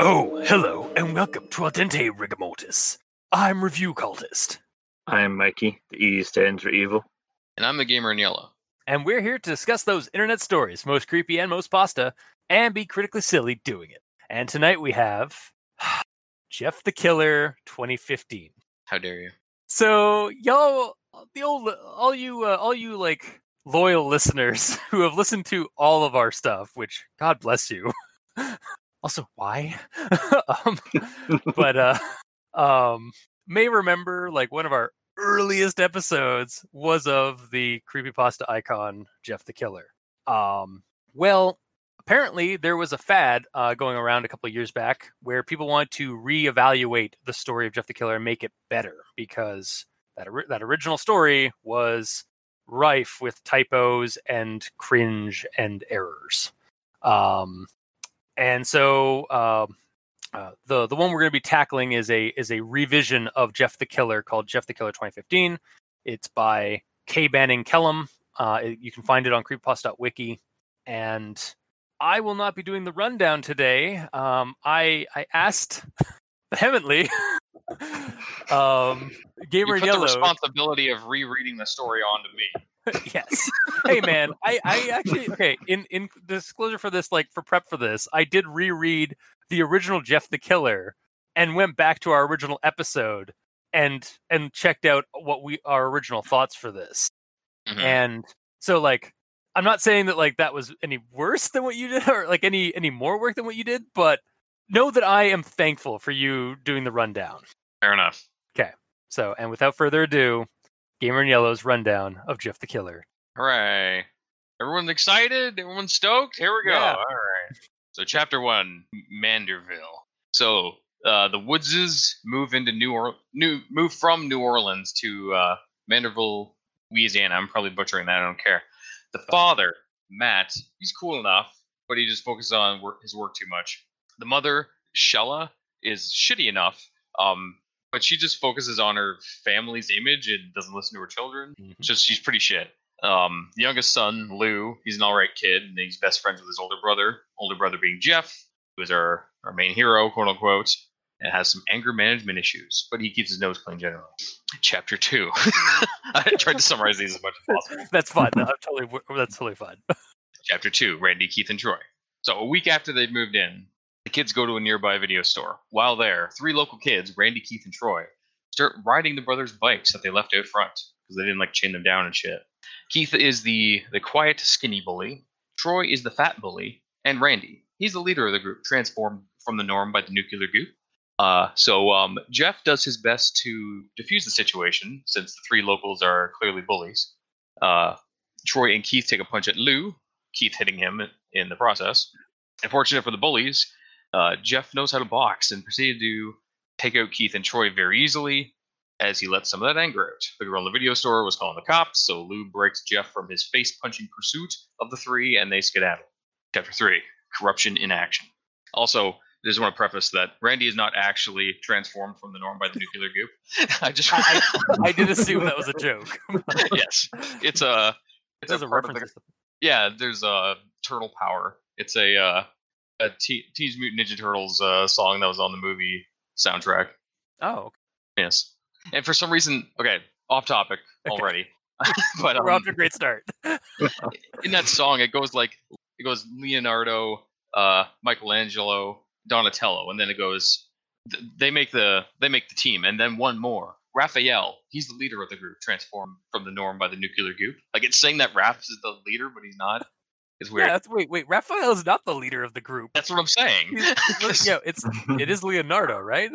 Oh, hello, and welcome to Al Dente Rigamortis. I'm Review Cultist, I'm Mikey. The E stands for evil. And I'm the gamer in yellow. And we're here to discuss those internet stories, most creepy and most pasta, and be critically silly doing it. And tonight we have Jeff the Killer 2015. How dare you? So y'all, the old, all you, uh, all you like loyal listeners who have listened to all of our stuff, which God bless you. also, why? um, but uh, um, may remember like one of our earliest episodes was of the creepypasta icon Jeff the Killer. Um, well, apparently there was a fad uh, going around a couple years back where people wanted to reevaluate the story of Jeff the Killer and make it better because that ori- that original story was rife with typos and cringe and errors. Um, and so um, uh, the the one we're going to be tackling is a is a revision of Jeff the Killer called Jeff the Killer 2015. It's by K. Banning Kellum. Uh, it- you can find it on creepypasta.wiki. And I will not be doing the rundown today. Um, I I asked vehemently um, You put in the responsibility of rereading the story onto me. yes. Hey man, I, I actually okay, in, in disclosure for this, like for prep for this, I did reread the original Jeff the Killer and went back to our original episode and and checked out what we our original thoughts for this. Mhm. And so like I'm not saying that like that was any worse than what you did or like any any more work than what you did, but know that I am thankful for you doing the rundown. Fair enough. Okay. So, and without further ado, Gamer in Yellow's rundown of Jeff the Killer. Hooray. Everyone's excited? Everyone's stoked? Here we go. Yeah. All right. So, chapter one Manderville. So, uh, the Woodses move into New or- New move from New Orleans to uh, Manderville, Louisiana. I'm probably butchering that. I don't care. The father, Matt, he's cool enough, but he just focuses on work, his work too much. The mother, Shella, is shitty enough, um, but she just focuses on her family's image and doesn't listen to her children. Just she's pretty shit. Um, the youngest son, Lou, he's an alright kid, and he's best friends with his older brother. Older brother being Jeff, who is our, our main hero, quote unquote, and has some anger management issues, but he keeps his nose clean generally. Chapter two. I tried to summarize these as much as possible. That's fun. I'm totally, that's totally fun. Chapter two: Randy, Keith, and Troy. So a week after they've moved in, the kids go to a nearby video store. While there, three local kids, Randy, Keith, and Troy, start riding the brothers' bikes that they left out front because they didn't like chain them down and shit. Keith is the the quiet, skinny bully. Troy is the fat bully, and Randy, he's the leader of the group, transformed from the norm by the nuclear goop. Uh, so um, Jeff does his best to defuse the situation, since the three locals are clearly bullies. Uh, Troy and Keith take a punch at Lou, Keith hitting him in the process. Unfortunate for the bullies, uh, Jeff knows how to box and proceeded to take out Keith and Troy very easily as he let some of that anger out. The girl in the video store was calling the cops, so Lou breaks Jeff from his face punching pursuit of the three and they skedaddle. Chapter 3 Corruption in Action. Also, I just want to preface that Randy is not actually transformed from the norm by the nuclear goop. I just I, I did assume that was a joke. yes, it's a it's There's a a reference. the- yeah, there's a turtle power. It's a uh, a T- Teenage Mutant Ninja Turtles uh, song that was on the movie soundtrack. Oh, okay. Yes, and for some reason, okay, off topic Okay. already, but we're off um, to a great start. in that song, it goes like it goes Leonardo, uh, Michelangelo, Donatello, and then it goes. They make the they make the team, and then one more. Raphael, he's the leader of the group, transformed from the norm by the nuclear goop. Like it's saying that Raph is the leader, but he's not. It's weird. Yeah, that's, wait, wait. Raphael is not the leader of the group. That's what I'm saying. Yeah, it's it is Leonardo, right?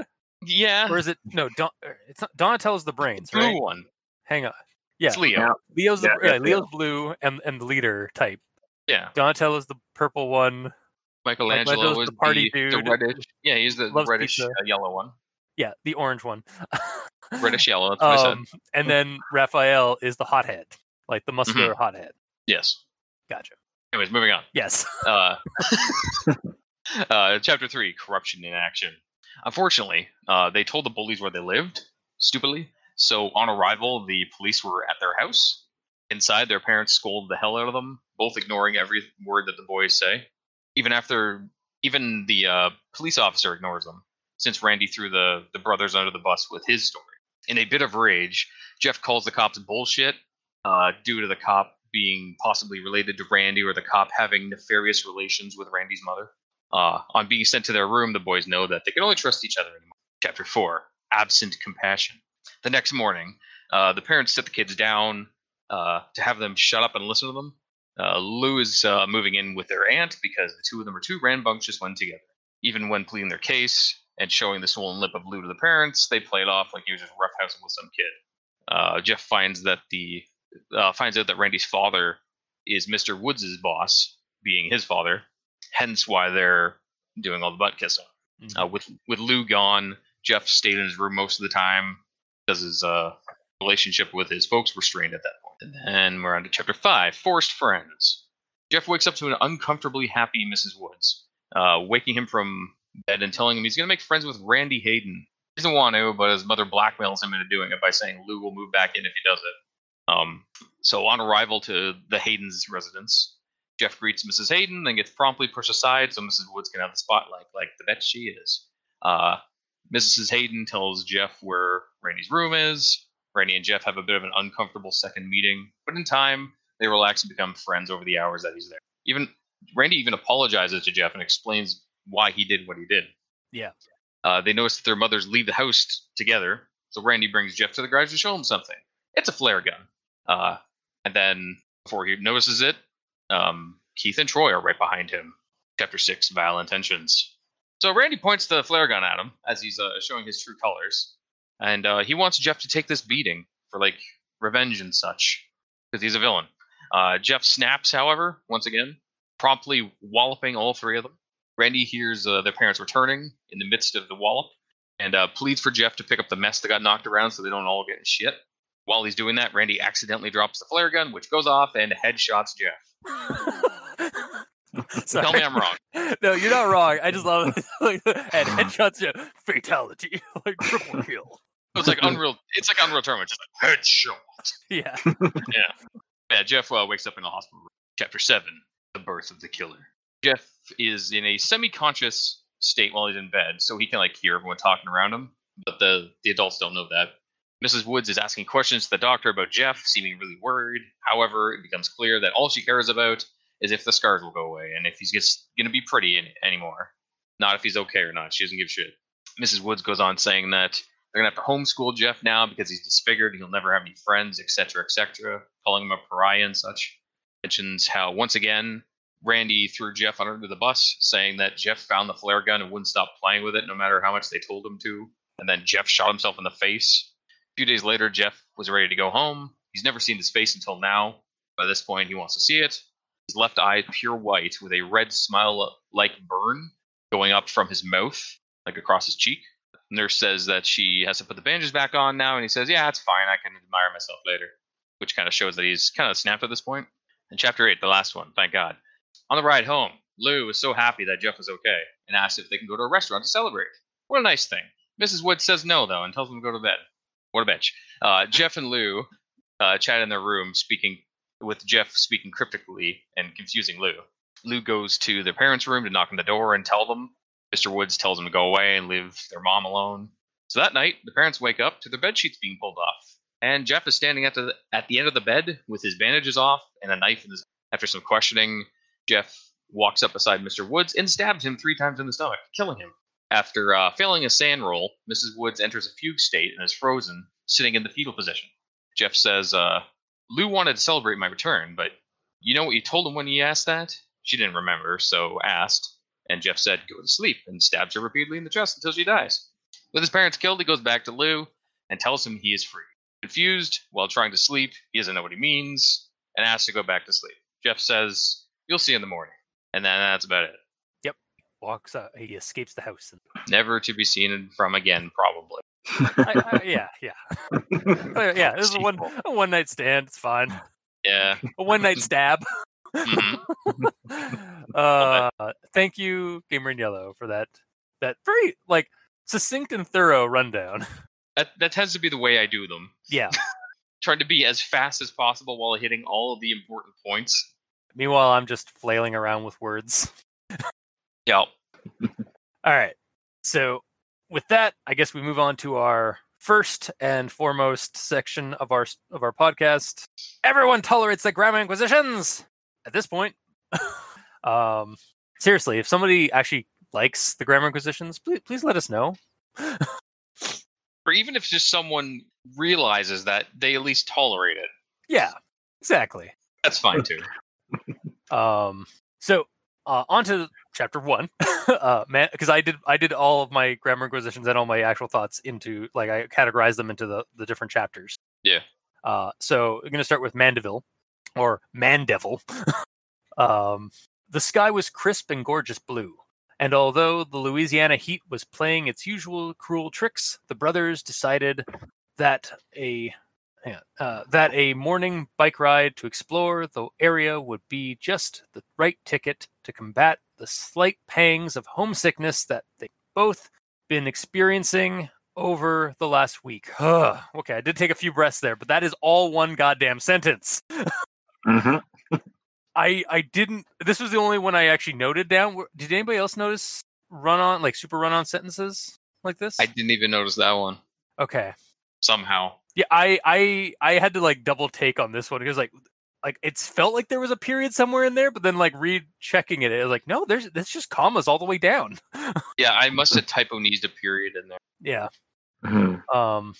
Yeah, Or is it no? Don, er, it's not Donatello's the brains, blue right? one. Hang on. Yeah, It's Leo. Yeah. Leo's the Yeah, yeah, that's Leo's blue and and the leader type. Yeah, Donatello's the purple one. Michelangelo Michelangelo's was the party the, dude. the reddish. Yeah, he's the Loves reddish uh, yellow one. Yeah, the orange one. Reddish yellow. That's what I said. um, and then Raphael is the hothead, like the muscular hothead. Yes. Gotcha. Anyways, moving on. Yes. Uh, uh, chapter three: corruption in action. Unfortunately, uh, they told the bullies where they lived. Stupidly, so on arrival, the police were at their house. Inside, their parents scolded the hell out of them, both ignoring every word that the boys say. Even after, even the uh, police officer ignores them, since Randy threw the the brothers under the bus with his story. In a bit of rage, Jeff calls the cops bullshit uh, due to the cop being possibly related to Randy or the cop having nefarious relations with Randy's mother. Uh, on being sent to their room, the boys know that they can only trust each other anymore. Chapter 4 Absent Compassion. The next morning, uh, the parents sit the kids down uh, to have them shut up and listen to them. Uh, Lou is uh, moving in with their aunt because the two of them are too rambunctious when together. Even when pleading their case and showing the swollen lip of Lou to the parents, they play it off like he was just roughhousing with some kid. Uh, Jeff finds that the finds out that Randy's father is Mr. Woods's boss, being his father, hence why they're doing all the butt kissing. Uh, with with Lou gone, Jeff stayed in his room most of the time because his uh, relationship with his folks were strained at that point. And then we're on to chapter five: forced friends. Jeff wakes up to an uncomfortably happy Mrs. Woods, uh, waking him from bed and telling him he's going to make friends with Randy Hayden. He doesn't want to, but his mother blackmails him into doing it by saying Lou will move back in if he does it. Um, so on arrival to the Hayden's residence, Jeff greets Mrs. Hayden, then gets promptly pushed aside so Mrs. Woods can have the spotlight, like the bet she is. Uh, Mrs. Hayden tells Jeff where Randy's room is. Randy and Jeff have a bit of an uncomfortable second meeting, but in time they relax and become friends over the hours that he's there. Even Randy even apologizes to Jeff and explains why he did what he did. Yeah. Uh, they notice that their mothers leave the house together, so Randy brings Jeff to the garage to show him something. It's a flare gun. Uh, and then before he notices it, um, Keith and Troy are right behind him. Chapter six: Vile Intentions. So Randy points the flare gun at him as he's uh, showing his true colors, and uh, he wants Jeff to take this beating for like revenge and such, because he's a villain. Uh, Jeff snaps, however, once again, promptly walloping all three of them. Randy hears uh, their parents returning in the midst of the wallop, and uh, pleads for Jeff to pick up the mess that got knocked around so they don't all get in shit. While he's doing that, Randy accidentally drops the flare gun, which goes off and headshots Jeff. Sorry. Tell me I'm wrong. No, you're not wrong. I just love it. like, and headshots, yeah, fatality, like triple kill. It's like Unreal. It's like Unreal Tournament, just like headshot. Yeah. Yeah, Yeah. Jeff uh, wakes up in a hospital room. Chapter 7 The Birth of the Killer. Jeff is in a semi conscious state while he's in bed, so he can like hear everyone talking around him, but the, the adults don't know that. Mrs. Woods is asking questions to the doctor about Jeff, seeming really worried. However, it becomes clear that all she cares about is if the scars will go away and if he's just going to be pretty anymore, not if he's okay or not. She doesn't give a shit. Mrs. Woods goes on saying that they're going to have to homeschool Jeff now because he's disfigured. And he'll never have any friends, etc., etc., calling him a pariah and such. Mentions how, once again, Randy threw Jeff under the bus, saying that Jeff found the flare gun and wouldn't stop playing with it no matter how much they told him to. And then Jeff shot himself in the face. A few days later, Jeff was ready to go home. He's never seen his face until now. By this point, he wants to see it. His left eye pure white with a red smile uh, like burn going up from his mouth, like across his cheek. The nurse says that she has to put the bandages back on now, and he says, Yeah, it's fine. I can admire myself later. Which kind of shows that he's kind of snapped at this point. And chapter 8, the last one, thank God. On the ride home, Lou is so happy that Jeff is okay and asks if they can go to a restaurant to celebrate. What a nice thing. Mrs. Wood says no, though, and tells them to go to bed. What a bitch. Uh, Jeff and Lou uh, chat in their room, speaking with Jeff speaking cryptically and confusing Lou. Lou goes to their parents' room to knock on the door and tell them. Mr. Woods tells them to go away and leave their mom alone. So that night, the parents wake up to their bed sheets being pulled off, and Jeff is standing at the at the end of the bed with his bandages off and a knife in his. After some questioning, Jeff walks up beside Mr. Woods and stabs him three times in the stomach, killing him. After uh, failing a sand roll, Mrs. Woods enters a fugue state and is frozen, sitting in the fetal position. Jeff says, uh, Lou wanted to celebrate my return, but you know what you told him when he asked that? She didn't remember, so asked. And Jeff said, go to sleep, and stabs her repeatedly in the chest until she dies. With his parents killed, he goes back to Lou and tells him he is free. Confused, while trying to sleep, he doesn't know what he means, and asks to go back to sleep. Jeff says, You'll see in the morning. And then that's about it. Walks out. He escapes the house. And, Never to be seen from again, probably. I, I, yeah, yeah, yeah. This is a one a one night stand. It's fine. Yeah. A one night stab. Mhm. uh, thank you, Gamer in Yellow, for that that very like succinct and thorough rundown. That that tends to be the way I do them. yeah. Trying to be as fast as possible while hitting all of the important points. Meanwhile, I'm just flailing around with words. Yeah. All right. So, with that, I guess we move on to our first and foremost section of our of our podcast. Everyone tolerates the grammar inquisitions. At this point, um, seriously, if somebody actually likes the grammar inquisitions, please please let us know. Or even if just someone realizes that they at least tolerate it, Yeah, exactly. that's fine too. Um, so uh, on to chapter one, uh, man, because I did I did all of my grammar inquisitions and all my actual thoughts into like I categorized them into the the different chapters. Yeah. Uh, so we're gonna start with Mandeville, or Mandevil. um, the sky was crisp and gorgeous blue, and although the Louisiana heat was playing its usual cruel tricks, the brothers decided that a hang on, uh, that a morning bike ride to explore the area would be just the right ticket to combat the slight pangs of homesickness that they both been experiencing over the last week. Ugh. okay, I did take a few breaths there, but that is all one goddamn sentence. hmm I I didn't. This was the only one I actually noted down. Did anybody else notice run on like super run on sentences like this? I didn't even notice that one okay. somehow. Yeah, I I I had to like double take on this one because like like it's felt like there was a period somewhere in there, but then like rechecking it, it was like no, there's that's just commas all the way down. Yeah, I must have typo needs a period in there. Yeah. hmm Um.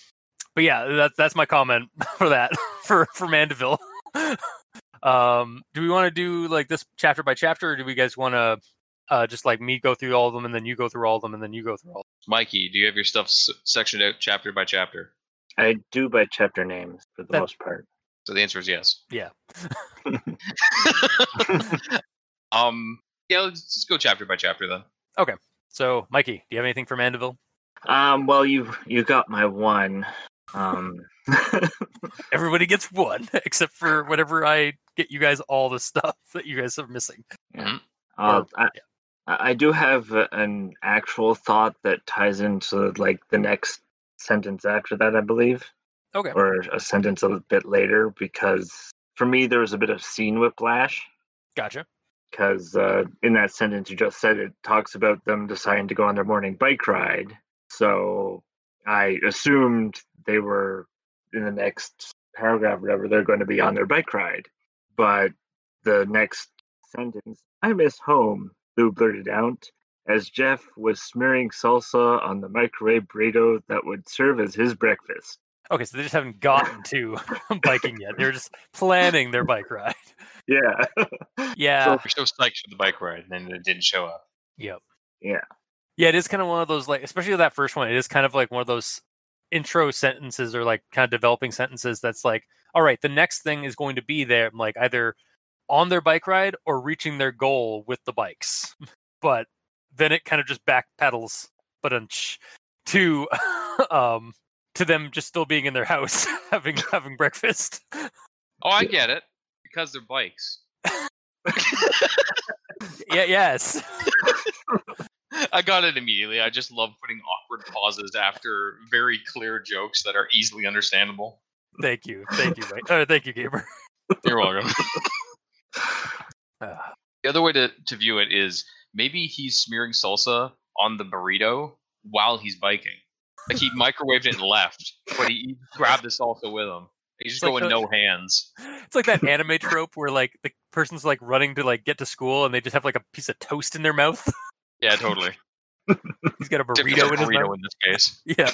But yeah, that's that's my comment for that for for Mandeville. um. Do we want to do like this chapter by chapter, or do we guys want to uh just like me go through all of them and then you go through all of them and then you go through all? Mikey, do you have your stuff s- sectioned out chapter by chapter? I do by chapter names for the That- most part. So the answer is yes. Yeah. um. Yeah, let's just go chapter by chapter then. Okay. So, Mikey, do you have anything for Mandeville? Um, well, you you got my one. Um, Everybody gets one, except for whenever I get you guys all the stuff that you guys are missing. uh, Or- I, I I do have an actual thought that ties into like the next sentence after that, I believe, Okay. or a sentence a bit later, because for me there was a bit of scene whiplash. Gotcha. because uh, in that sentence you just said it talks about them deciding to go on their morning bike ride. So I assumed they were in the next paragraph, or whatever, they're going to be on their bike ride. But the next sentence, I miss home, Lou blurted out as Jeff was smearing salsa on the microwave burrito that would serve as his breakfast. Okay, so they just haven't gotten to biking yet. They're just planning their bike ride. Yeah. Yeah. You're so psyched for the bike ride, and then it didn't show up. Yep. Yeah. Yeah, it is kind of one of those like, especially with that first one. It is kind of like one of those intro sentences or like kind of developing sentences. That's like, all right, the next thing is going to be there, like either on their bike ride or reaching their goal with the bikes. But then it kind of just backpedals, but to um to them just still being in their house having having breakfast. Oh, I get it because they're bikes. yeah. Yes. I got it immediately. I just love putting awkward pauses after very clear jokes that are easily understandable. Thank you. Thank you. Mate. Uh, thank you, gamer. You're welcome. Uh, The other way to, to view it is maybe he's smearing salsa on the burrito while he's biking. Like he microwaved it and left, but he, he grabbed the salsa with him. He's just like going the- no hands. it's like that anime trope where like the person's like running to like get to school and they just have like a piece of toast in their mouth. Yeah, totally. He's got a burrito in his burrito mouth. in this case. Yeah.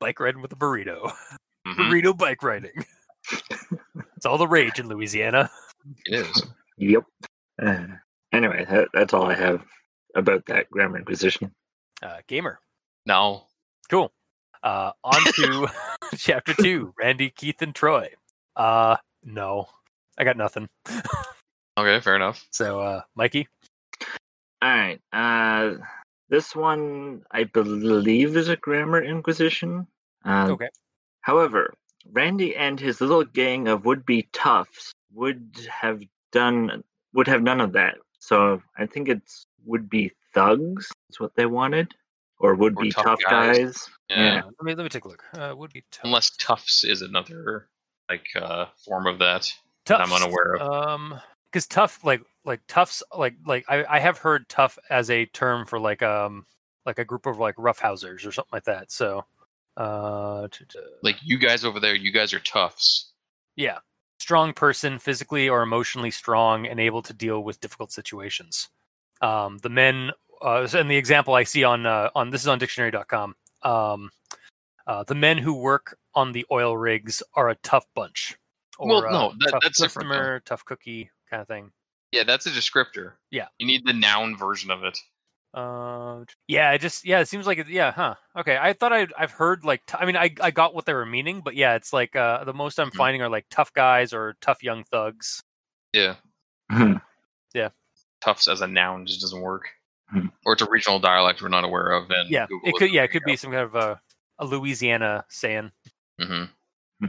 bike riding with a burrito. Mhm, Burrito bike riding. it's all the rage in Louisiana. It is. Yep. Uh, anyway, that, that's all I have about that grammar inquisition. Uh, gamer. No. Cool. Uh, on to chapter two. Randy, Keith, and Troy. Uh, no, I got nothing. Okay, fair enough. So, uh, Mikey. All right. Uh, this one, I believe, is a grammar inquisition. Uh, Okay. However, Randy and his little gang of would-be toughs would have done would have none of that. So I think it's would be thugs is what they wanted, or would Or be tough tough, guys. guys. Yeah. Yeah. Let me let me take a look. Uh, would be tough. Unless toughs is another like uh, form of that. that I'm unaware of. Um, because tough, like like toughs, like like I I have heard tough as a term for like um like a group of like roughhousers or something like that. So, uh, t- t- Like you guys over there, you guys are toughs. yeah, strong person, physically or emotionally strong, and able to deal with difficult situations. Um, the men, uh, and the example I see on uh, on this is on dictionary.com. Um, uh, the men who work on the oil rigs are a tough bunch. Well, uh, no, that- tough that's different, though. tough cookie kind of thing. Yeah, that's a descriptor. Yeah. You need the noun version of it. Uh, yeah, it just yeah, it seems like it. Yeah, huh? Okay, I thought I'd, I've heard like t- I mean I I got what they were meaning, but yeah, it's like uh the most I'm Mhm. finding are like tough guys or tough young thugs. Yeah. yeah. Tufts as a noun just doesn't work. Hmm. Or it's a regional dialect we're not aware of. And Yeah, Google it could yeah it could be some kind of a a Louisiana saying. hmm Hmm.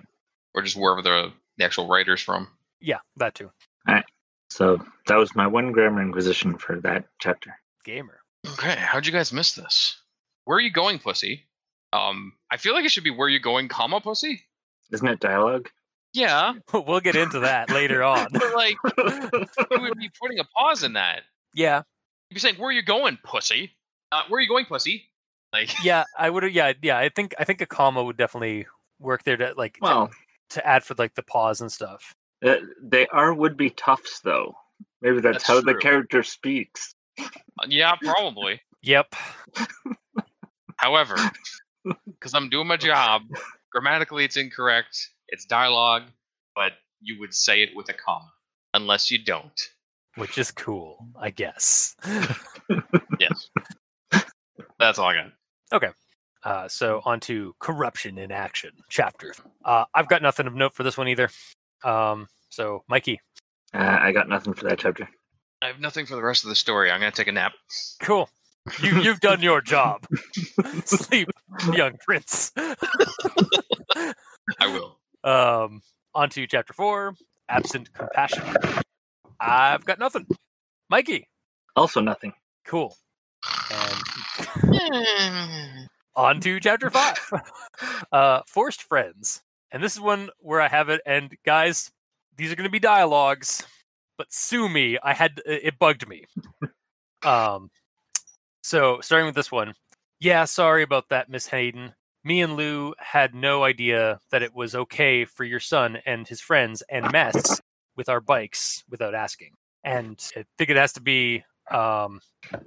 Or just wherever the, the actual writer's from. Yeah, that too. All right. So that was my one grammar inquisition for that chapter. Gamer. Okay, how'd you guys miss this? Where are you going, pussy? Um, I feel like it should be where you going, comma, pussy. Isn't it dialogue? Yeah, we'll get into that later on. but like you would be putting a pause in that. Yeah, You'd be saying, "Where are you going, pussy? Uh, where are you going, pussy?" Like, yeah, I would. Yeah, yeah. I think I think a comma would definitely work there to like to, Well, to add for like the pause and stuff. uh, they are would be toughs though. Maybe that's, That's how the character speaks. Yeah, probably. Yep. However, because I'm doing my job, grammatically it's incorrect. It's dialogue, but you would say it with a comma, unless you don't. Which is cool, I guess. Yes, that's all I got. Okay. Uh, so on to corruption in action chapter. Uh, I've got nothing of note for this one either. Um, so Mikey, Uh, I got nothing for that chapter. I have nothing for the rest of the story. I'm gonna take a nap. cool. You you've done your job. Sleep, young prince. I will. um, on to chapter four. Absent compassion. I've got nothing. Mikey, Also nothing. cool. And on to chapter five. uh, forced friends. And this is one where I have it. And guys, these are going to be dialogues, but sue me. I had it bugged me. um, so starting with this one, yeah, sorry about that, Miss Hayden. Me and Lou had no idea that it was okay for your son and his friends and mess with our bikes without asking. And I think it has to be um, a-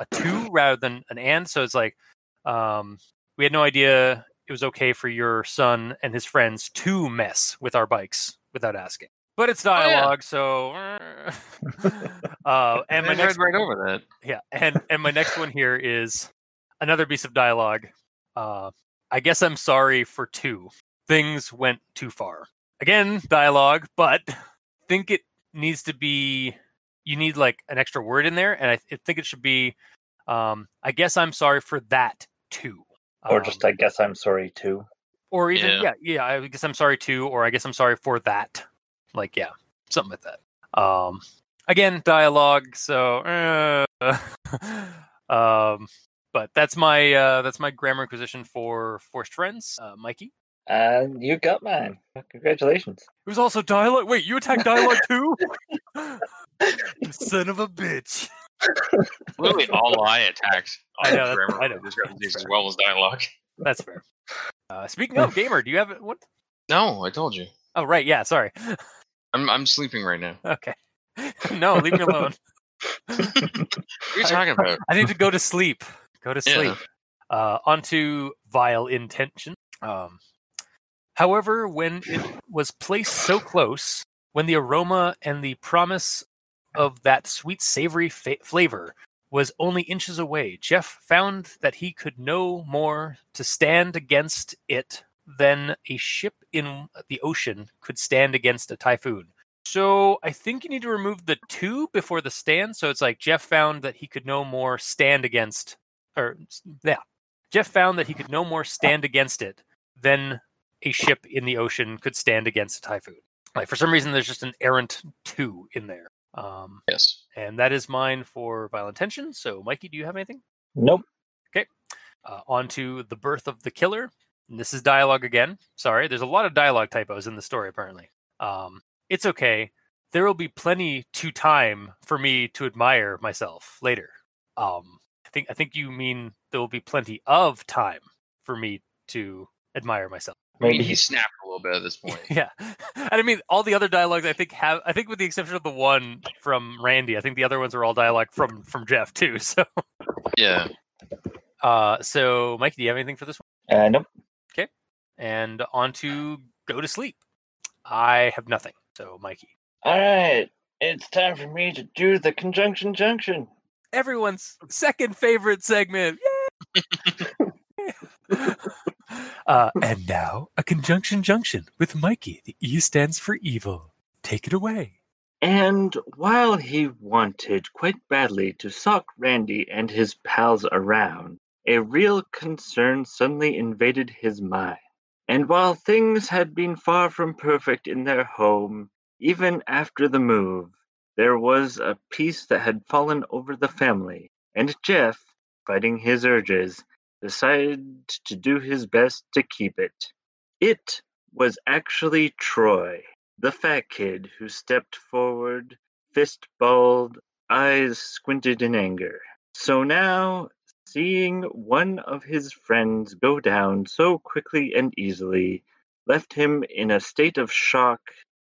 a two rather than an and. So it's like um, we had no idea it was okay for your son and his friends to mess with our bikes without asking. But it's yeah. dialogue, so uh, and my next read right over that. yeah, and and my next one here is another piece of dialogue. Uh, I guess I'm sorry for two. Things went too far. Again, dialogue, but think it needs to be. You need like an extra word in there, and I, th- think it should be. Um, I guess I'm sorry for that too. Or Um, just I guess I'm sorry too. or even Yeah. yeah. yeah i guess i'm sorry too or i guess i'm sorry for that like yeah something like that um again dialogue so uh, um but that's my uh that's my grammar inquisition for forced friends uh mikey And you got mine. Congratulations. it was also dialogue wait you attacked dialogue too son of a bitch Literally all I attacked. I know, that's- grammar I know. discrepancies as well as dialogue. that's fair uh speaking of gamer do you have what No, I told you. oh right yeah sorry I'm I'm sleeping right now. okay no leave me alone What are you talking about? I need to go to sleep. Go to Yeah. sleep. Uh, onto vile intention. Um, however, when it was placed so close, when the aroma and the promise of that sweet, savory fa- flavor was only inches away, Jeff found that he could no more to stand against it than a ship in the ocean could stand against a typhoon. So I think you need to remove the two before the stand. So it's like Jeff found that he could no more stand against, or yeah, Jeff found that he could no more stand against it than a ship in the ocean could stand against a typhoon. Like for some reason, there's just an errant two in there. Um, Yes. and that is mine for violent tension. So, Mikey, do you have anything? Nope. Okay. Uh, on to the birth of the killer. And this is dialogue again. Sorry, there's a lot of dialogue typos in the story. Apparently, um, it's okay. There will be plenty to time for me to admire myself later. Um, I think I think you mean there will be plenty of time for me to admire myself. I mean, Maybe he snapped a little bit at this point. Yeah, and I mean all the other dialogues. I think have I think with the exception of the one from Randy, I think the other ones are all dialogue from from Jeff too. So, Yeah. uh, so Mike, do you have anything for this one? Uh, nope. And on to go to sleep. I have nothing. So, Mikey, All right. It's time for me to do the conjunction junction. everyone's second favorite segment. Yay! uh, and now a conjunction junction with Mikey. The E stands for evil. Take it away. And while he wanted quite badly to sock Randy and his pals around, a real concern suddenly invaded his mind. And while things had been far from perfect in their home, even after the move, there was a peace that had fallen over the family, and Jeff, fighting his urges, decided to do his best to keep it. It was actually Troy, the fat kid who stepped forward, fist balled, eyes squinted in anger. So now, seeing one of his friends go down so quickly and easily, left him in a state of shock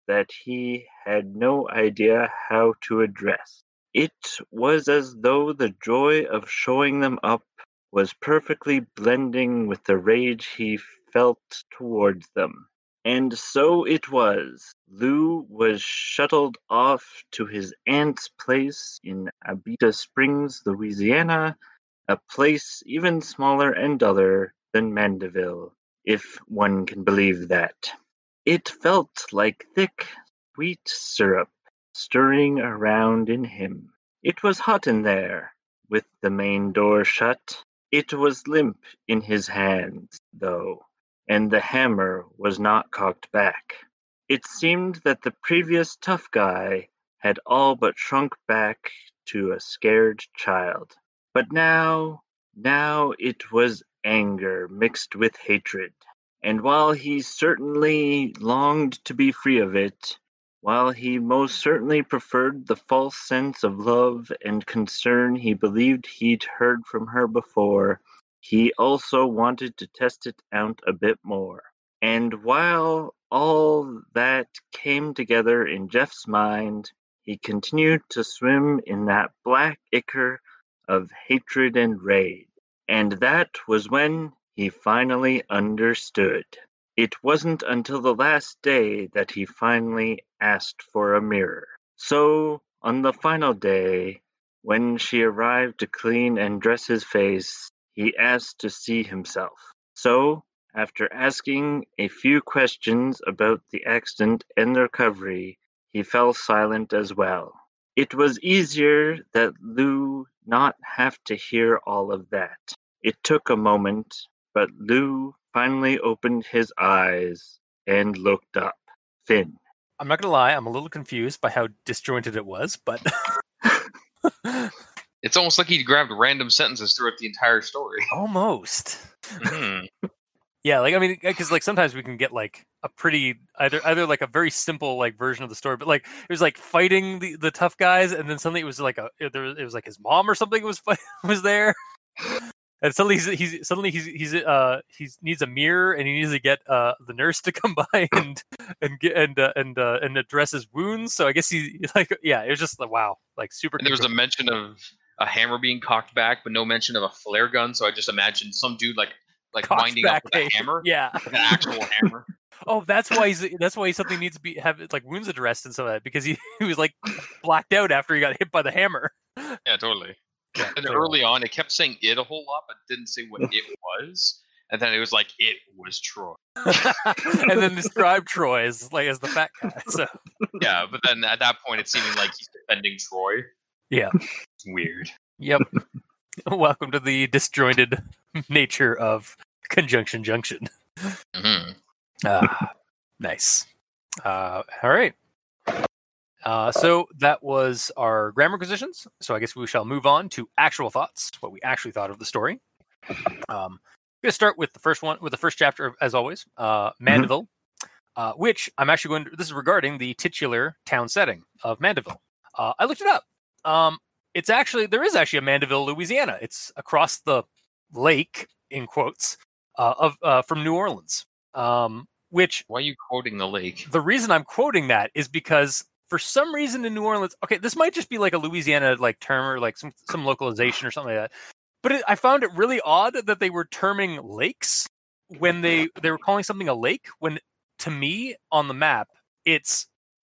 that he had no idea how to address. It was as though the joy of showing them up was perfectly blending with the rage he felt towards them. And so it was. Lou was shuttled off to his aunt's place in Abita Springs, Louisiana, a place even smaller and duller than Mandeville, if one can believe that. It felt like thick, sweet syrup stirring around in him. It was hot in there, with the main door shut. It was limp in his hands, though, and the hammer was not cocked back. It seemed that the previous tough guy had all but shrunk back to a scared child. But now, now it was anger mixed with hatred. And while he certainly longed to be free of it, while he most certainly preferred the false sense of love and concern he believed he'd heard from her before, he also wanted to test it out a bit more. And while all that came together in Jeff's mind, he continued to swim in that black ichor of hatred and rage. And that was when he finally understood. It wasn't until the last day that he finally asked for a mirror. So, on the final day, when she arrived to clean and dress his face, he asked to see himself. So, after asking a few questions about the accident and the recovery, he fell silent as well. It was easier that Lou not have to hear all of that. It took a moment, but Lou finally opened his eyes and looked up. Finn. I'm not gonna lie, I'm a little confused by how disjointed it was, but It's almost like he grabbed random sentences throughout the entire story. almost. Mhm. Yeah, like I mean, because like sometimes we can get like a pretty either either like a very simple like version of the story, but like it was like fighting the, the tough guys, and then suddenly it was like a it, there was, it was like his mom or something was was there, and suddenly he's, he's suddenly he's he's uh he needs a mirror and he needs to get uh the nurse to come by and and get and uh, and uh, and address his wounds. So I guess he like yeah, it was just like wow, like super. And there was a mention of a hammer being cocked back, but no mention of a flare gun. So I just imagined some dude like like winding up with a hammer, Yeah. an actual hammer. Oh, that's why he's that's why he something needs to be have like wounds addressed and some of that because he, he was like blacked out after he got hit by the hammer. Yeah, totally. Yeah, And totally. early on, it kept saying it a whole lot, but didn't say what it was. And then it was like it was Troy. and then describe Troy as like as the fat guy. So Yeah, but then at that point, it's seeming like he's defending Troy. Yeah. It's weird. yep. Welcome to the disjointed nature of conjunction junction. hmm Ah, nice. Uh, all right. Uh, so that was our grammar acquisitions. So I guess we shall move on to actual thoughts, what we actually thought of the story. Um, I'm going to start with the first one, with the first chapter, as always, uh, Mandeville, uh, which I'm actually going to, this is regarding the titular town setting of Mandeville. Uh, I looked it up. Um, it's actually, there is actually a Mandeville, Louisiana. It's across the lake, in quotes, uh, of uh, from New Orleans. Um, which Why are you quoting the lake? the reason I'm quoting that is because for some reason in New Orleans, okay, this might just be like a Louisiana like term or like some some localization or something like that. But it, I found it really odd that they were terming lakes when they they were calling something a lake when to me on the map it's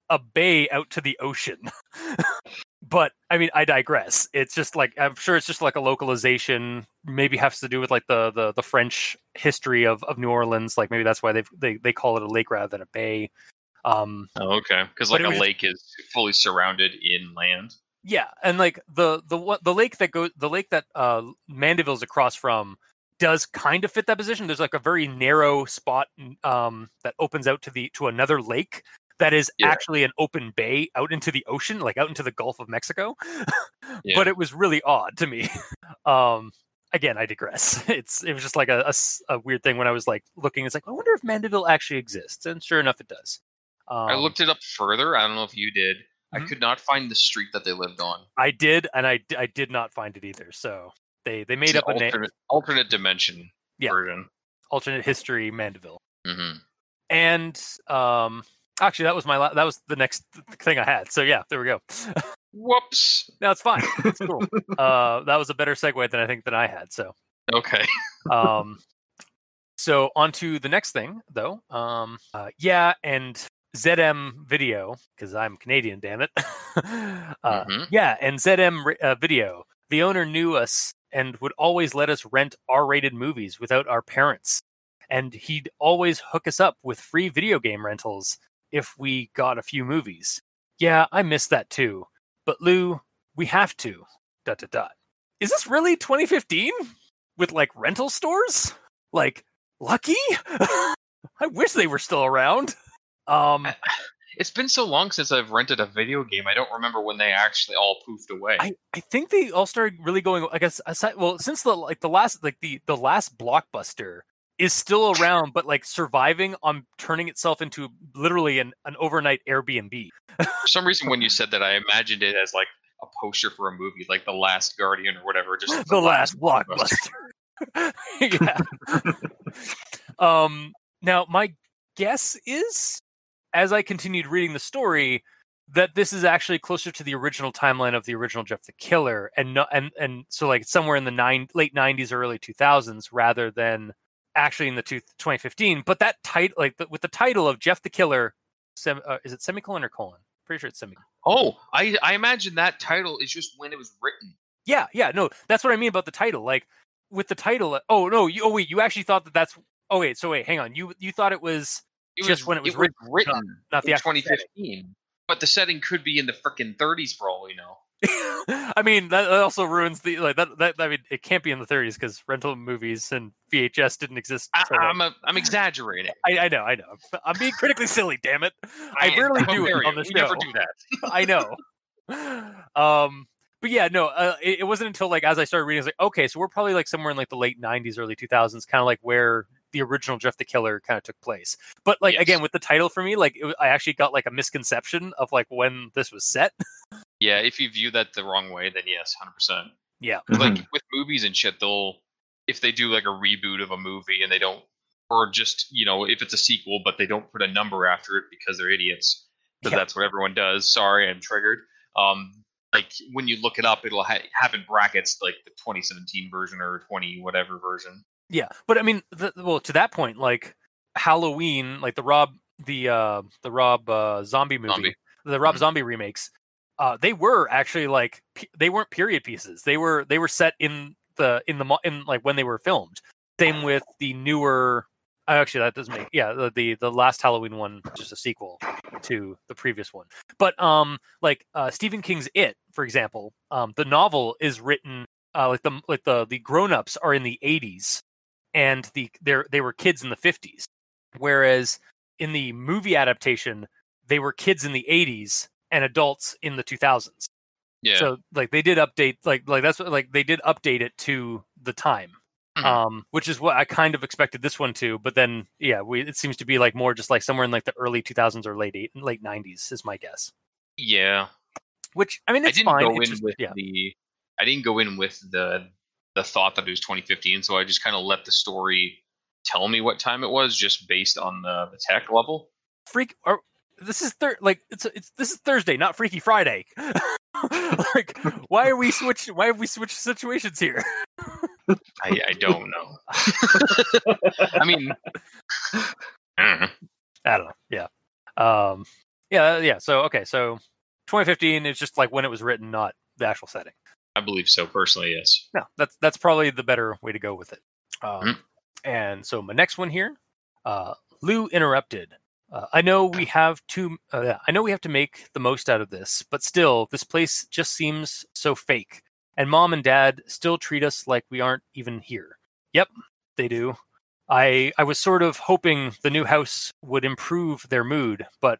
a bay out to the ocean. but I mean, I digress. It's just like I'm sure it's just like a localization. Maybe has to do with like the the, the French history of, of New Orleans. Like maybe that's why they they they call it a lake rather than a bay. Um, Oh, okay. Because like a lake is fully surrounded in land. yeah, and like the the the lake that goes the lake that uh Mandeville's across from does kind of fit that position. There's like a very narrow spot um that opens out to the to another lake that is Yeah. actually an open bay out into the ocean, like out into the Gulf of Mexico. Yeah. But it was really odd to me. um again, I digress. It's it was just like a a weird thing when I was like looking. It's like I wonder if Mandeville actually exists, and sure enough, it does. Um, I looked it up further. I don't know if you did. I Mhm. could not find the street that they lived on. I did, and I, I did not find it either. So they they made It's up a an name, alternate, alternate dimension Yeah. version. alternate history Mandeville, hmm and um actually that was my la- that was the next thing I had. So yeah, there we go. Whoops. no, it's fine. It's cool. uh, that was a better segue than I think than I had. So Okay. um so on to the next thing though um uh, yeah and zm video because i'm canadian damn it uh, Mhm. yeah and zm uh, video the owner knew us and would always let us rent r-rated movies without our parents and he'd always hook us up with free video game rentals if we got a few movies. Yeah i miss that too. But lou we have to. Dot dot dot. Is this really 2015 with like rental stores? Like lucky? I wish they were still around. Um It's been so long since I've rented a video game. I don't remember when they actually all poofed away. i i think they all started really going i guess aside, well since the like the last like the the last blockbuster is still around but like surviving on turning itself into literally an, an overnight airbnb For some reason, when you said that, I imagined it as like a poster for a movie, like The Last Guardian or whatever. Just the last blockbuster. yeah. um. Now, my guess is, as I continued reading the story, that this is actually closer to the original timeline of the original Jeff the Killer, and no, and and so like somewhere in the nine late '90s or early 2000s, rather than actually in the two, 2015. But that title, like the, with the title of Jeff the Killer, sem, uh, is it semicolon or colon? Pretty sure it's semicolon. Oh, I I imagine that title is just when it was written. Yeah, yeah, no, that's what I mean about the title. Like with the title. Oh no, you, oh wait, you actually thought that that's. Oh wait, so wait, hang on. You you thought it was It Just was when it was written, not the in actual setting. 2015. But the setting could be in the freaking 30s for all we know. I mean, that also ruins the like that. That I mean, it can't be in the 30s because rental movies and VHS didn't exist. I, I'm a, I'm exaggerating. I, I know, I know. I'm being critically silly. Damn it! I rarely how do it on the We never do that. I know. Um, but yeah, no. Uh, it, it wasn't until like as I started reading, I was like, okay, so we're probably like somewhere in like the late '90s, early 2000s, kind of like where the original Jeff the Killer kind of took place. But like Yes. again, with the title for me, like it, I actually got like a misconception of like when this was set. Yeah, if you view that the wrong way, then yes, 100%. Yeah. Like with movies and shit, they'll, if they do like a reboot of a movie and they don't, or just, you know, if it's a sequel, but they don't put a number after it because they're idiots, because Yeah. that's what everyone does. Sorry, I'm triggered. Um, like when you look it up, it'll ha- have in brackets like the 2017 version or 20 whatever version. Yeah, but I mean, the, well, to that point, like Halloween, like the Rob, the uh, the Rob uh, zombie movie, Zombie. the Rob Mhm. Zombie remakes, uh, they were actually like pe- they weren't period pieces. They were they were set in the in the in like when they were filmed. Same with the newer. uh, Actually, that doesn't make yeah the, the the last Halloween one just a sequel to the previous one. But um, like uh, Stephen King's It, for example, um, the novel is written uh, like the like the the grown ups are in the 80s and the they they were kids in the 50s whereas in the movie adaptation they were kids in the 80s and adults in the 2000s. Yeah. So like they did update like like that's what like they did update it to the time. Mhm. Um, which is what I kind of expected this one to, but then yeah, we it seems to be like more just like somewhere in like the early 2000s or late eight, late 90s is my guess. yeah. Which I mean I didn't fine. go it's in just- with yeah. the I didn't go in with the the thought that it was 2015, so I just kind of let the story tell me what time it was just based on the, the tech level. freak or this is thir- like it's it's this is Thursday, not Freaky Friday. like why are we switch why have we switched situations here? I, I don't know. I mean, I don't know. I don't know. Yeah. Um yeah, yeah. So okay, so 2015 is just like when it was written, not the actual setting. I believe so personally. Yes. No, that's that's probably the better way to go with it. Um, Mhm. And so my next one here, uh, Lou interrupted. Uh, I know we have to. Uh, I know we have to make the most out of this, but still, this place just seems so fake. And mom and dad still treat us like we aren't even here. Yep, they do. I I was sort of hoping the new house would improve their mood, but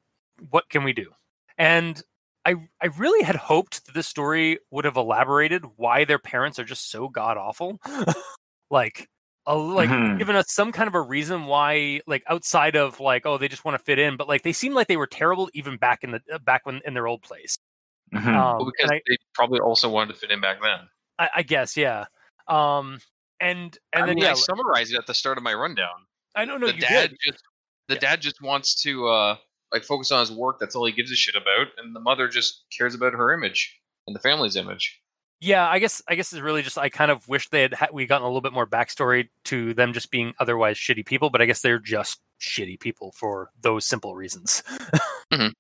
what can we do? And I I really had hoped that this story would have elaborated why their parents are just so god awful. like a, like Mhm. given us some kind of a reason why like outside of like oh they just want to fit in but like they seem like they were terrible even back in the uh, back when in their old place Mhm. um Well, because I, they probably also wanted to fit in back then. I, I guess yeah um and and I then mean, yeah I summarized it at the start of my rundown. i don't know the you dad did just the Yeah. dad just wants to uh like focus on his work. That's all he gives a shit about, and the mother just cares about her image and the family's image. yeah i guess i guess it's really just i kind of wish they had ha- we gotten a little bit more backstory to them just being otherwise shitty people but i guess they're just shitty people for those simple reasons Mhm.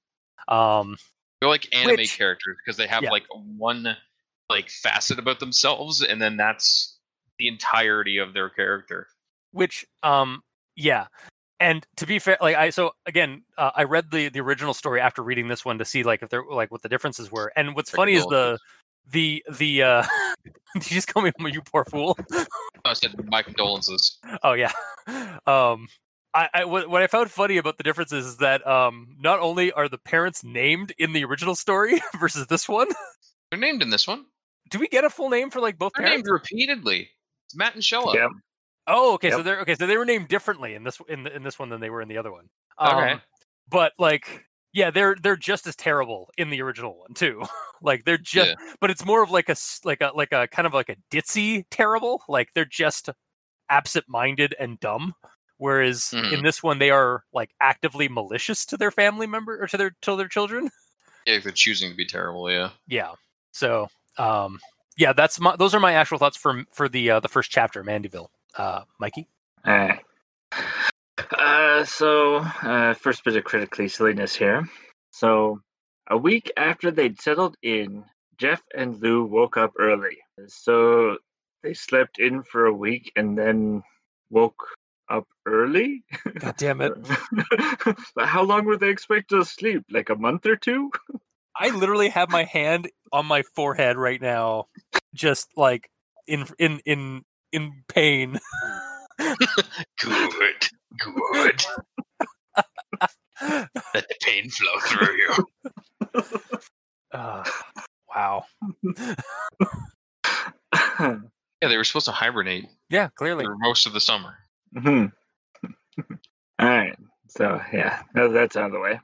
um They're like anime Which- characters because they have Yeah. like one like facet about themselves, and then that's the entirety of their character. which um yeah and to be fair like i so again uh, i read the the original story after reading this one to see like if they're like what the differences were and what's funny is the the the uh did you just call me you poor fool I said my condolences. oh yeah um I, I what, what I found funny about the differences is that um not only are the parents named in the original story versus this one, They're named in this one. do we get a full name for like both They're parents? named repeatedly. It's Matt and Shella. Yep. Oh, okay. So they're okay. So they were named differently in this in the, in this one than they were in the other one. Okay. Um, but like, yeah, they're they're just as terrible in the original one too. like they're just, Yeah. but it's more of like a like a like a kind of like a ditzy terrible. Like they're just absent-minded and dumb. Whereas in Mhm. this one, they are like actively malicious to their family member or to their to their children. Yeah, they're choosing to be terrible. Yeah. Yeah. So, um, yeah, that's my those are my actual thoughts for for the uh, the first chapter, Mandeville. Uh, Mikey. Alright. Uh, so, uh, first bit of critically silliness here. So, a week after they'd settled in, Jeff and Lou woke up early. So, they slept in for a week and then woke up early? God damn it! But How long were they expected to sleep? Like a month or two? I literally have my hand on my forehead right now, just like in in in in pain. Good. Good. Let the pain flow through you. Uh, wow. Yeah, they were supposed to hibernate Yeah, clearly. for most of the summer. Mhm. All right. So yeah, that- that's out of the way.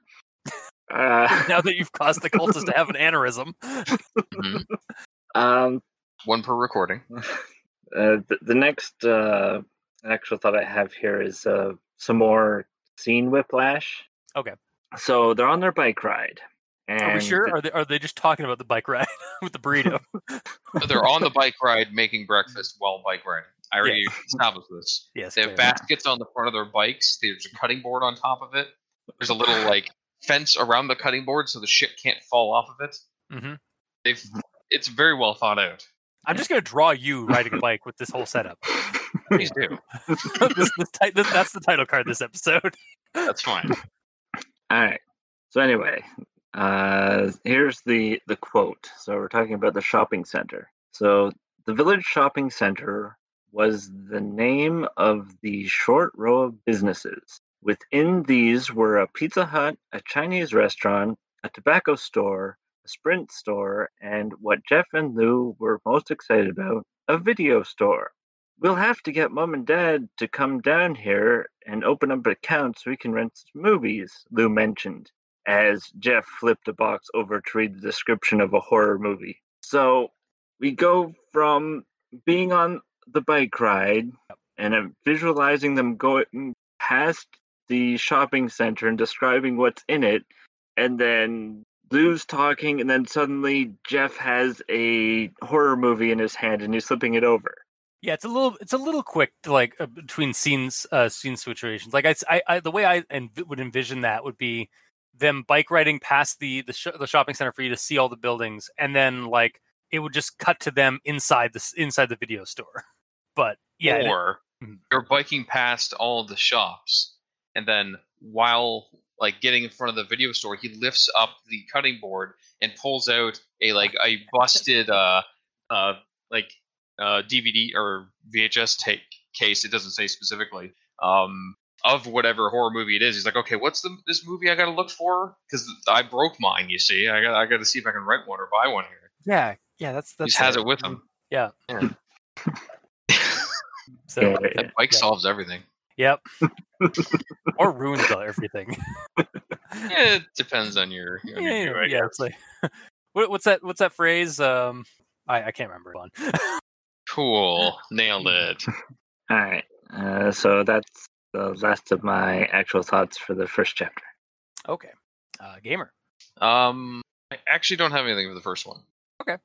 Uh, Now that you've caused the cultist to have an aneurysm. Mhm. um, One per recording. Uh, the, the next uh, actual thought I have here is uh, some more scene whiplash. Okay. So they're on their bike ride. And Are we sure? the- Are they are they just talking about the bike ride with the burrito? They're on the bike ride making breakfast while bike riding. I already established this. yes. They have clearly. baskets on the front of their bikes. There's a cutting board on top of it. There's a little like fence around the cutting board so the shit can't fall off of it. Mm-hmm. They've it's very well thought out. I'm just gonna draw you riding a bike with this whole setup. Please do. this, this, this, that's the title card this episode. That's fine. All right. So anyway, uh, here's the the quote. So we're talking about the shopping center. So the village shopping center was the name of the short row of businesses Within these were a Pizza Hut, a Chinese restaurant, a tobacco store, a Sprint store, and what Jeff and Lou were most excited about, a video store. We'll have to get mom and dad to come down here and open up an account so we can rent some movies, Lou mentioned, as Jeff flipped a box over to read the description of a horror movie. So we go from being on the bike ride and I'm visualizing them going past the shopping center and describing what's in it, and then Lou's talking, and then suddenly Jeff has a horror movie in his hand and he's flipping it over. Yeah, it's a little it's a little quick to like uh, between scenes uh scene situations. Like I, I, I the way I env- would envision that would be them bike riding past the the, sh- the shopping center for you to see all the buildings, and then like it would just cut to them inside the inside the video store. But yeah, or Mhm. you're biking past all the shops, and then while like getting in front of the video store, he lifts up the cutting board and pulls out a like a busted uh uh like uh DVD or VHS take case. It doesn't say specifically. Um, of whatever horror movie it is, he's like, okay, what's the this movie I got to look for? Because I broke mine. You see, I got I got to see if I can rent one or buy one here. yeah, yeah. That's He that's just has it with him. Yeah. Yeah. So Yeah, That bike Yeah. solves everything. Yep, or ruins everything. Yeah, it depends on your, your yeah, view, yeah, I yeah, guess. it's like what, what's that? What's that phrase? Um, I, I can't remember. Hold. Cool, nailed it. All right. Uh, so that's the last of my actual thoughts for the first chapter. okay, uh, gamer. Um, I actually don't have anything for the first one, Okay.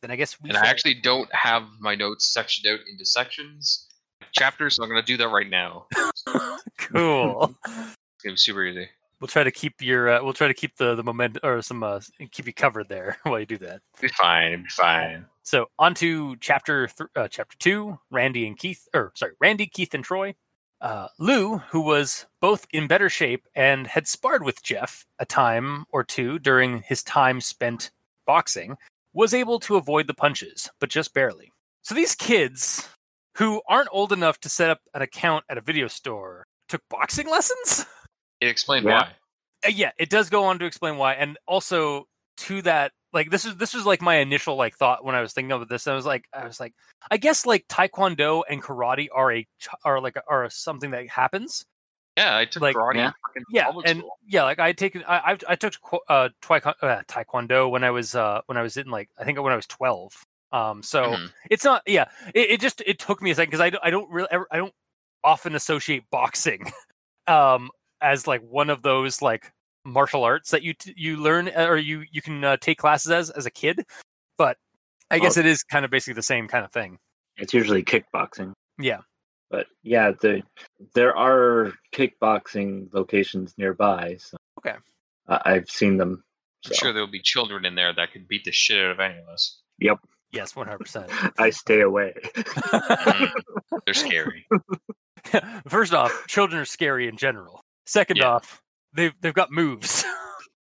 Then I guess we. and I actually don't have my notes sectioned out into sections, chapters. So I'm gonna do that right now. cool. It's gonna be super easy. We'll try to keep your. Uh, we'll try to keep the the moment or some uh, keep you covered there while you do that. Be fine. Be fine. So on to chapter th- uh, chapter two. Randy and Keith, or sorry, Randy, Keith, and Troy. Uh, Lou, who was both in better shape and had sparred with Jeff a time or two during his time spent boxing, was able to avoid the punches, but just barely. So these kids, who aren't old enough to set up an account at a video store, took boxing lessons. It explained Yeah. why. Uh, yeah, it does go on to explain why, and also to that, like this is this was like my initial like thought when I was thinking of this. I was like, I was like, I guess like Taekwondo and karate are a are like are something that happens. Yeah, I took Like- karate Yeah. in Yeah, and school. yeah, like I had taken I I, I took qu- uh, Taekwondo, uh Taekwondo when I was uh when I was in like I think when I was twelve. Um, so Mhm. it's not yeah it, it just it took me a second because I, don't- I don't really i don't often associate boxing um as like one of those like martial arts that you you learn uh, or you you can uh, take classes as as a kid but i guess Well- it is kind of basically the same kind of thing It's usually kickboxing. yeah But yeah, the there are kickboxing locations nearby. So Okay. uh, I've seen them. I'm sure there'll be children in there that could beat the shit out of any of us. Yep, yes 100% I stay away. Mhm. They're scary. first off children are scary in general second Yeah. off they've they've got moves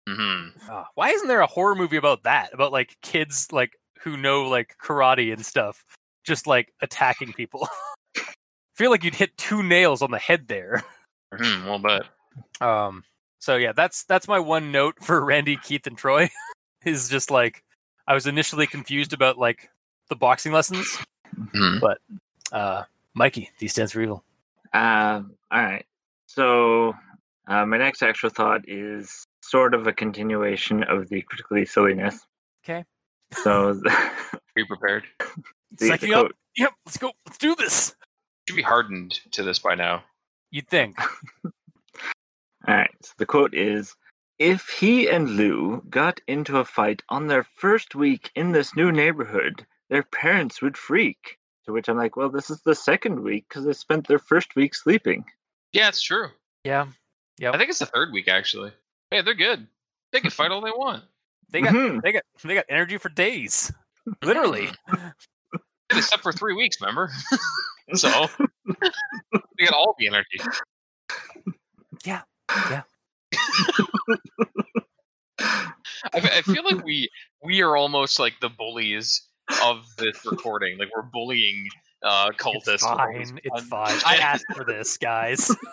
hmm Ah, why isn't there a horror movie about that? About like kids like who know like karate and stuff, just like attacking people. Feel like you'd hit two nails on the head there. hmm Well, but Um. So yeah, that's that's my one note for Randy, Keith, and Troy. is just like I was initially confused about like the boxing lessons. mhm. Uh, Mikey, D stands for evil. Um, all right. So uh, my next actual thought is sort of a continuation of the critically silliness. Okay. So be prepared. the, the me up. quote, Yep, let's go. Let's do this. You should be hardened to this by now. You'd think. All right. So the quote is If he and Lou got into a fight on their first week in this new neighborhood, their parents would freak. To which I'm like, well, this is the second week because they spent their first week sleeping. Yeah, it's true. Yeah, Yeah. I think it's the third week actually. Hey, they're good. They can fight all they want. they got Mhm. they got they got energy for days. Literally. Except for three weeks, remember? so they got all the energy. Yeah, yeah. I, I feel like we we are almost like the bullies of this recording. Like we're bullying uh cultists. It's fine. It's puns. fine. I asked for this, guys.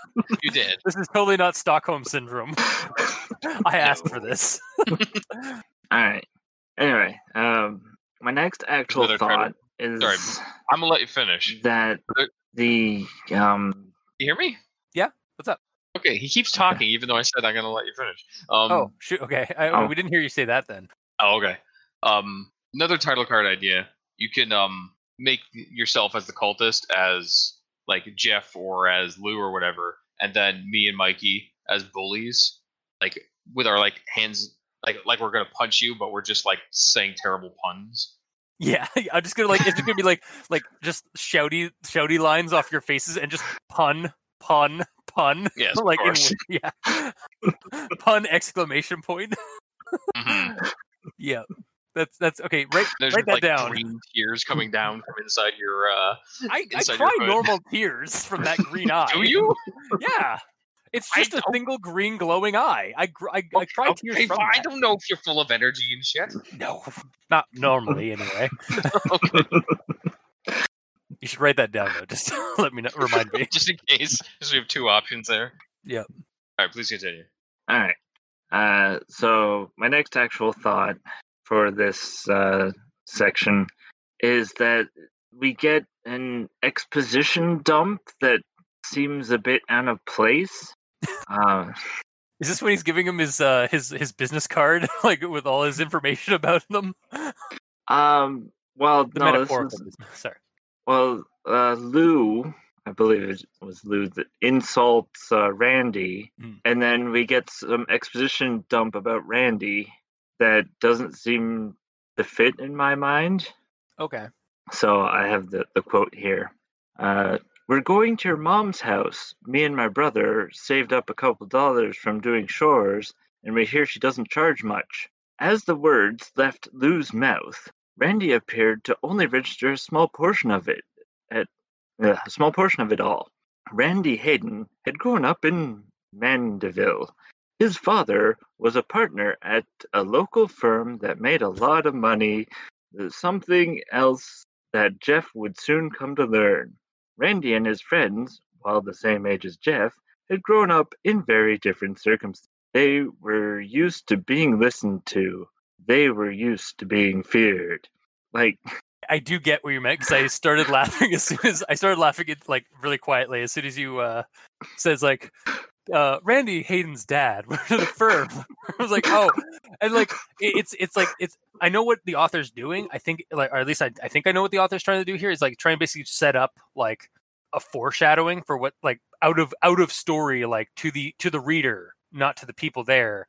You did. This is totally not Stockholm syndrome. I asked for this. All right. Anyway, um, my next actual Another credit. thought is Sorry. I'm gonna let you finish. that the um You hear me? Yeah, what's up? Okay, he keeps talking even though I said I'm gonna let you finish. Um, oh, shoot. Okay. I, oh. We didn't hear you say that then. Oh, okay. Um, another title card idea. You can um make yourself as the cultist as like Jeff or as Lou or whatever, and then me and Mikey as bullies, like with our like hands, like like we're gonna punch you, but we're just like saying terrible puns. Yeah, I'm just gonna like it's gonna be like like just shouty shouty lines off your faces and just pun pun pun Yes, of like in, yeah pun exclamation point Mhm. yeah that's that's okay write There's write that like down green tears coming down from inside your. uh I, I inside cry your normal tears from that green eye Do you? yeah it's just a don't- single green glowing eye I I, I cry tears from. I don't know if you're full of energy and shit. no not normally anyway you should write that down though just let me know remind me just in case, because we have two options there. Yep. All right, please continue. all right. Uh, so my next actual thought for this uh, section is that we get an exposition dump that seems a bit out of place. Uh, Is this when he's giving him his uh his his business card like with all his information about them? um, well, The no, metaphorical is. Sorry. Well, uh, Lou, I believe it was Lou that insults uh, Randy, Hmm. and then we get some exposition dump about Randy that doesn't seem to fit in my mind. Okay. So I have the, the quote here. Uh, We're going to your mom's house. Me and my brother saved up a couple dollars from doing chores, and we hear she doesn't charge much. As the words left Lou's mouth, Randy appeared to only register a small portion of it. At uh, a small portion of it all. Randy Hayden had grown up in Mandeville. His father was a partner at a local firm that made a lot of money uh, something else that Jeff would soon come to learn. Randy and his friends, while the same age as Jeff, had grown up in very different circumstances. They were used to being listened to. They were used to being feared. Like, I do get what you meant because I started laughing as soon as I started laughing it like really quietly as soon as you uh says like uh Randy Hayden's dad to the firm. I was like, oh, and like it's it's like it's I know what the author's doing. I think like or at least I I think I know what the author's trying to do here is like trying to basically set up like a foreshadowing for what like out of out of story like to the to the reader, not to the people there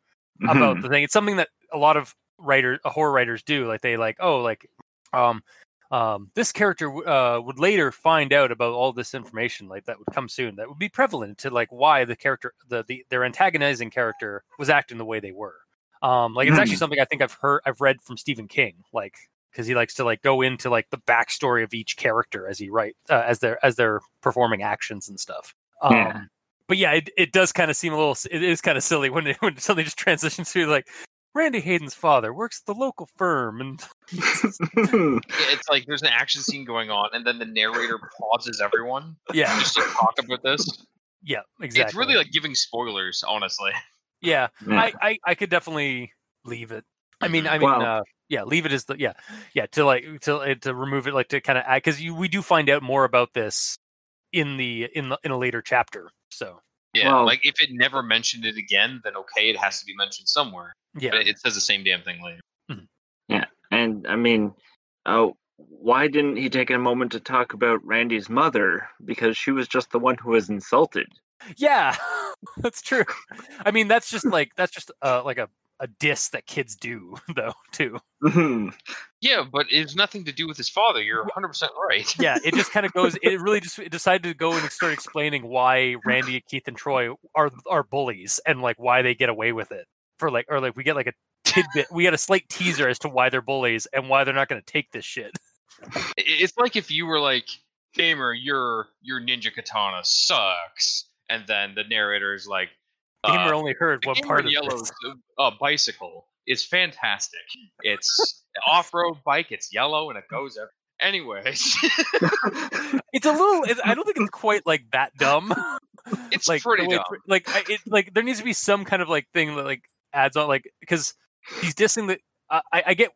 about the thing. It's something that a lot of writer uh, horror writers do. Like they like, oh, like um um this character w- uh would later find out about all this information like that would come soon that would be prevalent to like why the character the, the their antagonizing character was acting the way they were um like it's actually Hmm. something i think i've heard i've read from stephen king like because he likes to like go into like the backstory of each character as he write uh, as they're as they're performing actions and stuff um Yeah. but yeah it, it does kind of seem a little it is kind of silly when it, when something just transitions to like randy hayden's father works at the local firm and Yeah, It's like there's an action scene going on, and then the narrator pauses everyone yeah just to talk about this. yeah exactly It's really like giving spoilers, honestly. yeah Yeah. I, I i could definitely leave it i mean i mean Well- uh yeah leave it as the yeah yeah to like to uh, to remove it like to kind of add because you we do find out more about this in the in the in a later chapter so Yeah, Well- like if it never mentioned it again, then okay, it has to be mentioned somewhere. Yeah But it says the same damn thing later. Yeah. And I mean, oh, why didn't he take a moment to talk about Randy's mother? Because she was just the one who was insulted. yeah that's true i mean that's just like that's just uh like a a diss that kids do though too Mhm. Yeah, but it's nothing to do with his father. You're 100 percent right. yeah it just kind of goes it really just it decided to go and start explaining why randy keith and troy are are bullies and like why they get away with it for like or like we get like a tidbit we get a slight teaser as to why they're bullies and why they're not going to take this shit It's like if you were like, "Gamer, your your ninja katana sucks," and then the narrator is like, gamer uh, only heard one part of Yellow's this. uh, bicycle is fantastic. It's off-road bike. It's yellow and it goes everywhere. Anyways, It's a little. It's, I don't think it's quite like that dumb. it's like pretty dumb. Like it, like there needs to be some kind of like thing that like adds on like because he's dissing the. I I get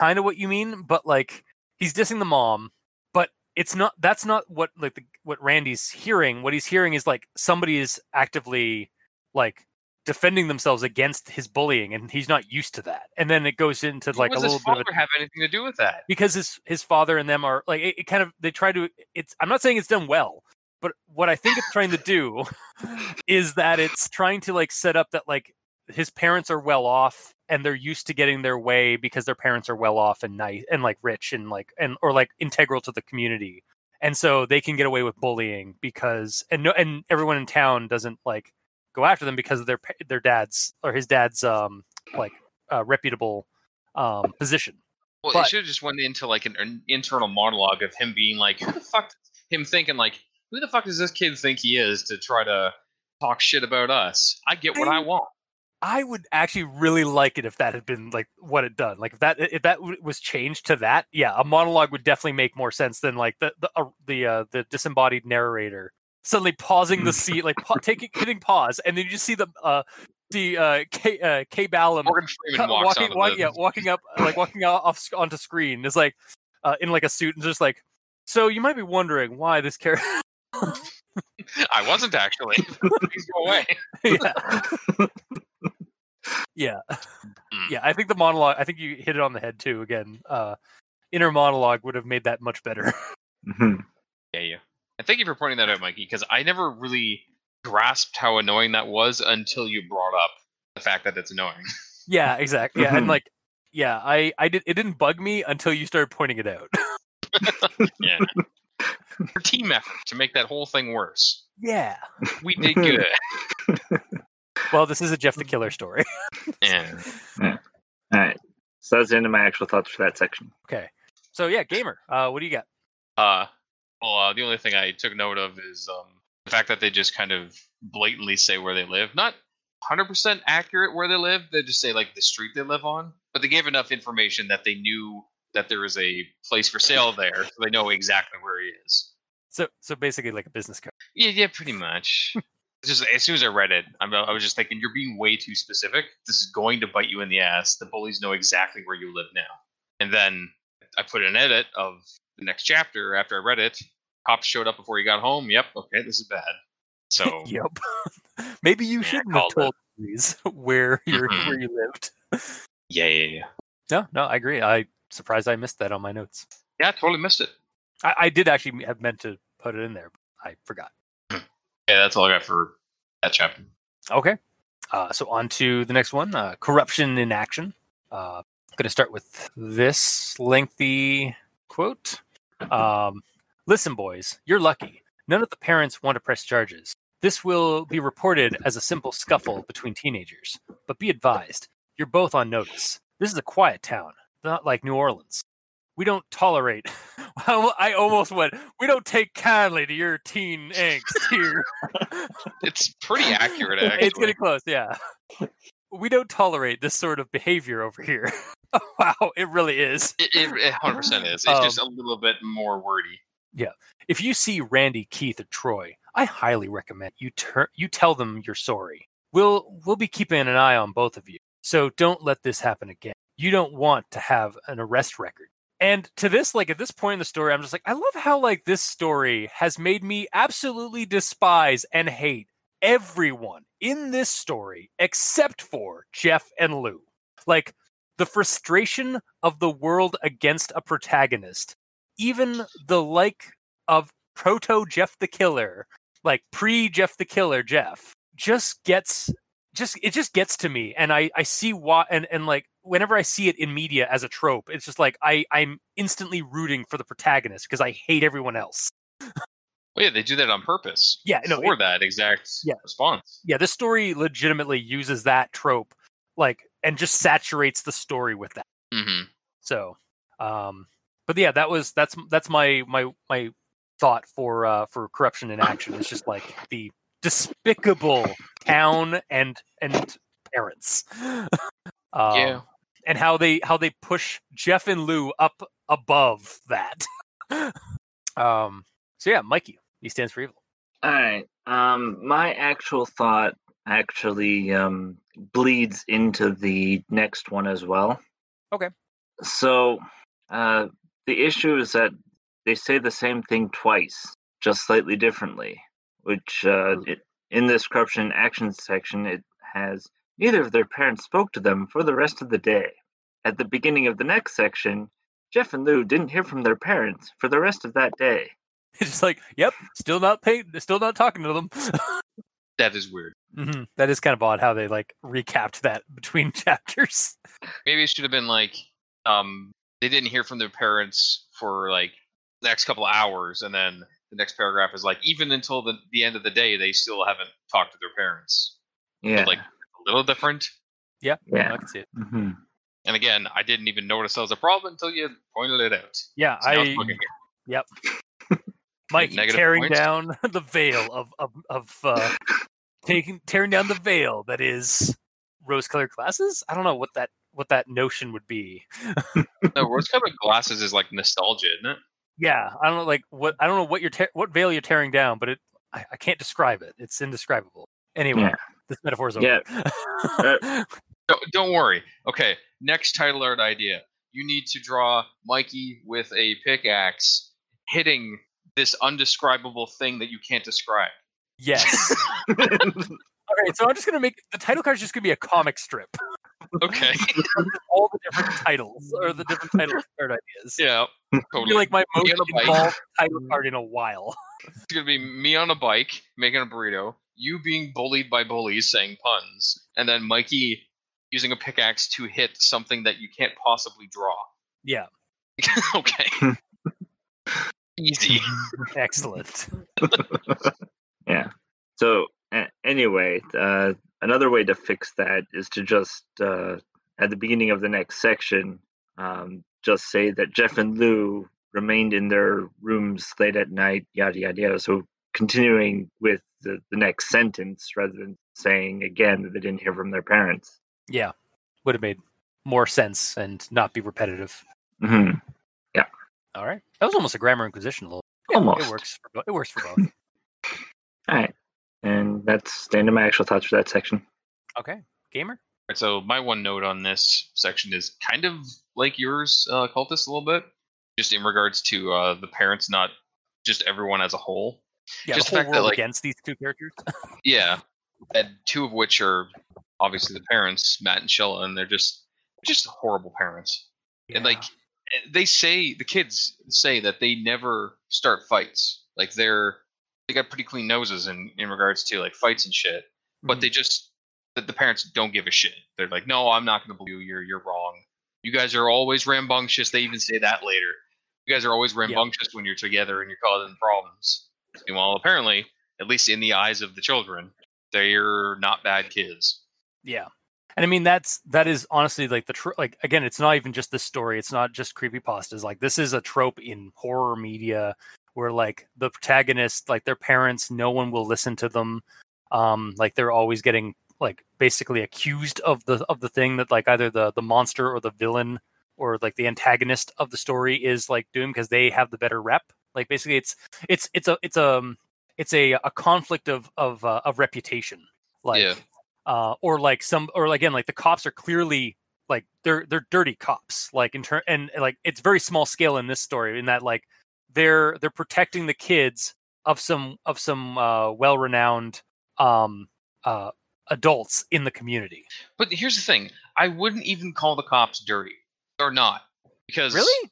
kind of what you mean, but like he's dissing the mom, but it's not. That's not what like the, what Randy's hearing. What he's hearing is like somebody is actively like defending themselves against his bullying, and he's not used to that. And then it goes into like a little bit of a have anything to do with that? because his his father and them are like it, it kind of they try to it's i'm not saying it's done well but what i think it's trying to do is that it's trying to like set up that like his parents are well off and they're used to getting their way because their parents are well off and nice and like rich and like and or like integral to the community and so they can get away with bullying because and no and everyone in town doesn't like go after them because of their their dad's or his dad's um like uh, reputable um position Well, But- it should have just went into like an, an internal monologue of him being like, "Who the fuck?" Him thinking like, "Who the fuck does this kid think he is to try to talk shit about us?" I get what I I- want. I would actually really like it if that had been like what it done. Like if that if that w- was changed to that, yeah, a monologue would definitely make more sense than like the the uh, the uh, the disembodied narrator suddenly pausing the scene, like pa- taking hitting pause, and then you just see the uh the uh K uh, K Ballum cut- walking walk, yeah walking up like walking off onto screen is like uh, in like a suit and just like so you might be wondering why this character I wasn't actually. Please go away. yeah yeah Mm. yeah i think the monologue i think you hit it on the head too again uh inner monologue would have made that much better Mhm. Yeah, yeah. And thank you for pointing that out, Mikey, because I never really grasped how annoying that was until you brought up the fact that it's annoying. yeah exactly yeah and Mhm. like yeah i i did it didn't bug me until you started pointing it out Yeah. For team effort to make that whole thing worse. yeah We did good. well this is a jeff the killer story yeah. All right. So that's the end of my actual thoughts for that section. okay so yeah gamer uh what do you got Uh, well, uh, the only thing I took note of is um, the fact that they just kind of blatantly say where they live. Not 100% accurate where they live. They just say like the street they live on, but they gave enough information that they knew that there was a place for sale there, so they know exactly where he is. so so basically like a business card Yeah, yeah, pretty much. Just as soon as I read it, I'm, I was just thinking you're being way too specific. This is going to bite you in the ass. The bullies know exactly where you live now. And then I put an edit of the next chapter after I read it. Cops showed up before he got home. Yep, okay, this is bad. So yep maybe you Yeah, shouldn't have told these where you where you lived yeah, yeah, yeah, no no i agree i surprised i missed that on my notes yeah. I totally missed it. I, I did actually have meant to put it in there, but I forgot. Yeah, that's all I got for that chapter. Okay. Uh, so on to the next one uh, corruption in action. Uh, going to start with this lengthy quote. Um, Listen, boys, you're lucky. None of the parents want to press charges. This will be reported as a simple scuffle between teenagers. But be advised, you're both on notice. This is a quiet town, not like New Orleans. We don't tolerate. I almost went. We don't take kindly to your teen angst here. It's pretty accurate, actually. It's getting close, yeah. We don't tolerate this sort of behavior over here. wow, it really is. It, it, it 100% is. It's Um, just a little bit more wordy. Yeah. If you see Randy, Keith, or Troy, I highly recommend you tur- you tell them you're sorry. We'll we'll be keeping an eye on both of you. So don't let this happen again. You don't want to have an arrest record. And to this, like at this point in the story, I'm just like, I love how like this story has made me absolutely despise and hate everyone in this story except for Jeff and Lou. Like the frustration of the world against a protagonist, even the like of proto Jeff the Killer, like pre Jeff the Killer Jeff, just gets just it just gets to me and I I see why and and like whenever I see it in media as a trope, it's just like I I'm instantly rooting for the protagonist because I hate everyone else. Well, yeah, they do that on purpose. Yeah, no, for it- that exact Yeah. response. Yeah, this story legitimately uses that trope like and just saturates the story with that. hmm So, um, but yeah, that was that's that's my my my thought for uh for corruption in action. It's just like the despicable town and and parents. um, yeah. And how they how they push Jeff and Lou up above that. um. So yeah, Mikey, he stands for evil. All right. Um, my actual thought actually um, bleeds into the next one as well. Okay. So uh, the issue is that they say the same thing twice, just slightly differently. Which uh, it, in this corruption action section, it has neither of their parents spoke to them for the rest of the day. At the beginning of the next section, Jeff and Lou didn't hear from their parents for the rest of that day. It's just like, yep, still not paying, still not talking to them. That is weird. hmm That is kind of odd how they like recapped that between chapters. Maybe it should have been like um they didn't hear from their parents for like the next couple of hours and then the next paragraph is like even until the, the end of the day they still haven't talked to their parents. Yeah. like a little different. Yeah, yeah. I can see it. hmm And again, I didn't even notice that was a problem until you pointed it out. Yeah, So now it's I looking good. Mike tearing points? down the veil of of, of uh, taking tearing down the veil that is rose-colored glasses. I don't know what that what that notion would be. No, rose-colored glasses is like nostalgia, isn't it? Yeah, I don't know like what I don't know what you're te- what veil you're tearing down, but it I, I can't describe it. It's indescribable. Anyway, Yeah. This metaphor is over. Yeah. Uh, don't, don't worry. Okay, next title art idea. You need to draw Mikey with a pickaxe hitting this undescribable thing that you can't describe. yes. Okay, so I'm just gonna make the title card is just gonna be a comic strip. Okay. All the different titles or the different title card ideas. yeah. Totally. be like my most Me on a involved title card in a while. It's gonna be me on a bike making a burrito, you being bullied by bullies saying puns, and then Mikey using a pickaxe to hit something that you can't possibly draw. Yeah, okay. Easy. excellent. yeah. So a- anyway, uh, another way to fix that is to just uh, at the beginning of the next section, um, just say that Jeff and Lou remained in their rooms late at night, yada yada yada. So continuing with the, the next sentence rather than saying again that they didn't hear from their parents. Yeah, would have made more sense and not be repetitive. hmm Yeah. All right, that was almost a grammar inquisition. A little. Yeah, Almost. It works. For, bo- it works for both. All right. And that's the end of my actual thoughts for that section. okay, gamer. Right, so my one note on this section is kind of like yours, uh, cultist, a little bit, just in regards to uh, the parents, not just everyone as a whole. Yeah, Just the fact that, like- against these two characters. Yeah, and two of which are obviously the parents, Matt and Shella, and they're just just horrible parents. And like they say, the kids say that they never start fights. Like they're they got pretty clean noses in in regards to like fights and shit. but Mhm. they just that the parents don't give a shit. They're like, no, I'm not going to believe you. You're you're wrong. You guys are always rambunctious. They even say that later. You guys are always rambunctious when you're together and you're causing problems. Meanwhile, apparently, at least in the eyes of the children, they're not bad kids. Yeah. And I mean that's that is honestly like the tr- like again it's not even just this story it's not just creepy pastas like this is a trope in horror media where like the protagonist like their parents no one will listen to them um like they're always getting like basically accused of the of the thing that like either the the monster or the villain or like the antagonist of the story is like doing because they have the better rep like basically it's it's it's a it's a it's a a conflict of of uh, of reputation. Like Yeah. uh, or like some or again like the cops are clearly like they're they're dirty cops. Like in turn and like it's very small scale in this story in that like they're they're protecting the kids of some of some uh, well renowned um uh adults in the community. But here's the thing: I wouldn't even call the cops dirty. They're not. Because really?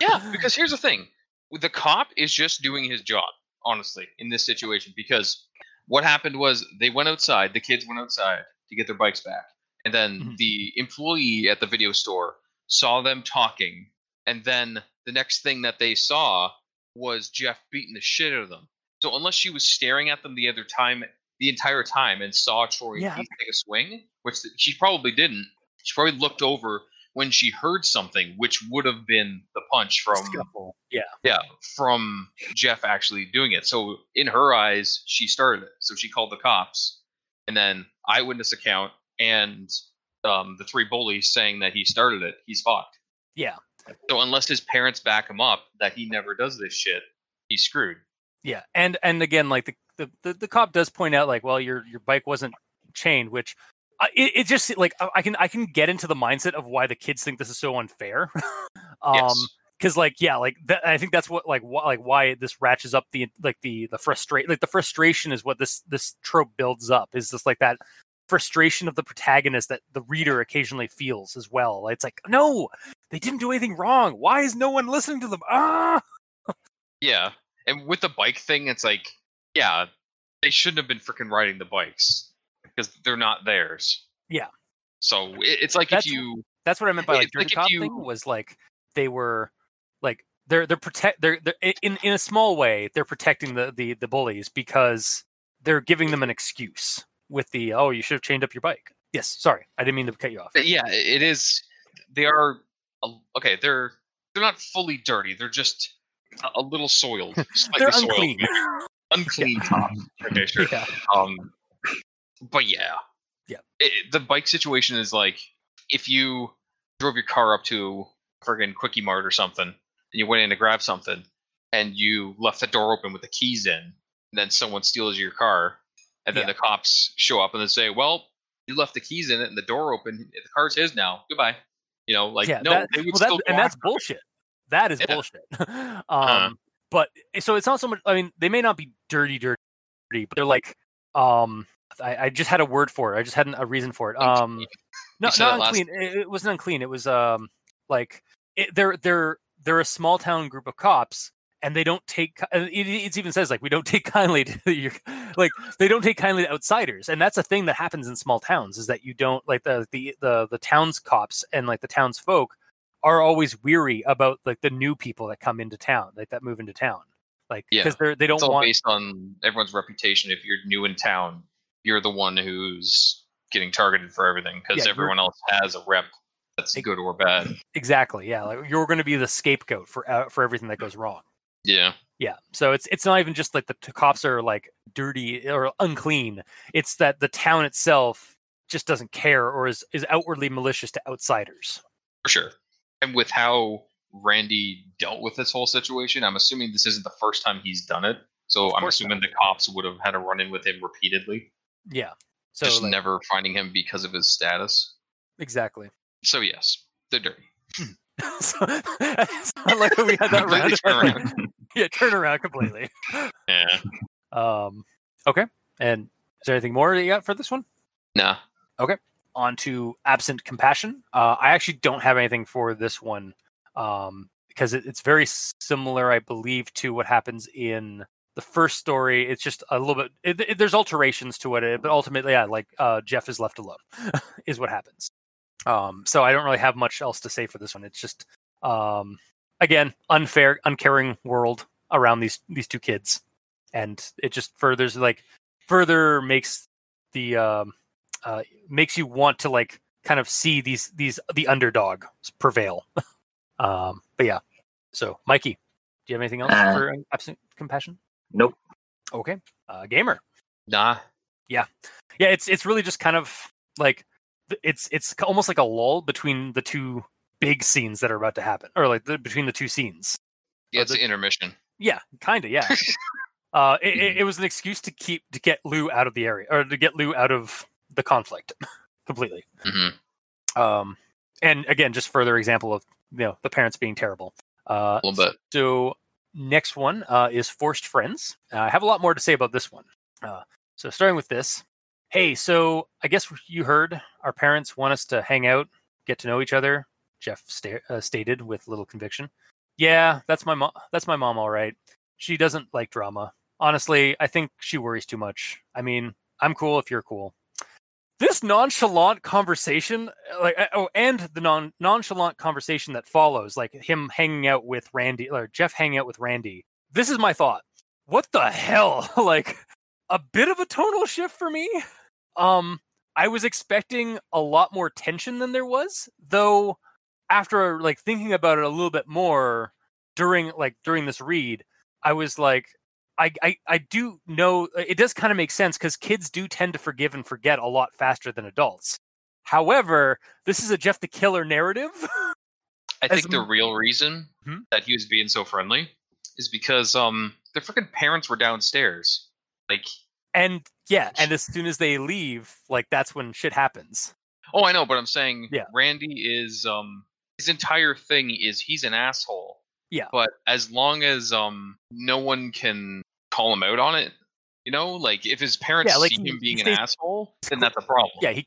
Yeah, because here's the thing: the cop is just doing his job, honestly, in this situation. Because what happened was they went outside, the kids went outside to get their bikes back, and then Mhm. the employee at the video store saw them talking, and then the next thing that they saw was Jeff beating the shit out of them. So unless she was staring at them the other time, the entire time, and saw Troy Yeah. Take a swing, which she probably didn't. She probably looked over when she heard something, which would have been the punch from Scuffle. yeah yeah from Jeff actually doing it. So in her eyes, she started it. So she called the cops, and then eyewitness account and um, the three bullies saying that he started it, he's fucked. Yeah. So unless his parents back him up that he never does this shit, he's screwed. Yeah, and and again, like the the, the, the cop does point out, like, well, your your bike wasn't chained, which it, it just like I can I can get into the mindset of why the kids think this is so unfair. um, yes. because like yeah, like that, I think that's what like wh- like why this ratchets up the like the the frustrate like the frustration is what this this trope builds up is just like that frustration of the protagonist that the reader occasionally feels as well. It's like no, they didn't do anything wrong. Why is no one listening to them? Ah. Yeah. And with the bike thing, it's like, yeah, they shouldn't have been freaking riding the bikes because they're not theirs. Yeah. So it, it's like That's- if you That's what I meant by like like cop you- thing was like they were like they're they're protect they're, they're in in a small way they're protecting the the the bullies because they're giving them an excuse with the oh you should have chained up your bike. Yes, sorry, I didn't mean to cut you off. yeah, it is. They are okay. They're they're not fully dirty. They're just a, a little soiled, slightly They're soiled, unclean. unclean top. Okay, sure. Yeah. Um, but yeah, Yeah. It, the bike situation is like if you drove your car up to friggin' Quickie Mart or something, and you went in to grab something, and you left the door open with the keys in, and then someone steals your car, and then Yeah. the cops show up and they say, "Well, you left the keys in it and the door open. The car's his now. Goodbye." You know, like yeah, no, that, well, that, and that's bullshit. That is Yeah. bullshit. um, but so it's not so much. I mean, they may not be dirty, dirty, but they're like um. I, I just had a word for it. I just had a reason for it. Um, no, not it unclean. It, it wasn't unclean. It was um like it, they're they're they're a small town group of cops, and they don't take. It, it even says like we don't take kindly to your like they don't take kindly to outsiders, and that's a thing that happens in small towns is that you don't like the the the the town's cops and like the townsfolk are always weary about like the new people that come into town, like that move into town, like Yeah. because they're they don't It's all want based on everyone's reputation. If you're new in town, you're the one who's getting targeted for everything because Yeah, everyone else has a rep that's good or bad. exactly yeah like you're going to be the scapegoat for uh, for everything that goes wrong. Yeah. Yeah. So it's it's not even just like the t- cops are like dirty or unclean. It's that the town itself just doesn't care or is is outwardly malicious to outsiders. for sure. And with how Randy dealt with this whole situation, I'm assuming this isn't the first time he's done it. So I'm assuming the cops would have had a run in with him repeatedly, Yeah. So just like, never finding him because of his status. exactly. So yes, they're dirty. so, it's not like we had that round. turn yeah, turn around completely. Yeah. Um. Okay. And is there anything more that you got for this one? Nah. Okay. On to absent compassion uh, i actually don't have anything for this one um, because it, it's very similar i believe to what happens in the first story it's just a little bit it, it- there's alterations to what it but ultimately yeah like uh, jeff is left alone is what happens um, so i don't really have much else to say for this one it's just um, again unfair uncaring world around these these two kids and it just furthers like further makes the um, uh, makes you want to like kind of see these these the underdog prevail. um, but yeah, so Mikey, do you have anything else Uh, for absent compassion? Nope. Okay, uh, gamer. Nah. Yeah, Yeah. it's it's really just kind of like it's it's almost like a lull between the two big scenes that are about to happen, or like the, between the two scenes. Yeah, Oh, it's the- an intermission. Yeah, kind of. Yeah. uh, it, it, it was an excuse to keep to get Lou out of the area, or to get Lou out of the conflict completely. hmm Um, and again, just further example of you know the parents being terrible. Uh, A little bit. so next one uh, is forced friends. Uh, I have a lot more to say about this one. Uh, so starting with this, hey, so I guess you heard our parents want us to hang out, get to know each other. Jeff sta- uh, stated with little conviction. Yeah, that's my mom. That's my mom, all right. She doesn't like drama. Honestly, I think she worries too much. I mean, I'm cool if you're cool. This nonchalant conversation, like, uh, oh, and the non nonchalant conversation that follows, like him hanging out with Randy or Jeff hanging out with Randy. This is my thought. What the hell? like, a bit of a tonal shift for me. Um, I was expecting a lot more tension than there was, though. After like thinking about it a little bit more during like during this read, I was like, I I, I do know it does kind of make sense because kids do tend to forgive and forget a lot faster than adults. However, this is a Jeff the Killer narrative. I As think the real reason Hmm? that he was being so friendly is because um the freaking parents were downstairs. Like, and yeah, and as soon as they leave, like that's when shit happens. oh, I know, but I'm saying Yeah. Randy is um his entire thing is he's an asshole. Yeah. But as long as um no one can call him out on it, you know, like if his parents Yeah, like, see him being an asshole, then that's a problem. Yeah, he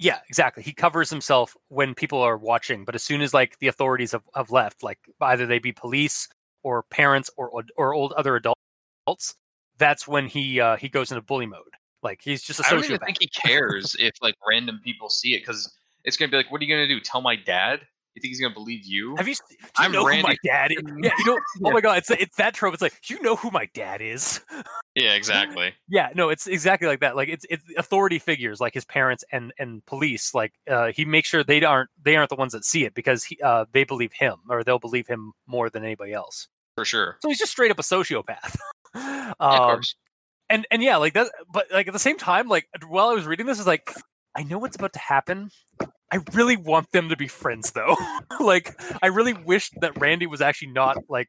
yeah, exactly. He covers himself when people are watching, but as soon as like the authorities have, have left, like either they be police or parents or or old other adults, that's when he uh he goes into bully mode. Like he's just a I don't even think he cares if like random people see it because it's gonna be like, what are you gonna do? Tell my dad? You think he's gonna believe you? Have you? Do you I'm know who my Randy. dad is? Yeah, you know. Oh my god, it's it's that trope. It's like you know who my dad is. yeah, exactly. Yeah, no, it's exactly like that. Like it's it's authority figures like his parents and and police. Like uh, he makes sure they aren't they aren't the ones that see it because he uh, they believe him or they'll believe him more than anybody else. For sure. So he's just straight up a sociopath. Yeah, of um, course. and and yeah, like that. But like at the same time, like while I was reading this, is like I know what's about to happen. I really want them to be friends though. like I really wish that Randy was actually not like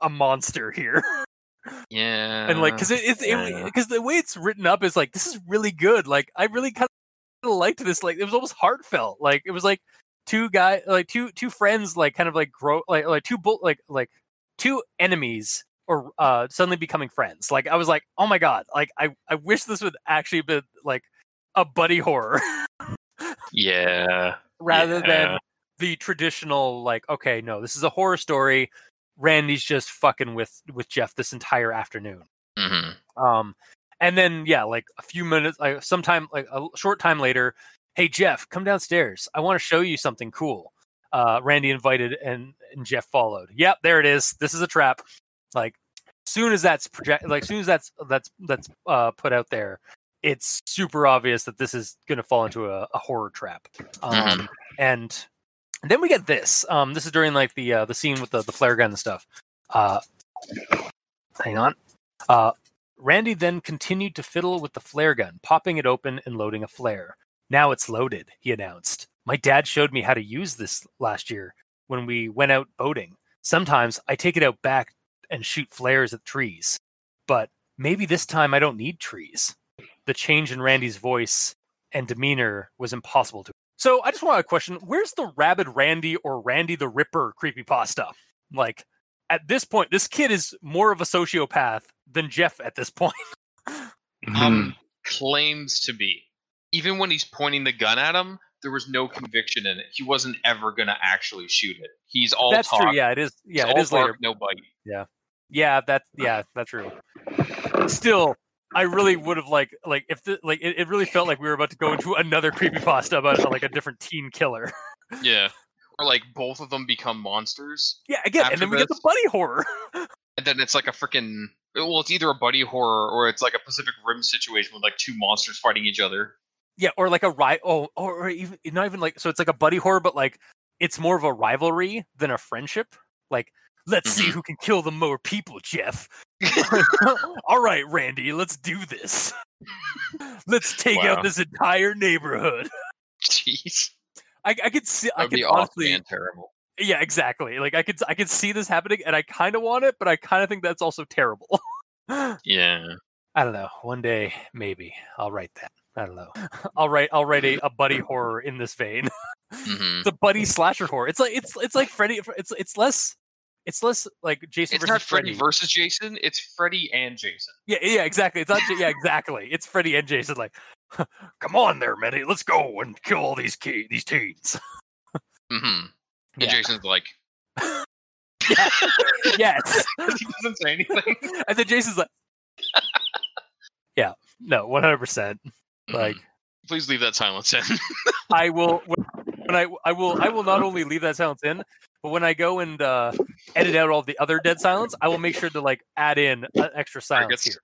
a monster here. Yeah. and like because it, it's yeah. because the way it's written up is like this is really good like i really kind of liked this like it was almost heartfelt like it was like two guy like two two friends like kind of like grow like like two bull like like two enemies or uh suddenly becoming friends like i was like oh my god like i i wish this would actually be like a buddy horror. Yeah. rather than the traditional like okay no this is a horror story. Randy's just fucking with with jeff this entire afternoon. Hmm um and then yeah like a few minutes like sometime like a short time later hey jeff come downstairs. I want to show you something cool. Uh randy invited and and jeff followed. Yep there it is. This is a trap. Like soon as that's project like soon as that's that's that's uh put out there it's super obvious that this is going to fall into a, a horror trap um and then we get this um this is during like the uh the scene with the the flare gun and stuff uh hang on uh Randy then continued to fiddle with the flare gun, popping it open and loading a flare. Now it's loaded, he announced. My dad showed me how to use this last year when we went out boating. Sometimes I take it out back and shoot flares at trees. But maybe this time I don't need trees. The change in Randy's voice and demeanor was impossible to. So I just want to question where's the Rabid Randy or Randy the Ripper creepypasta? Like, at this point, this kid is more of a sociopath than Jeff at this point. Mm-hmm. Um, claims to be. Even when he's pointing the gun at him, there was no conviction in it. He wasn't ever gonna actually shoot it. He's all that's talk. true. Yeah, it is. He's Yeah, it all is later. no bite. Yeah, that's yeah, that's true. Still, I really would have like like if the, like it, it really felt like we were about to go into another creepy pasta about like a different teen killer. Yeah. Or like both of them become monsters, Yeah, again, and then we get the buddy horror. and then it's like a freaking. Well, it's either a buddy horror or it's like a Pacific Rim situation with like two monsters fighting each other. yeah, or like a ri Oh, or, or even not even like so. It's like a buddy horror, but like it's more of a rivalry than a friendship. Like, let's see Mhm. who can kill the more people, Jeff. All right, Randy, let's do this. let's take Wow. out this entire neighborhood. Jeez, I, I could see. that I could be honestly. and terrible. Yeah, exactly. Like I could I could see this happening and I kind of want it, but I kind of think that's also terrible. Yeah, I don't know. One day maybe I'll write that. I don't know. I'll write I'll write a, a buddy horror in this vein. hmm the buddy slasher horror. It's like it's it's like Freddy it's it's less it's less like Jason It's versus not Freddy Freddy. versus Jason. It's Freddy and Jason. yeah, yeah, exactly. It's not yeah, exactly. It's Freddy and Jason like Come on there, Manny. Let's go and kill all these key, these teens. hmm And Yeah. Jason's like, Yeah. yes. he doesn't say anything. And then Jason's like Yeah. No, 100%. Like Mhm. please leave that silence in. I will when I I will I will not only leave that silence in, but when I go and uh, edit out all the other dead silence, I will make sure to like add in an extra silence Crickets.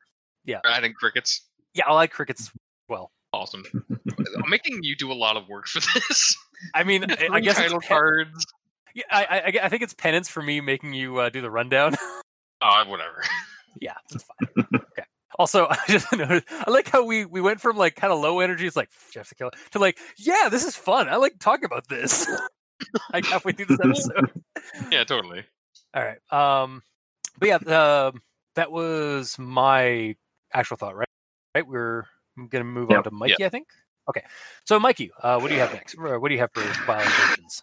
here. Adding crickets. Yeah, I like crickets as well. Awesome. I'm making you do a lot of work for this. I mean, I, I guess title pen- cards. yeah, I, I I think it's penance for me making you uh, do the rundown. Oh, whatever. yeah, that's fine. Okay. Also, I just noticed, I like how we we went from like kind of low energy, it's like Jeff's the killer, to like, yeah, this is fun. I like talking about this. like halfway through this episode. Yeah, totally. All right. Um, but yeah, the, that was my actual thought, right? Right. We're gonna move on to Mikey, I think. Okay. So, Mikey, uh, what do you have next? What do you have for violent intentions?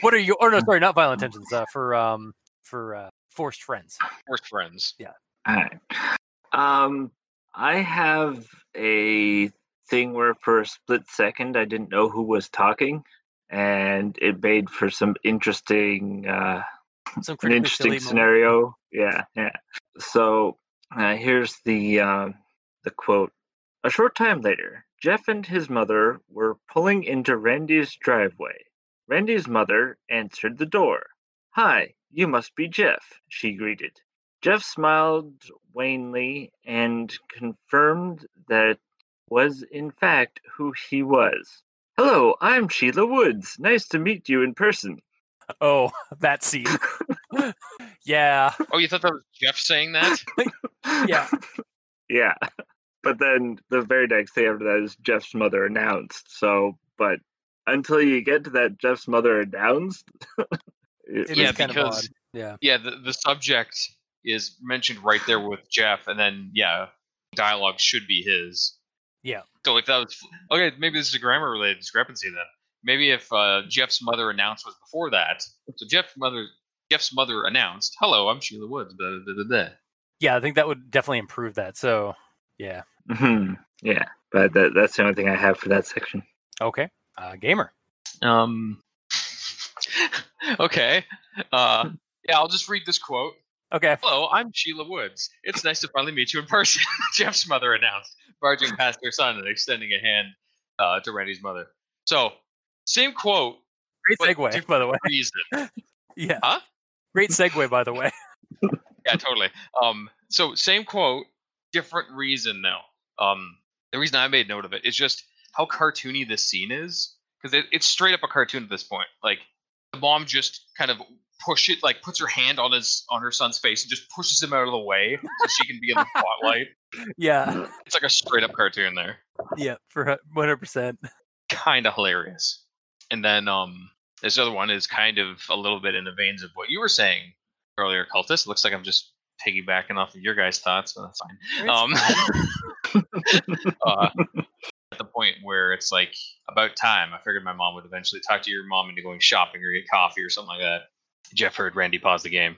what are you? Or no, sorry, not violent intentions. Uh, for um, for uh, forced friends. Forced friends. Yeah. All right. Um, I have a thing where for a split second I didn't know who was talking, and it made for some interesting, uh, Some an interesting silly moment. scenario. Yeah, yeah. So uh, here's the um, the quote. A short time later, Jeff and his mother were pulling into Randy's driveway. Randy's mother answered the door. Hi, you must be Jeff, she greeted. Jeff smiled wanly and confirmed that was in fact who he was. Hello, I'm Sheila Woods. Nice to meet you in person. Oh, that scene. yeah. Oh, you thought that was Jeff saying that? Yeah. yeah. But then the very next day after that is Jeff's mother announced. So, but until you get to that Jeff's mother announced, it- It Yeah, is kind of because- odd. Yeah. yeah, the, the subject is mentioned right there with Jeff, and then yeah, dialogue should be his. Yeah. So if that was okay, maybe this is a grammar related discrepancy then. Maybe if uh, Jeff's mother announced was before that. So Jeff's mother Jeff's mother announced, "Hello, I'm Sheila Woods." Blah, blah, blah, blah. Yeah, I think that would definitely improve that. So, yeah. Mhm. yeah. But that, that's the only thing I have for that section. Okay. Uh, gamer. Um. okay. Uh. Yeah, I'll just read this quote. Okay. Hello, I'm Sheila Woods. It's nice to finally meet you in person. Jeff's mother announced, barging past her son and extending a hand uh, to Randy's mother. So, same quote, Great segue, by the way. reason. Yeah. Huh? Great segue, by the way. Yeah, totally. Um, so same quote, different reason though. Um, the reason I made note of it is just how cartoony this scene is because it, it's straight up a cartoon at this point. Like the mom just kind of push it, like puts her hand on his on her son's face and just pushes him out of the way so she can be in the spotlight. Yeah. It's like a straight up cartoon there. Yeah. For one hundred percent. kind of hilarious. And then um this other one is kind of a little bit in the veins of what you were saying earlier, cultist. Looks like I'm just piggybacking off of your guys' thoughts, but that's fine. Um, uh, at the point where it's like about time, I figured my mom would eventually talk to your mom into going shopping or get coffee or something like that. Jeff heard Randy pause the game.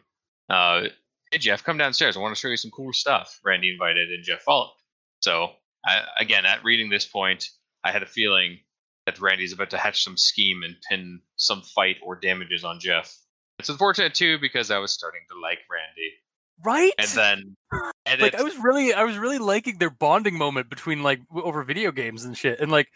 Uh, hey Jeff, come downstairs. I want to show you some cool stuff. Randy invited, and Jeff followed. So I, again, at reading this point, I had a feeling that Randy's about to hatch some scheme and pin some fight or damages on Jeff. It's unfortunate too because I was starting to like Randy, right. and then and like I was really, I was really liking their bonding moment between like over video games and shit, and like,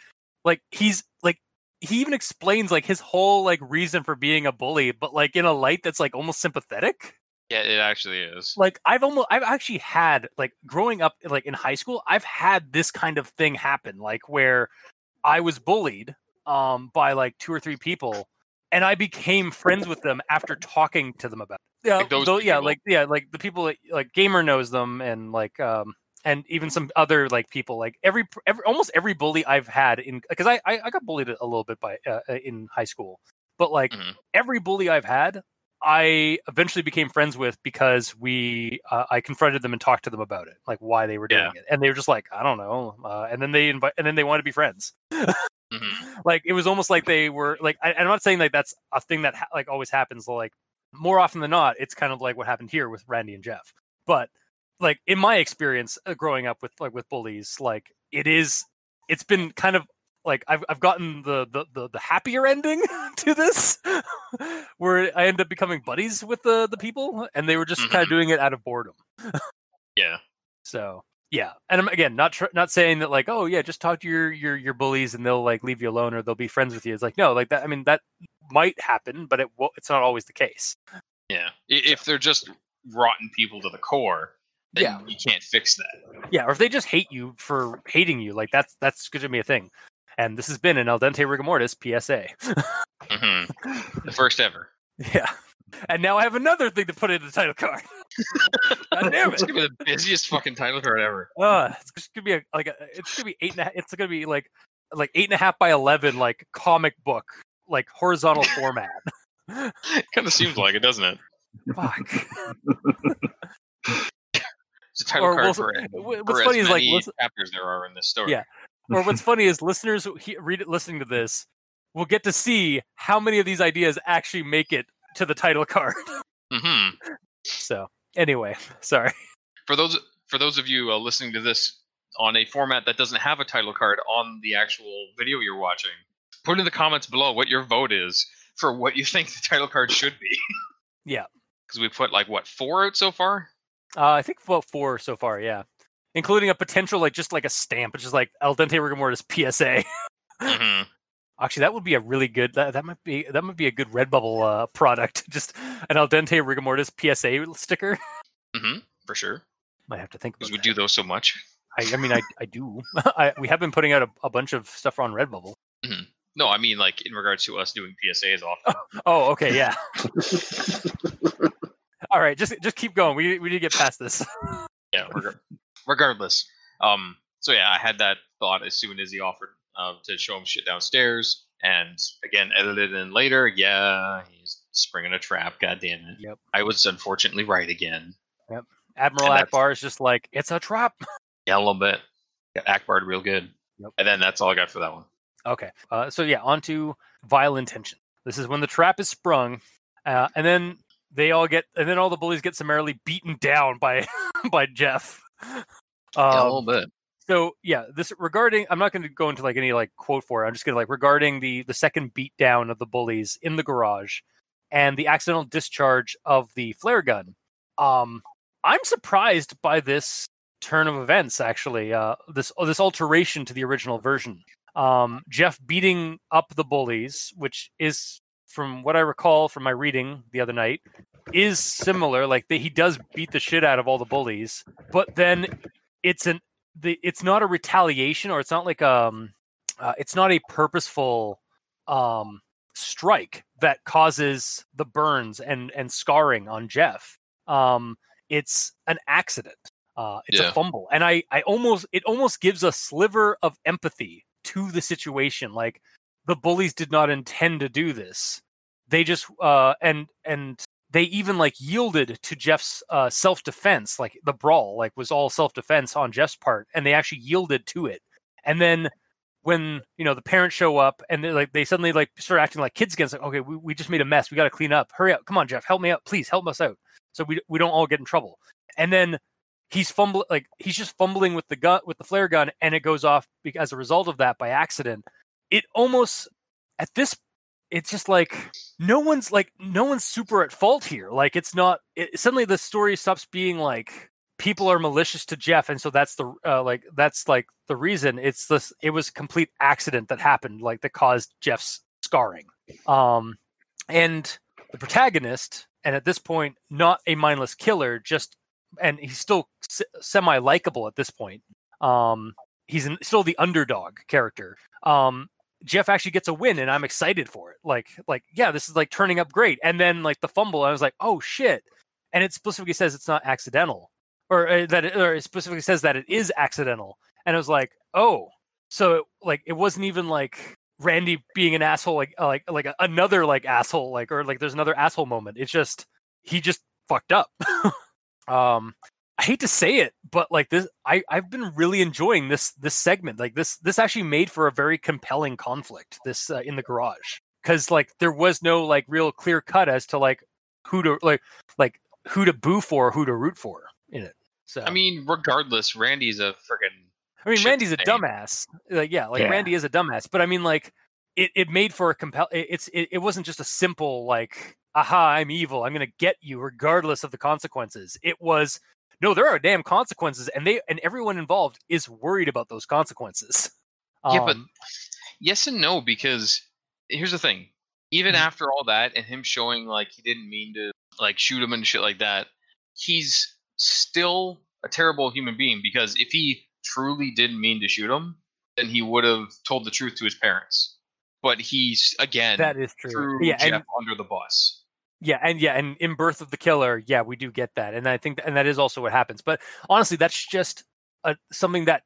like he's like he even explains like his whole like reason for being a bully, but like in a light that's like almost sympathetic. yeah, it actually is. like I've almost I've actually had like growing up like in high school, I've had this kind of thing happen, like where I was bullied um by like two or three people and I became friends with them after talking to them about it. Yeah, Like those tho- yeah, like yeah, like the people that like gamer knows them and like um and even some other like people like every every almost every bully I've had in because I, I I got bullied a little bit by uh, uh, in high school, but like Mhm. every bully I've had, I eventually became friends with because we uh, I confronted them and talked to them about it, like why they were doing Yeah. it, and they were just like I don't know, uh, and then they invite and then they wanted to be friends. Mhm. Like it was almost like they were like I, I'm not saying like that's a thing that ha- like always happens. Like more often than not, it's kind of like what happened here with Randy and Jeff. But like in my experience uh, growing up with like with bullies, like it is it's been kind of like I've I've gotten the the the, the happier ending to this, where I end up becoming buddies with the the people, and they were just kind of doing it out of boredom. Yeah. So yeah, and I'm again not tr- not saying that like oh yeah, just talk to your your your bullies and they'll like leave you alone or they'll be friends with you. It's like no, like that. I mean that might happen, but it it's not always the case. Yeah. If they're just rotten people to the core, Yeah. you can't fix that. Yeah, or if they just hate you for hating you, like that's that's going to be a thing. And this has been an Al dente rigor mortis PSA. hmm The first ever. yeah. and now I have another thing to put in the title card. God damn It's gonna be the busiest fucking title card ever. Uh, it's just gonna be a, like a, it's gonna be eight and a half. It's gonna be like like eight and a half by eleven, like comic book, like horizontal format. kind of seems like it, doesn't it? Fuck. It's a title Or card we'll- for, wh- for What's as funny is like listen, chapters there are in this story. Yeah. or what's funny is listeners who he, read it, listening to this will get to see how many of these ideas actually make it to the title card. hmm So anyway, sorry. For those for those of you uh, listening to this on a format that doesn't have a title card on the actual video you're watching, put in the comments below what your vote is for what you think the title card should be. Yeah. Because we put like what four out so far. Uh, I think about four so far, yeah, including a potential like just like a stamp, which is like al dente rigor mortis PSA. hmm Actually, that would be a really good. That, that might be that might be a good Redbubble uh, product. Just an al dente rigor mortis PSA sticker. Mm-hmm, For sure. Might have to think Because about we do those so much. I, I mean, I I do. I, we have been putting out a, a bunch of stuff on Redbubble. No, I mean like in regards to us doing PSAs often. Oh, okay, yeah. All right, just just keep going. We we need to get past this. yeah reg- regardless um so yeah i had that thought as soon as he offered uh, to show him shit downstairs and again edited in later yeah he's springing a trap god damn it Yep. i was unfortunately right again Yep. Admiral And Ackbar is just like it's a trap. yeah a little bit got ackbar'd real good Yep. and then that's all i got for that one Okay. Uh, so yeah, on to vile intention. This is when the trap is sprung, uh, and then they all get, and then all the bullies get summarily beaten down by by Jeff. yeah, a Um, little bit so yeah, this regarding, I'm not going to go into like any like quote for it. I'm just going to like regarding the the second beat down of the bullies in the garage and the accidental discharge of the flare gun. Um, I'm surprised by this turn of events. Actually, uh, this this alteration to the original version. Um, Jeff beating up the bullies, which is from what I recall from my reading the other night, is similar. Like the, he does beat the shit out of all the bullies, but then it's an the it's not a retaliation or it's not like um uh, it's not a purposeful um strike that causes the burns and and scarring on Jeff. Um it's an accident. Uh it's Yeah. a fumble. And I I almost it almost gives a sliver of empathy to the situation like the bullies did not intend to do this. They just uh and and they even like yielded to Jeff's uh, self defense, like the brawl, like was all self defense on Jeff's part, and they actually yielded to it. And then when you know the parents show up and they like they suddenly like start acting like kids again, it's like okay, we, we just made a mess, we got to clean up. Hurry up, come on, Jeff, help me out, please help us out, so we we don't all get in trouble. And then he's fumbling, like he's just fumbling with the gun with the flare gun, and it goes off as a result of that by accident. It almost at this it's just like no one's like no one's super at fault here. Like it's not it, suddenly the story stops being like people are malicious to jeff and so that's the uh, like that's like the reason. It's this it was complete accident that happened like that caused jeff's scarring. Um and the protagonist and at this point not a mindless killer just and he's still s- semi likable at this point. Um he's an, still the underdog character. Um Jeff actually gets a win and I'm excited for it. Like like yeah, this is like turning up great. And then like the fumble, I was like, "Oh shit." And it specifically says it's not accidental or uh, that it, or it specifically says that it is accidental. And I was like, "Oh." So it, like it wasn't even like Randy being an asshole like uh, like like another like asshole like or like there's another asshole moment. It's just he just fucked up. um I hate to say it, but like this, I I've been really enjoying this this segment. Like this this actually made for a very compelling conflict. This uh, in the garage because like there was no like real clear cut as to like who to like like who to boo for, who to root for in it. So i mean regardless randy's a freaking I mean shit Randy's a stain. dumbass. Like yeah, like Yeah. Randy is a dumbass. But I mean like it it made for a compel. it- It's it, it wasn't just a simple like aha I'm evil I'm gonna get you regardless of the consequences. It was no there are damn consequences and they and everyone involved is worried about those consequences. Yeah, but Um, yes and no because here's the thing. Even Mhm. after all that and him showing like he didn't mean to like shoot him and shit like that, he's still a terrible human being because if he truly didn't mean to shoot him, then he would have told the truth to his parents. But he's again that is true. threw Yeah, Jeff and under the bus. Yeah, and yeah, and in Birth of the Killer, yeah, we do get that, and I think, and that is also what happens. But honestly, that's just a, something that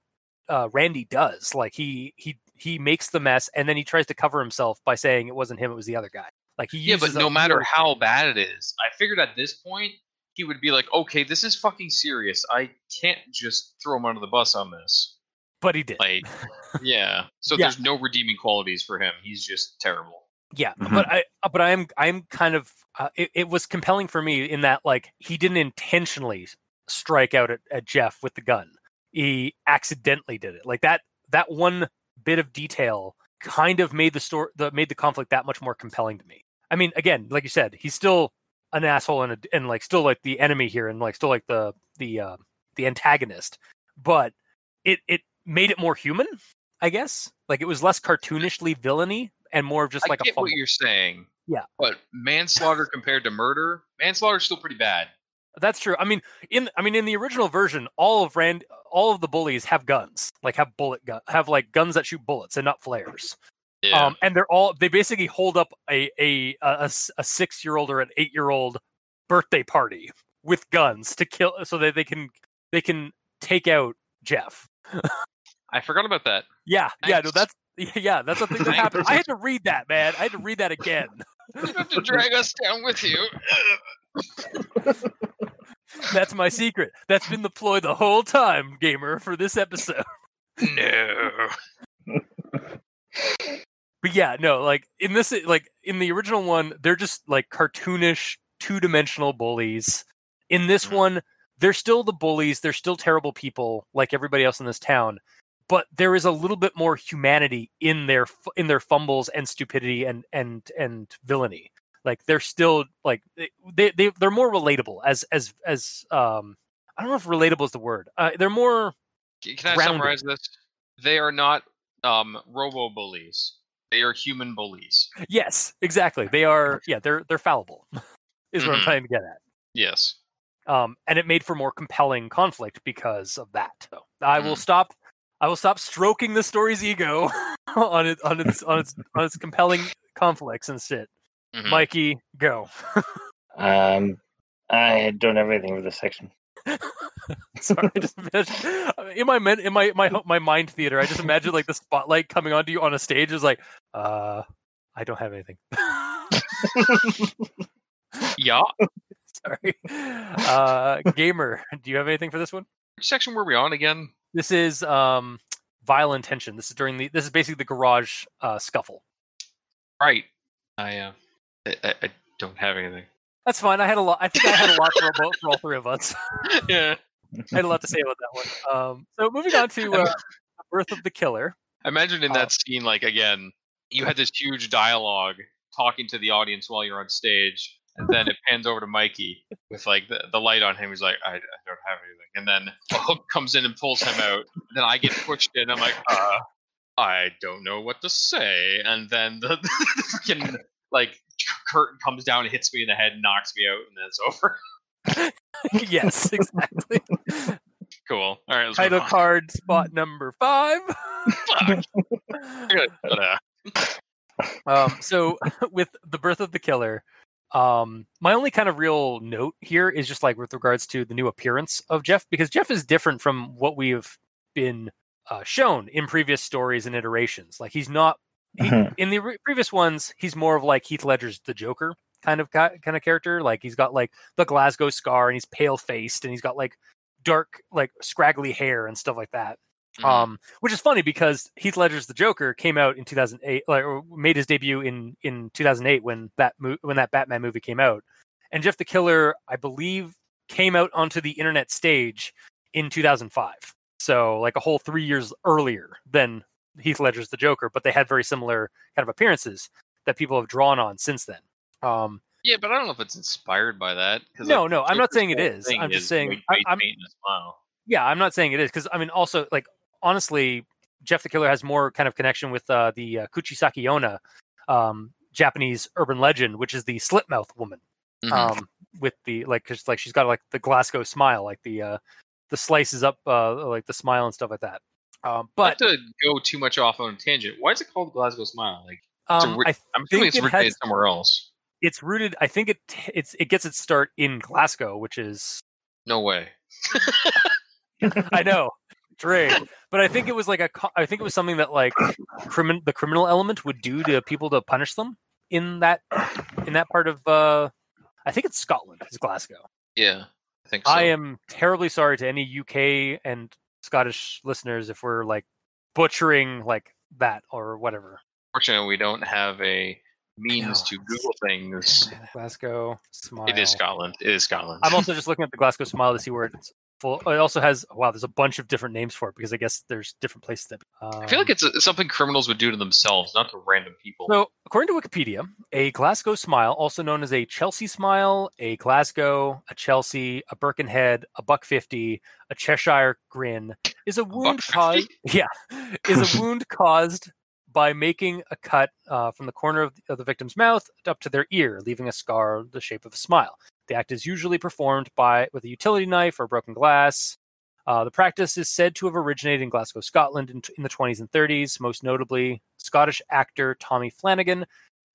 uh, Randy does. Like he he he makes the mess, and then he tries to cover himself by saying it wasn't him, it was the other guy. Like he Yeah, but uses a no matter really- how bad it is, I figured at this point he would be like, "Okay, this is fucking serious. I can't just throw him under the bus on this." but he did. Like, yeah. So Yeah. there's no redeeming qualities for him. He's just terrible. Yeah, Mhm. but I uh, but I'm I'm kind of uh, it, it was compelling for me in that like he didn't intentionally strike out at, at Jeff with the gun. He accidentally did it. Like that that one bit of detail kind of made the story the made the conflict that much more compelling to me. I mean, again, like you said, he's still an asshole and a, and like still like the enemy here and like still like the the uh, the antagonist, but it it made it more human, I guess. Like it was less cartoonishly villainy and more of just like I a get fumble. what you're saying. Yeah. But manslaughter compared to murder, manslaughter is still pretty bad. That's true. I mean, in I mean, in the original version, all of Rand, all of the bullies have guns, like have bullet gun, have like guns that shoot bullets and not flares. Yeah. Um, and they're all they basically hold up a a a, a six year old or an eight year old birthday party with guns to kill, so that they can they can take out Jeff. I forgot about that. Yeah, yeah, no, that's yeah, that's a thing that happened. I had to read that, man. I had to read that again. You have to drag us down with you. That's my secret. That's been the ploy the whole time, gamer, for this episode. no. but yeah, no, like in this, like in the original one, they're just like cartoonish, two dimensional bullies. In this Mhm. one, they're still the bullies. They're still terrible people, like everybody else in this town. But there is a little bit more humanity in their in their fumbles and stupidity and and and villainy. Like they're still like they they they're more relatable as as as um I don't know if relatable is the word. Uh, they're more Can I summarize this? They are not um, robo bullies. They are human bullies. yes, exactly. They are yeah they're they're fallible. is what I'm Mhm. trying to get at. Yes. um, and it made for more compelling conflict because of that. So I will Mm. stop. I will stop stroking the story's ego on it on its on its on its compelling conflicts and shit. Mhm. Mikey, go. Um, I don't have anything for this section. Sorry, I just imagine, in my in my my my mind theater, I just imagine like the spotlight coming onto you on a stage is like, uh, I don't have anything. Yeah. Sorry, uh, gamer, do you have anything for this one? Which section were we on again? This is um vile intention. This is during the this is basically the garage uh scuffle. Right. I, uh, I, I- don't have anything. That's fine. I had a lot I think I had a lot for both for all three of us. yeah. I had a lot to say about that one. Um so moving on to uh, birth of the killer. I imagine in Uh, that scene, like again, you had this huge dialogue talking to the audience while you're on stage, and then it pans over to Mikey with like the, the light on him. He's like, I, I don't have anything, and then a hook comes in and pulls him out. And then I get pushed in. I'm like, uh, I don't know what to say, and then the, the freaking like curtain comes down and hits me in the head and knocks me out, and then it's over. yes, exactly. cool. All right. Let's Title card spot number five. Um, so with the birth of the killer, um, my only kind of real note here is just like with regards to the new appearance of Jeff, because Jeff is different from what we've been uh, shown in previous stories and iterations. Like he's not he, Mhm. in the re- previous ones, he's more of like Heath Ledger's the Joker kind of guy, kind of character. Like he's got like the Glasgow scar and he's pale faced and he's got like dark, like scraggly hair and stuff like that. Mhm. Um, which is funny because Heath Ledger's The Joker came out in 2008, like, or made his debut in in 2008 when that mo- when that Batman movie came out, and Jeff the Killer, I believe, came out onto the internet stage in 2005. So like a whole three years earlier than Heath Ledger's The Joker, but they had very similar kind of appearances that people have drawn on since then. Um, Yeah, but I don't know if it's inspired by that. No, like, no, I'm not saying it is. I'm just is saying- white I- face I'm- paint and a yeah, I'm not saying it is because I mean also like honestly, Jeff the Killer has more kind of connection with uh, the uh, Kuchisake um, Japanese urban legend, which is the slit mouth woman. Mhm. Um, with the like, cause like she's got like the Glasgow smile, like the uh, the slices up, uh, like the smile and stuff like that. Um, Not but to go too much off on a tangent, why is it called Glasgow Smile? Like, um, ri- I I'm assuming it's think it originated has- somewhere else. it's rooted. I think it it's it gets its start in Glasgow, which is No way. I know, Dre. But I think it was like a, I think it was something that like crimin the criminal element would do to people to punish them in that in that part of. uh I think it's Scotland. It's Glasgow. Yeah, I think so. I am terribly sorry to any UK and Scottish listeners if we're like butchering like that or whatever. Fortunately, we don't have a means to Google things. Glasgow smile. It is Scotland. It is Scotland. I'm also just looking at the Glasgow smile to see where it's full. It also has wow. There's a bunch of different names for it because I guess there's different places that. Um, I feel like it's uh, something criminals would do to themselves, not to random people. So, according to Wikipedia, a Glasgow smile, also known as a Chelsea smile, a Glasgow, a Chelsea, a Birkenhead, a Buck 50, a Cheshire grin, is a wound Buck caused. Yeah, is a wound caused by making a cut uh, from the corner of the, of the victim's mouth up to their ear, leaving a scar the shape of a smile. The act is usually performed by with a utility knife or broken glass. Uh, the practice is said to have originated in Glasgow, Scotland, in, in the 20s and 30s. Most notably, Scottish actor Tommy Flanagan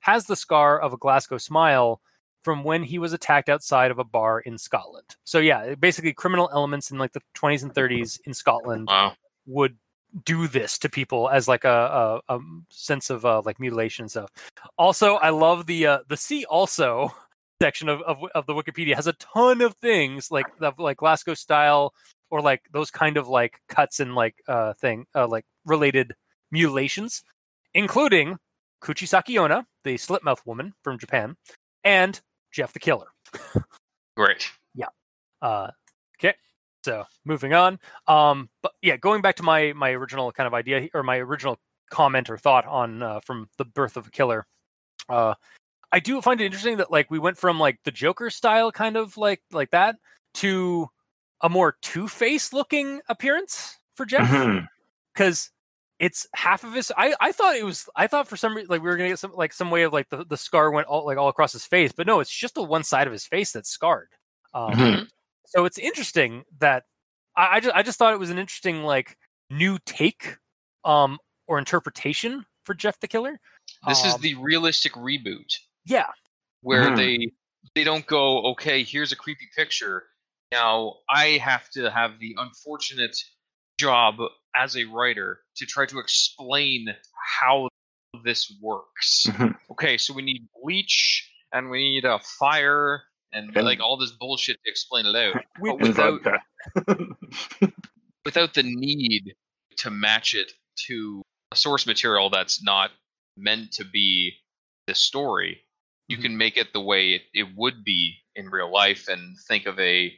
has the scar of a Glasgow smile from when he was attacked outside of a bar in Scotland. So yeah, basically criminal elements in like the 20s and 30s in Scotland wow. would do this to people as like a, a, a sense of uh, like mutilation and stuff. Also, I love the uh, the see also section of, of of the Wikipedia has a ton of things like the like Glasgow style or like those kind of like cuts and like uh thing uh, like related mutilations, including Kuchisake Onna, the slit mouth woman from Japan, and Jeff the Killer. Great. Yeah. Uh, okay, so moving on. Um, but yeah, going back to my my original kind of idea or my original comment or thought on uh, from the birth of a killer. Uh, I do find it interesting that like we went from like the Joker style kind of like like that to a more Two Face looking appearance for Jeff because it's half of his. I I thought it was. I thought for some reason like we were gonna get some like some way of like the, the scar went all like all across his face, but no, it's just the one side of his face that's scarred. Um, Mhm. So it's interesting that I, I just I just thought it was an interesting like new take um or interpretation for Jeff the Killer. This is Um, the realistic reboot yeah where Mhm. they they don't go, okay, here's a creepy picture. Now I have to have the unfortunate job as a writer to try to explain how this works. Mhm. Okay, so we need bleach and we need a fire and And- like all this bullshit to explain it out. we, But without vodka. without the need to match it to a source material that's not meant to be the story you Mhm. can make it the way it, it would be in real life and think of a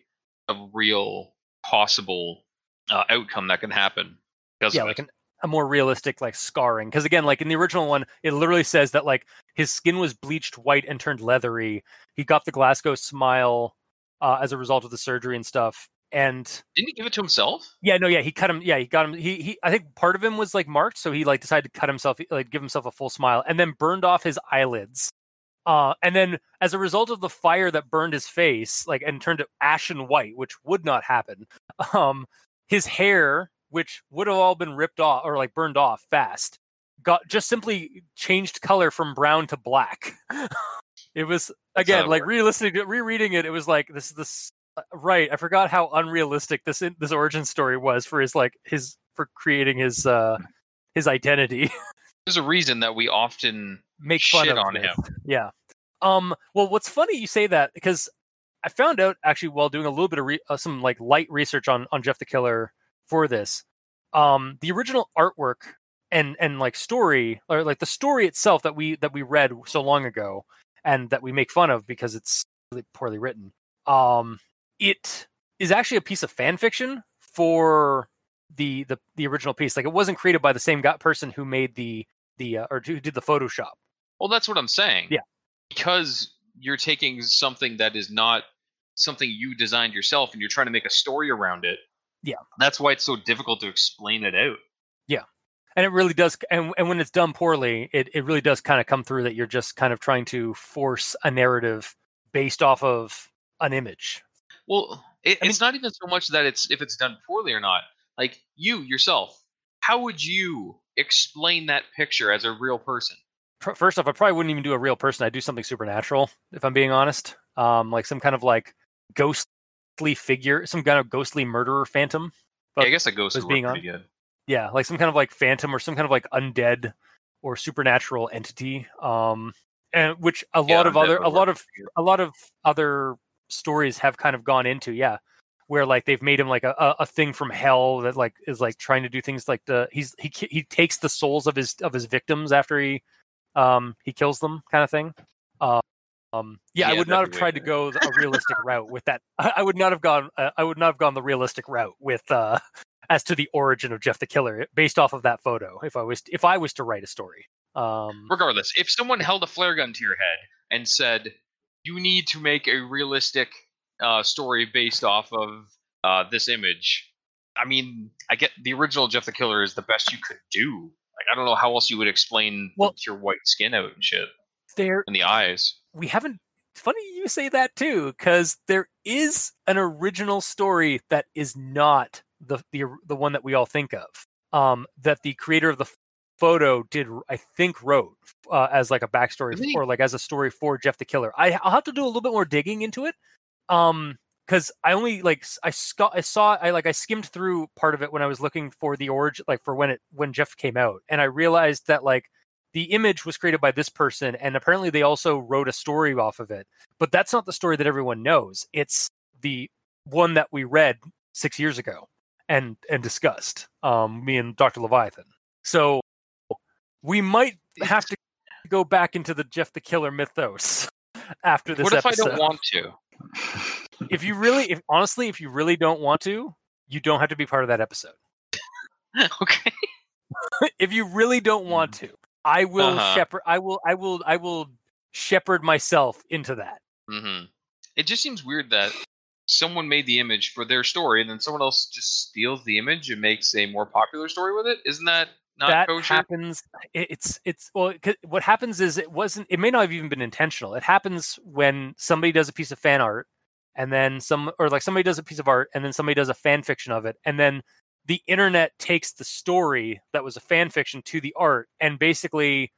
a real possible uh, outcome that can happen because yeah like an, a more realistic like scarring because again like in the original one it literally says that like his skin was bleached white and turned leathery. He got the Glasgow smile uh, as a result of the surgery and stuff. And didn't he give it to himself Yeah, no, yeah, he cut him. Yeah, he got him. He, he, I think part of him was like marked, so he like decided to cut himself, like give himself a full smile, and then burned off his eyelids. Uh, and then as a result of the fire that burned his face, like and turned it ashen white, which would not happen. Um, his hair, which would have all been ripped off or like burned off fast, got just simply changed color from brown to black. it was again like re-listening, Rereading it, it was like this is this uh, right i forgot how unrealistic this in, this origin story was for his like his for creating his uh his identity there's a reason that we often make fun shit of on this. him. Yeah. Um well what's funny you say that because i found out actually while doing a little bit of re- uh, some like light research on on jeff the killer for this um the original artwork and and like story or like the story itself that we that we read so long ago and that we make fun of because it's really poorly written um it is actually a piece of fan fiction for the the the original piece. Like it wasn't created by the same guy, person who made the the uh, or who did the photoshop well that's what i'm saying Yeah. because you're taking something that is not something you designed yourself and you're trying to make a story around it Yeah. that's why it's so difficult to explain it out Yeah. and it really does and, and when it's done poorly it, it really does kind of come through that you're just kind of trying to force a narrative based off of an image Well, it, I it's not even so much that it's if it's done poorly or not. Like you yourself, how would you explain that picture as a real person? Pr- first off, I probably wouldn't even do a real person. I'd do something supernatural, if I'm being honest. Um, like some kind of like ghostly figure, some kind of ghostly murderer phantom. Yeah, I guess a ghost would being on. good. Yeah, like some kind of like phantom or some kind of like undead or supernatural entity. Um, and which a Yeah, lot of other, a lot of a lot of other stories have kind of gone into yeah where like they've made him like a, a, a thing from hell that like is like trying to do things like the he's he he takes the souls of his of his victims after he um he kills them kind of thing. Uh, um yeah, i would not have tried to go a realistic route with that. I, I would not have gone uh, i would not have gone the realistic route with uh as to the origin of jeff the killer based off of that photo if i was if i was to write a story. Um Regardless, if someone held a flare gun to your head and said, "You need to make a realistic uh, story based off of uh, this image," I mean, I get the original Jeff the Killer is the best you could do. Like, I don't know how else you would explain Well- your white skin out and shit there and the eyes. we haven't funny you say that too because there is an original story that is not the the the one that we all think of um that the creator of the photo did i think wrote uh, as like a backstory Really? or like as a story for jeff the killer I, i'll have to do a little bit more digging into it um because i only like i saw i saw i like i skimmed through part of it when i was looking for the origin like for when it when jeff came out and i realized that like the image was created by this person and apparently they also wrote a story off of it but that's not the story that everyone knows. It's the one that we read six years ago and and discussed um me and dr leviathan. So we might have to go back into the jeff the killer mythos after this what if episode I don't want to? If you really if honestly if you really don't want to you don't have to be part of that episode okay. if you really don't want to i will Uh-huh. shepherd i will i will i will shepherd myself into that hmm It just seems weird that someone made the image for their story and then someone else just steals the image and makes a more popular story with it. Isn't that not that kosher? happens it- it's it's well, what happens is it wasn't it may not have even been intentional it happens when somebody does a piece of fan art and then some or like somebody does a piece of art and then somebody does a fan fiction of it and then the internet takes the story that was a fan fiction to the art and basically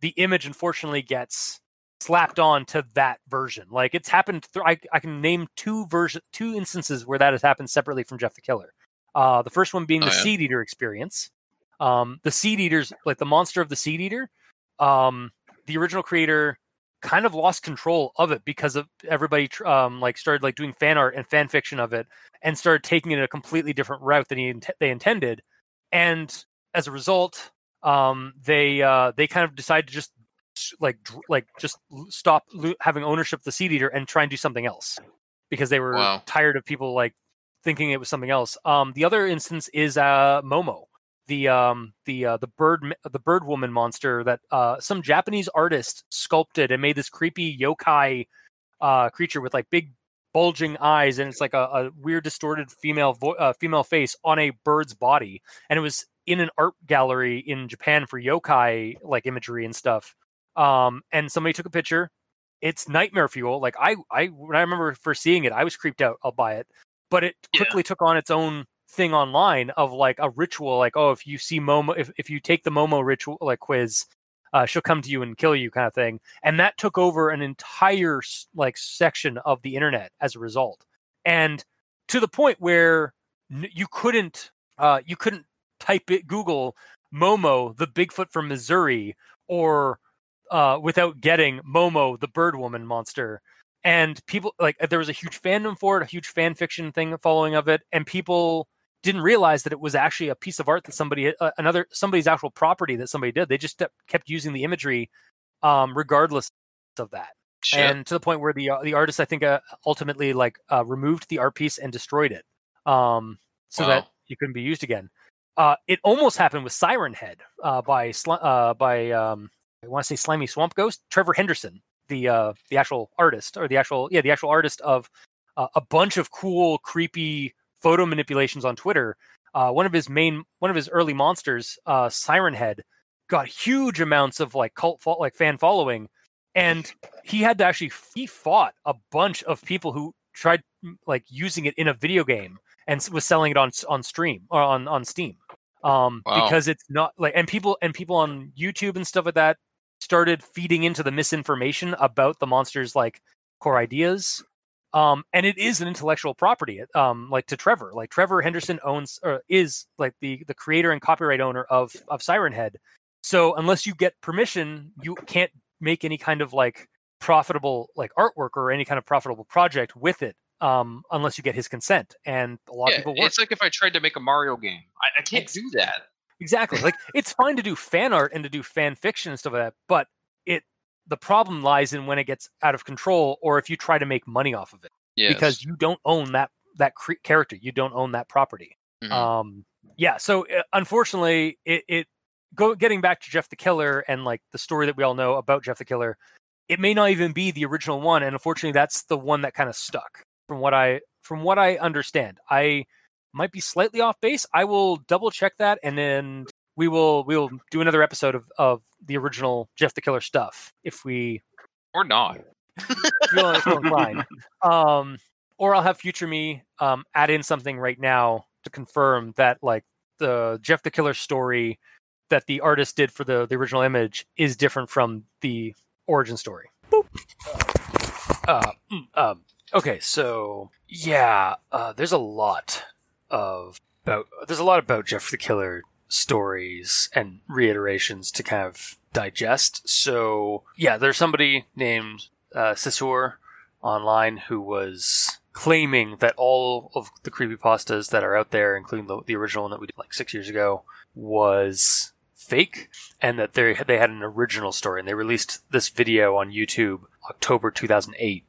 the image unfortunately gets slapped on to that version like it's happened th- I, I can name two version two instances where that has happened separately from jeff the killer uh, the first one being Oh, the yeah. seed eater experience um, the seed eaters like the monster of the seed eater um, the original creator kind of lost control of it because of everybody um, like started like doing fan art and fan fiction of it and started taking it a completely different route than he they intended. And as a result um, they uh, they kind of decided to just like dr- like just stop lo- having ownership of the seed eater and try and do something else because they were Wow. tired of people like thinking it was something else. Um, the other instance is uh, momo the um the uh, the bird the bird woman monster that uh some Japanese artist sculpted and made this creepy yokai uh creature with like big bulging eyes and it's like a, a weird distorted female vo- uh, female face on a bird's body. And it was in an art gallery in Japan for yokai like imagery and stuff. Um and somebody took a picture. It's nightmare fuel. Like I I when I remember first seeing it I was creeped out I'll buy it. But it Yeah. quickly took on its own thing online of like a ritual like oh if you see momo if, if you take the momo ritual like quiz uh, she'll come to you and kill you kind of thing and that took over an entire like section of the internet as a result and to the point where you couldn't uh, you couldn't type it google momo the bigfoot from missouri or uh, without getting momo the bird woman monster and people like there was a huge fandom for it a huge fan fiction thing following of it and people didn't realize that it was actually a piece of art that somebody uh, another somebody's actual property that somebody did they just kept- using the imagery um regardless of that Shit. and to the point where the uh, the artist i think uh, ultimately like uh, removed the art piece and destroyed it um so that Wow. it couldn't be used again uh it almost happened with siren head uh by uh by um i want to say slimy swamp ghost trevor henderson the uh the actual artist or the actual yeah the actual artist of uh, a bunch of cool creepy photo manipulations on twitter uh one of his main one of his early monsters uh siren head got huge amounts of like cult fo- like fan following and he had to actually he fought a bunch of people who tried like using it in a video game and was selling it on on stream or on on steam um Wow. because it's not like and people and people on youtube and stuff like that started feeding into the misinformation about the monsters like core ideas um and it is an intellectual property um like to trevor like trevor henderson owns or is like the the creator and copyright owner of of siren head so unless you get permission you can't make any kind of like profitable like artwork or any kind of profitable project with it um unless you get his consent and a lot Yeah, of people work it's like if I tried to make a Mario game. I, I can't Ex- do that. Exactly. Like it's fine to do fan art and to do fan fiction and stuff like that, but the problem lies in when it gets out of control or if you try to make money off of it Yes. because you don't own that that cre- character, you don't own that property. Mhm. Um yeah, so uh, unfortunately it it go getting back to Jeff the Killer and like the story that we all know about Jeff the Killer, it may not even be the original one and unfortunately that's the one that kind of stuck from what I from what I understand. I might be slightly off base. I will double check that and then we will we will do another episode of of the original Jeff the Killer stuff if we or not. feel, feel inclined. Um, or I'll have future me um, add in something right now to confirm that like the Jeff the Killer story that the artist did for the the original image is different from the origin story. Boop. Uh, mm, um, okay, so yeah, uh, there's a lot of about there's a lot about Jeff the Killer stories and reiterations to kind of digest. So yeah, there's somebody named uh, Cesur online who was claiming that all of the creepypastas that are out there, including the, the original one that we did like six years ago, was fake, and that they they had an original story, and they released this video on YouTube October 2008,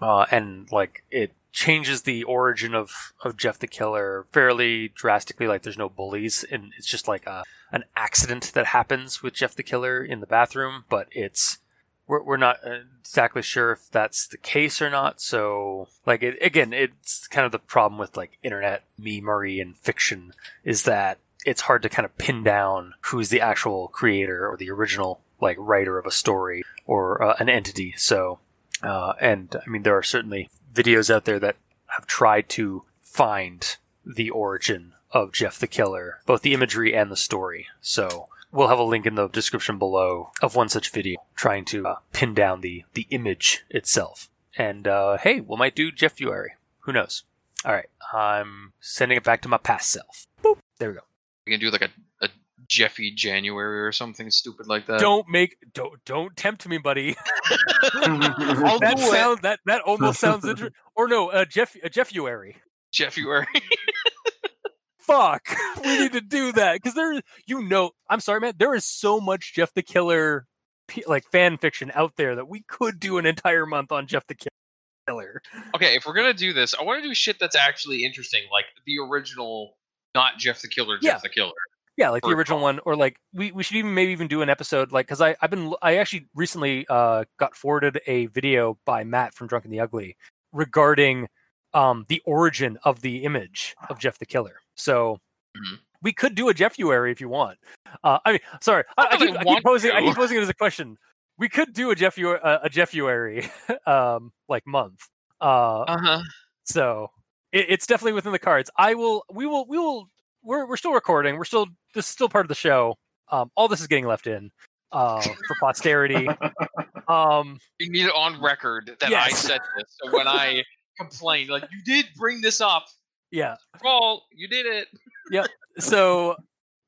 uh, and like it changes the origin of of Jeff the Killer fairly drastically. Like there's no bullies, and it's just like a an accident that happens with Jeff the Killer in the bathroom, but it's we're, we're not uh, exactly sure if that's the case or not. So, like, it, again, it's kind of the problem with like internet memery and fiction is that it's hard to kind of pin down who's the actual creator or the original like writer of a story or uh, an entity. So, uh, and I mean, there are certainly videos out there that have tried to find the origin of Jeff the Killer, both the imagery and the story. So we'll have a link in the description below of one such video trying to uh, pin down the the image itself. And uh, hey, we might do Jeff Fury. Who knows? All right, I'm sending it back to my past self. Boop. There we go. We can do like a, a Jeffy January or something stupid like that. don't make don't don't tempt me, buddy. That do it. sound that that almost sounds interesting. Or no, uh, Jeff uh, Jeffuary. Jeffy Fuck, we need to do that because there, you know, I'm sorry, man. There is so much Jeff the Killer, like fan fiction out there that we could do an entire month on Jeff the Killer. Okay, if we're gonna do this, I want to do shit that's actually interesting, like the original, not Jeff the Killer, Jeff Yeah. the Killer. Yeah, like the original one, or like we, we should even maybe even do an episode like because I I've been I actually recently uh got forwarded a video by Matt from Drunk and the Ugly regarding um the origin of the image of Jeff the Killer. So Mhm. we could do a Jeffuary if you want. Uh, I mean, sorry, I, I, I keep, I keep posing I keep posing it as a question. We could do a Jeffu uh, a Jeffuary um like month. Uh, Uh huh. so it, it's definitely within the cards. I will. We will. We will. We're we're still recording. We're still. This is still part of the show. Um, all this is getting left in uh, for posterity. Um, You need it on record that I said this. So when I complain, like you did bring this up, yeah. Paul, you did it. Yep. So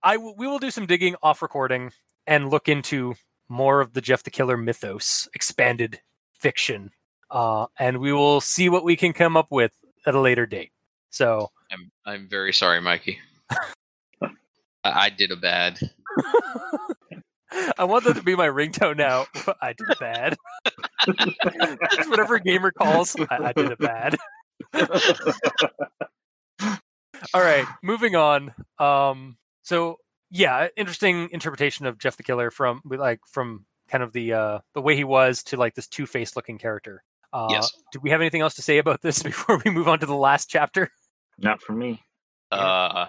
I w- we will do some digging off recording and look into more of the Jeff the Killer mythos, expanded fiction, uh, and we will see what we can come up with at a later date. So I'm I'm very sorry, Mikey. I, I did a bad. I want that to be my ringtone now. I did a bad. Whatever gamer calls, I, I did a bad. All right, moving on. Um, so yeah, interesting interpretation of Jeff the Killer from like from kind of the uh the way he was to like this two faced looking character. Uh, Yes. Do we have anything else to say about this before we move on to the last chapter? Not for me. Uh,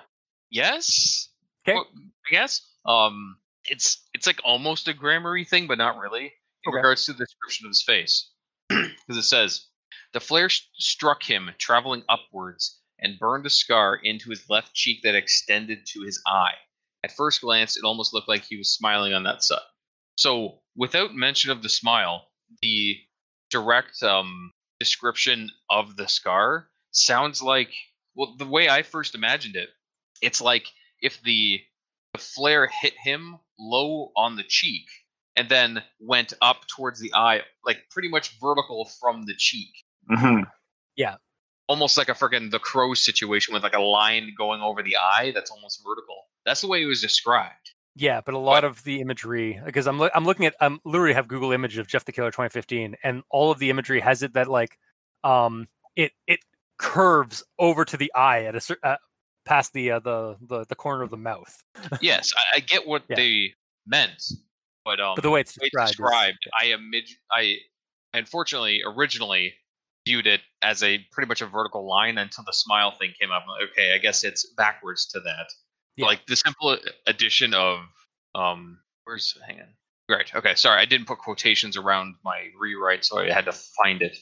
yes. 'Kay. Well, I guess. Um, it's it's like almost a grammary thing, but not really in Okay. regards to the description of his face, because it says the flare st- struck him traveling upwards and burned a scar into his left cheek that extended to his eye. At first glance, it almost looked like he was smiling on that side. So without mention of the smile, the direct um, description of the scar sounds like well the way I first imagined it. It's like if the the flare hit him low on the cheek and then went up towards the eye, like pretty much vertical from the cheek. hmm Almost like a freaking the crow situation with like a line going over the eye that's almost vertical. That's the way it was described. Yeah, but a lot of the imagery because I'm loo- I'm looking at I'm literally have Google image of Jeff the Killer 2015 and all of the imagery has it that like um it it curves over to the eye at a cer- uh, past the uh, the the the corner of the mouth. yes, I, I get what Yeah. they meant, but um, But the way it's the way described, is- described, I imag- I unfortunately originally viewed it as a pretty much a vertical line until the smile thing came up. Like, Okay, I guess it's backwards to that. Yeah. Like the simple addition of um, where's hang on. Right. Okay. Sorry, I didn't put quotations around my rewrite, so I had to find it.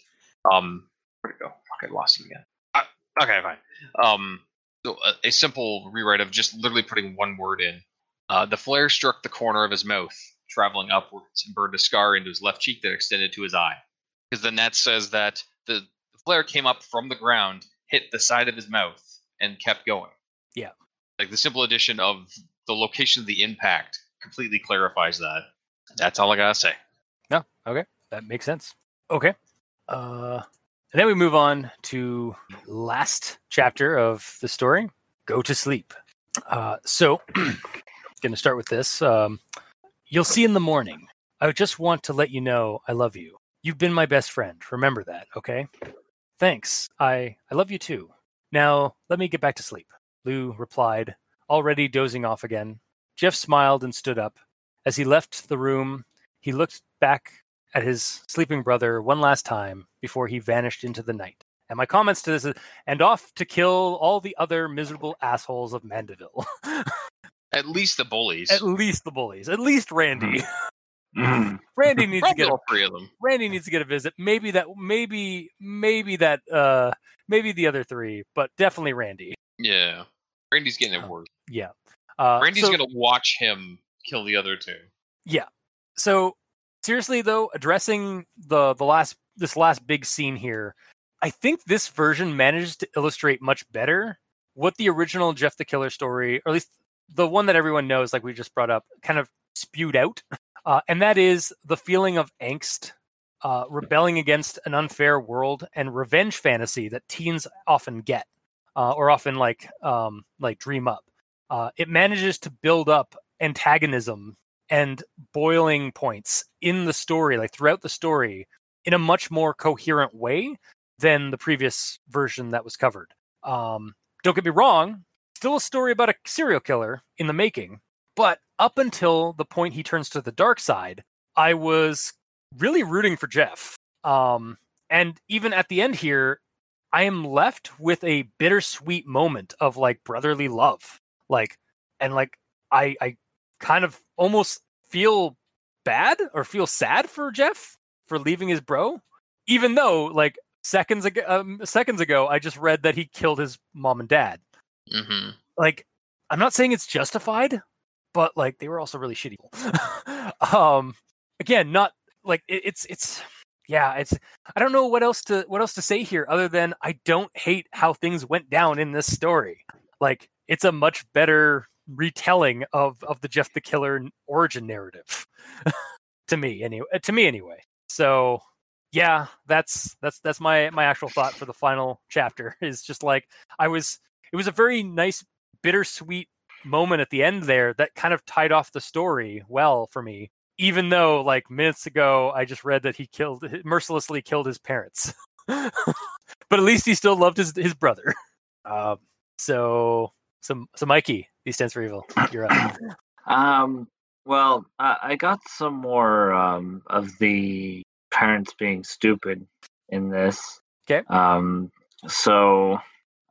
Um, where'd it go? Fuck, I lost it again. Uh, okay, fine. Um, a, a simple rewrite of just literally putting one word in. Uh, the flare struck the corner of his mouth, traveling upwards, and burned a scar into his left cheek that extended to his eye. Because the net says that the, the flare came up from the ground, hit the side of his mouth, and kept going. Yeah. Like the simple addition of the location of the impact completely clarifies that. That's all I gotta say. No, okay, that makes sense. Okay, uh, and then we move on to last chapter of the story. Go to sleep. Uh, so, going to start with this. Um, you'll see in the morning. I just want to let you know I love you. You've been my best friend. Remember that, okay? Thanks. I I love you too. Now let me get back to sleep. Lou replied, already dozing off again. Jeff smiled and stood up. As he left the room, he looked back at his sleeping brother one last time before he vanished into the night. And my comments to this is, and off to kill all the other miserable assholes of Mandeville. At least the bullies. at least the bullies. At least Randy. Mhm. Randy needs to get a all three of them. Randy needs to get a visit. Maybe that maybe maybe that uh maybe the other three, but definitely Randy. Yeah. Randy's getting it Oh. worse. Yeah. Uh Randy's so- gonna watch him kill the other two. Yeah. so seriously though addressing the the last this last big scene here i think this version manages to illustrate much better what the original jeff the killer story or at least the one that everyone knows like we just brought up kind of spewed out. Uh, and that is the feeling of angst uh, rebelling against an unfair world and revenge fantasy that teens often get uh, or often like um, like dream up. Uh, it manages to build up antagonism and boiling points in the story, like throughout the story, in a much more coherent way than the previous version that was covered. Um, don't get me wrong, still a story about a serial killer in the making, but up until the point he turns to the dark side, I was really rooting for Jeff. Um, and even at the end here, I am left with a bittersweet moment of like brotherly love, like, and like I I kind of almost feel bad or feel sad for Jeff for leaving his bro, even though like seconds ago um, seconds ago I just read that he killed his mom and dad. Mm-hmm. Like I'm not saying it's justified, but like they were also really shitty. um, again, not like it, it's it's yeah it's I don't know what else to what else to say here other than I don't hate how things went down in this story. Like it's a much better retelling of of the Jeff the Killer origin narrative to me anyway to me anyway. So yeah, that's that's that's my my actual thought for the final chapter is just like I was it was a very nice bittersweet moment at the end there that kind of tied off the story well for me even though like minutes ago I just read that he killed mercilessly killed his parents. but at least he still loved his his brother. Um so so so Mikey, he stands for evil. You're up. Um, well, I, I got some more um, of the parents being stupid in this. 'Kay. Um, so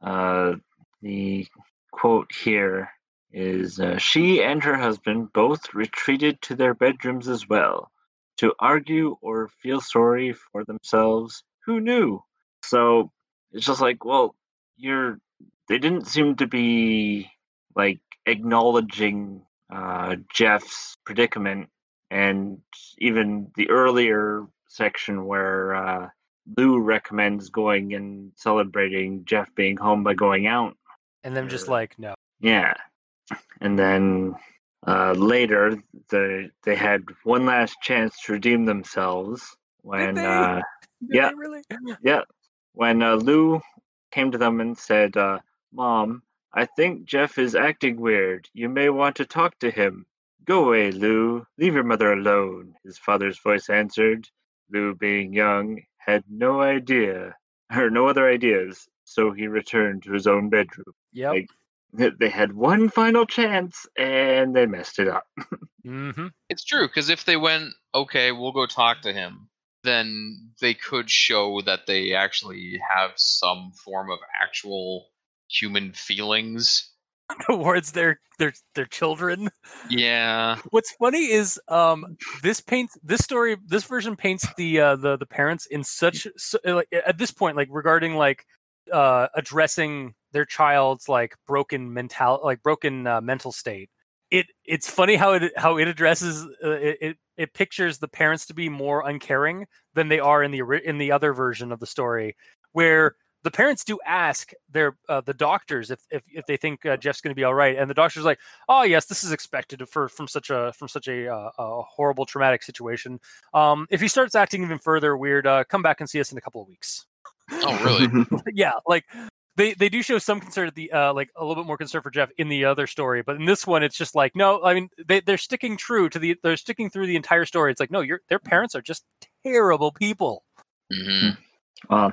uh, the quote here is uh, She and her husband both retreated to their bedrooms as well to argue or feel sorry for themselves. Who knew? So it's just like, well, you're. They didn't seem to be like acknowledging uh, Jeff's predicament and even the earlier section where uh, Lou recommends going and celebrating Jeff being home by going out. And then just like no. Yeah, and then uh, later the they had one last chance to redeem themselves when uh, Yeah. really? yeah when uh, Lou came to them and said, uh, "Mom, I think Jeff is acting weird. You may want to talk to him." Go away, Lou. Leave your mother alone. His father's voice answered. Lou, being young, had no idea or no other ideas, so he returned to his own bedroom. Yep. Like- They- They had one final chance and they messed it up. mm-hmm. It's true because if they went, okay, we'll go talk to him, then they could show that they actually have some form of actual human feelings. Towards their their their children. Yeah, What's funny is um this paints this story this version paints the uh the the parents in such so, like at this point like regarding like uh addressing their child's like broken mental like broken uh, mental state. It it's funny how it how it addresses uh, it, it it pictures the parents to be more uncaring than they are in the in the other version of the story where the parents do ask their uh, the doctors if if, if they think uh, Jeff's going to be all right, and the doctor's like, "Oh yes, this is expected for from such a from such a, uh, a horrible traumatic situation. Um, if he starts acting even further weird, uh, come back and see us in a couple of weeks." Oh, really? yeah, like they they do show some concern at the uh, like a little bit more concern for Jeff in the other story, but in this one, it's just like no. I mean, they they're sticking true to the they're sticking through the entire story. It's like no, your their parents are just terrible people. hmm Well,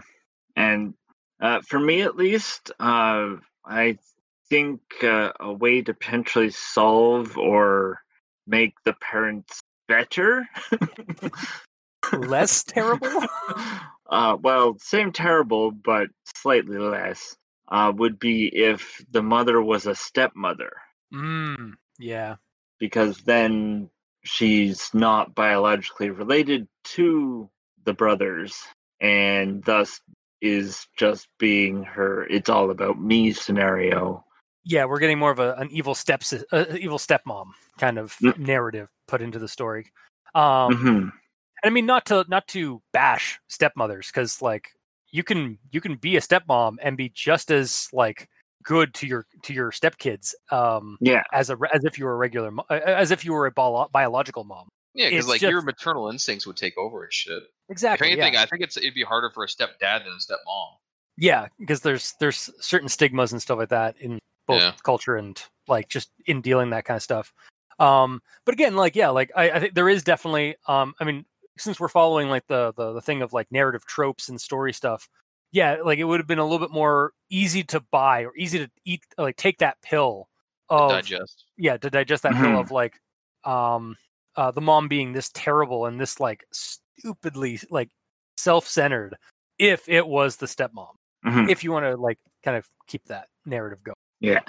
and uh, for me at least, uh, I think uh, a way to potentially solve or make the parents better. Less terrible. uh, well, same terrible, but slightly less. Uh, would be if the mother was a stepmother, Mm, yeah. because then she's not biologically related to the brothers, and thus is just being her "it's all about me" scenario. yeah, we're getting more of a, an evil step uh, evil stepmom kind of Mm. narrative put into the story. Um, Mhm. I mean, not to not to bash stepmothers because like you can you can be a stepmom and be just as like good to your to your stepkids um, Yeah, as a as if you were a regular uh, as if you were a bio- biological mom. Yeah, because like just- your maternal instincts would take over and shit. Exactly. if anything, yeah. I think it's it'd be harder for a stepdad than a stepmom. yeah, because there's there's certain stigmas and stuff like that in both Yeah. culture and like just in dealing that kind of stuff. Um, but again, like yeah, like I, I think there is definitely. Um, I mean, since we're following like the, the the thing of like narrative tropes and story stuff, yeah, like it would have been a little bit more easy to buy or easy to eat, like take that pill to of digest. yeah to digest that pill Mhm. of like um uh the mom being this terrible and this like stupidly like self-centered if it was the stepmom Mhm. if you want to like kind of keep that narrative going yeah,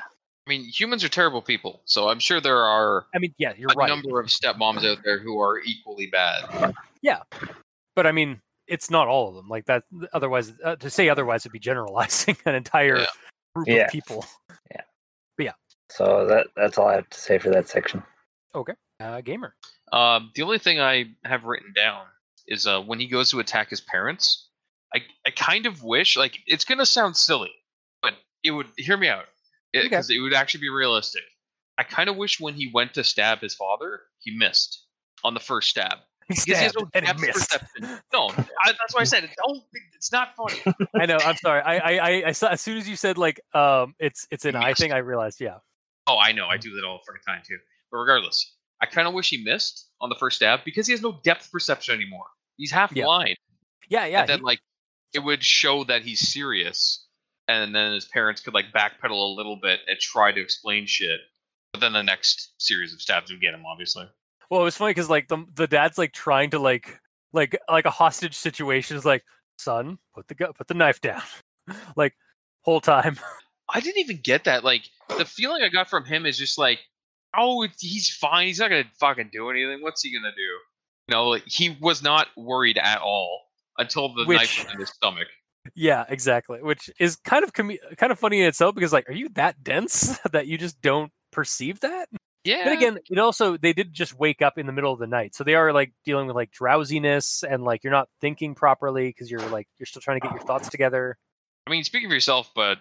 I mean, humans are terrible people, so I'm sure there are i mean yeah you're a right number of stepmoms out there who are equally bad. Yeah. But i mean it's not all of them like that otherwise uh, to say otherwise would be generalizing an entire Yeah. group Yeah. of people Yeah. Yeah. So that that's all I have to say for that section. Okay. Uh gamer Um, the only thing I have written down is uh, when he goes to attack his parents. I, I kind of wish, like, it's gonna sound silly, but it would hear me out because it would actually be realistic. I kind of wish when he went to stab his father, he missed on the first stab. he he stabbed no and he missed perception. No, I, that's why I said it. Don't. It's not funny. i know i'm sorry I, I i i saw as soon as you said like um it's it's an i Missed. thing i realized yeah Oh, I know. I do that all the time too. But regardless, I kind of wish he missed on the first stab because he has no depth perception anymore. He's half Yeah. blind. yeah yeah and then he- like it would show that he's serious and then his parents could like backpedal a little bit and try to explain shit but then the next series of stabs would get him obviously Well, it was funny because like the the dad's like trying to like like like a hostage situation is like, son, put the gu- put the knife down, like whole time. i didn't even get that like the feeling i got from him is just like oh it's- he's fine he's not gonna fucking do anything what's he gonna do you know like he was not worried at all until the Which- knife was in his stomach yeah, exactly. Which is kind of com- kind of funny in itself because like, are you that dense that you just don't perceive that? Yeah. Then again, it also they did just wake up in the middle of the night, so they are like dealing with like drowsiness and like you're not thinking properly because you're like you're still trying to get your thoughts together. I mean, speaking for yourself, but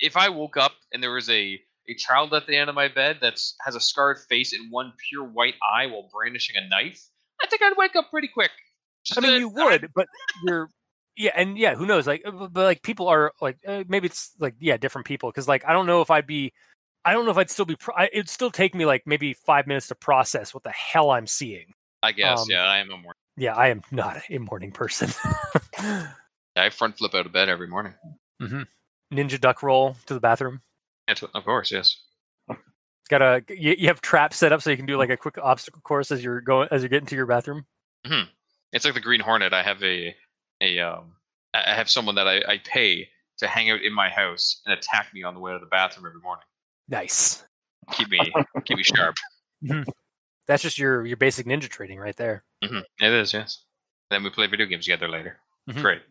if I woke up and there was a a child at the end of my bed that's has a scarred face and one pure white eye while brandishing a knife, I think I'd wake up pretty quick. Just I mean, you would, but you're yeah, and yeah, who knows? Like, but like people are like uh, maybe it's like yeah, different people because like I don't know if I'd be. I don't know if I'd still be. Pro- I, it'd still take me like maybe five minutes to process what the hell I'm seeing. I guess, um, yeah, I am a morning. Yeah, I am not a morning person. I front flip out of bed every morning. Ninja duck roll to the bathroom. Of course, yes. Got a you, you have traps set up so you can do like a quick obstacle course as you're going as you're getting to your bathroom. It's like the Green Hornet. I have a a um, I have someone that I, I pay to hang out in my house and attack me on the way to the bathroom every morning. Nice. Keep me keep me sharp. That's just your your basic ninja training right there. hmm It is, yes. Then we play video games together later. Mhm. Great.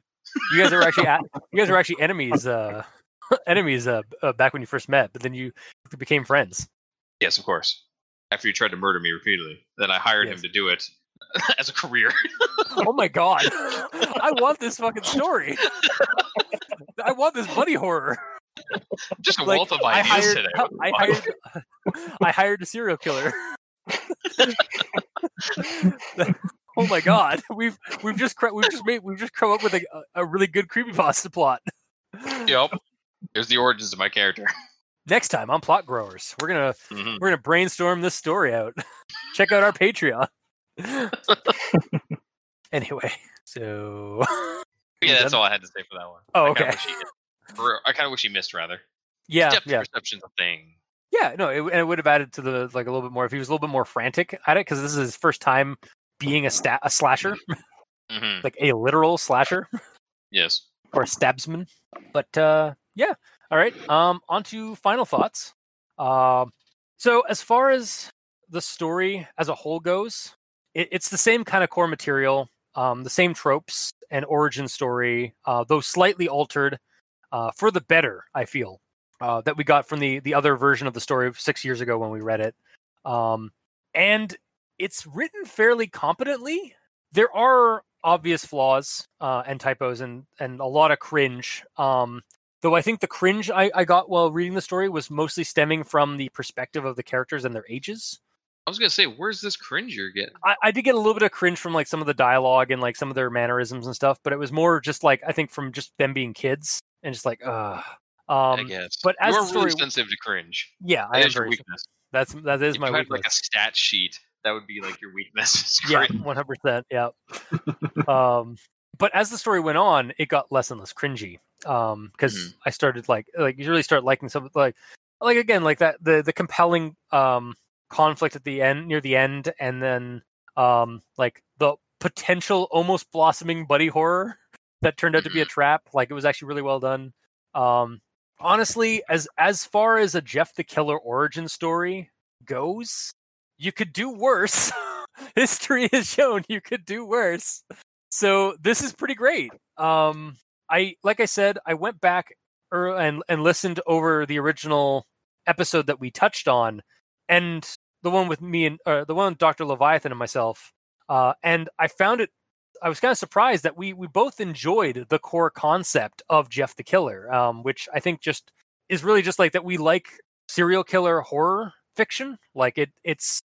You guys are actually at, you guys are actually enemies uh enemies uh, uh back when you first met, but then you became friends. Yes, of course. After you tried to murder me repeatedly, then I hired Yes. him to do it as a career. Oh my god. I want this fucking story. I want this buddy horror. Just a Like, wealth of I ideas hired, today. I hired I hired a serial killer. oh my god. We've we've just cre- we've just made we've just come up with a, a really good creepypasta plot. Yep. There's the origins of my character. Next time on Plot Growers, we're gonna hmm we're gonna brainstorm this story out. Check out our Patreon. anyway, so Yeah, that's all I had to say for that one. Oh, I okay. I kind of wish he missed rather. yeah, Depth yeah, perception's a thing. yeah. No, it, and it would have added to the like a little bit more if he was a little bit more frantic at it because this is his first time being a stat a slasher, hmm like a literal slasher Yes. or a stabsman. But uh, yeah, all right. Um, on to final thoughts. Um, so as far as the story as a whole goes, it, it's the same kind of core material, um, the same tropes and origin story, uh, though slightly altered uh, for the better. I feel uh, that we got from the the other version of the story six years ago when we read it, um, and it's written fairly competently. There are obvious flaws uh, and typos and and a lot of cringe. Um, though I think the cringe I, I got while reading the story was mostly stemming from the perspective of the characters and their ages. I was gonna say, where's this cringe you're getting? I, I did get a little bit of cringe from like some of the dialogue and like some of their mannerisms and stuff, but it was more just like I think from just them being kids and just like uh I um guess. but as you're story- really sensitive to cringe. yeah, I That am is your very weakness. that's that is if my you had weakness. like a stat sheet, that would be like your weakness. Yeah, one hundred percent. Yeah. um, but as the story went on, it got less and less cringy. Um, because Mhm. I started like like you really start liking some like like again like that the the compelling um conflict at the end near the end, and then um like the potential almost blossoming buddy horror that turned out to be a trap. Like it was actually really well done. Um, honestly, as as far as a Jeff the Killer origin story goes, you could do worse. History has shown you could do worse. So this is pretty great. Um, I like I said, I went back er, and and listened over the original episode that we touched on, and the one with me and uh, the one with Doctor Leviathan and myself. Uh, and I found it. I was kind of surprised that we we both enjoyed the core concept of Jeff the Killer, um, which I think just is really just like that. We like serial killer horror fiction. Like it, it's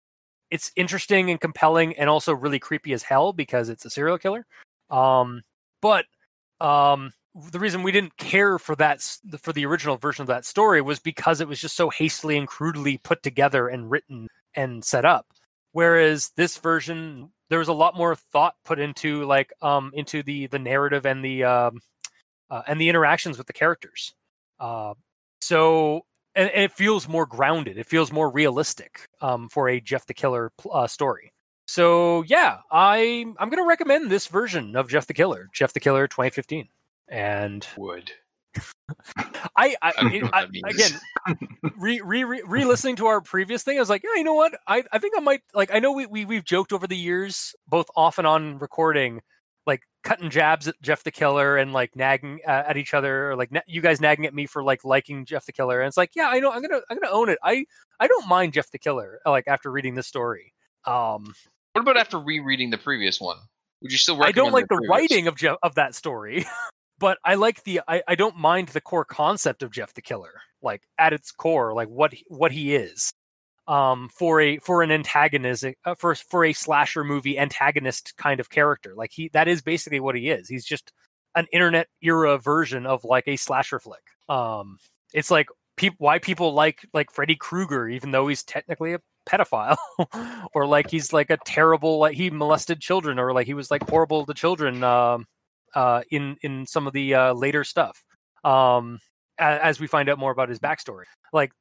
it's interesting and compelling, and also really creepy as hell because it's a serial killer. Um, but um, the reason we didn't care for that for the original version of that story was because it was just so hastily and crudely put together and written and set up. Whereas this version, there was a lot more thought put into like um into the the narrative and the um uh, and the interactions with the characters. Uh, so and, and it feels more grounded. It feels more realistic um, for a Jeff the Killer uh, story. So yeah, I I'm gonna recommend this version of Jeff the Killer, Jeff the Killer 2015. And Would. I, I, I it- I- again re re re re listening to our previous thing, I was like, yeah, you know what? I I think I might like. I know we, we we've joked over the years, both off and on recording, like cutting jabs at Jeff the Killer and like nagging uh, at each other, or like na- you guys nagging at me for like liking Jeff the Killer. And it's like, yeah, I know, I'm gonna I'm gonna own it. I I don't mind Jeff the Killer. Like after reading this story, um, What about after rereading the previous one? Would you still I don't like the previous? writing of Jeff of that story, but I like the I, I don't mind the core concept of Jeff the Killer, like at its core, like what what he is, um, for a for an antagonistic uh, for for a slasher movie antagonist kind of character. Like he that is basically what he is. He's just an internet era version of like a slasher flick. Um, it's like why people like like Freddy Krueger, even though he's technically a pedophile, or like he's like a terrible like he molested children, or like he was like horrible to children. Um, uh, in in some of the uh, later stuff, um, a- as we find out more about his backstory, like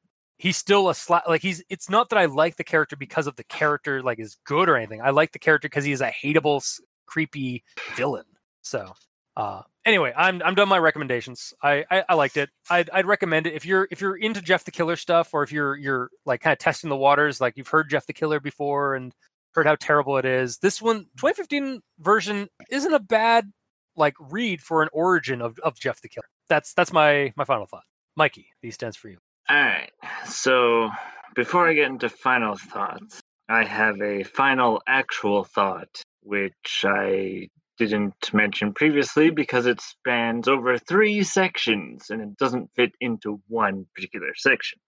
he's still a sla- like he's. It's not that I like the character because of the character like is good or anything. I like the character because he is a hateable, creepy villain. So uh, anyway, I'm I'm done my recommendations. I, I I liked it. I'd I'd recommend it if you're if you're into Jeff the Killer stuff, or if you're you're like kind of testing the waters, like you've heard Jeff the Killer before and heard how terrible it is. This one, 2015 version, isn't a bad like read for an origin of, of Jeff the Killer. That's that's my my final thought. Mikey, these stands for you. All right. So before I get into final thoughts, I have a final actual thought, which I didn't mention previously because it spans over three sections and it doesn't fit into one particular section.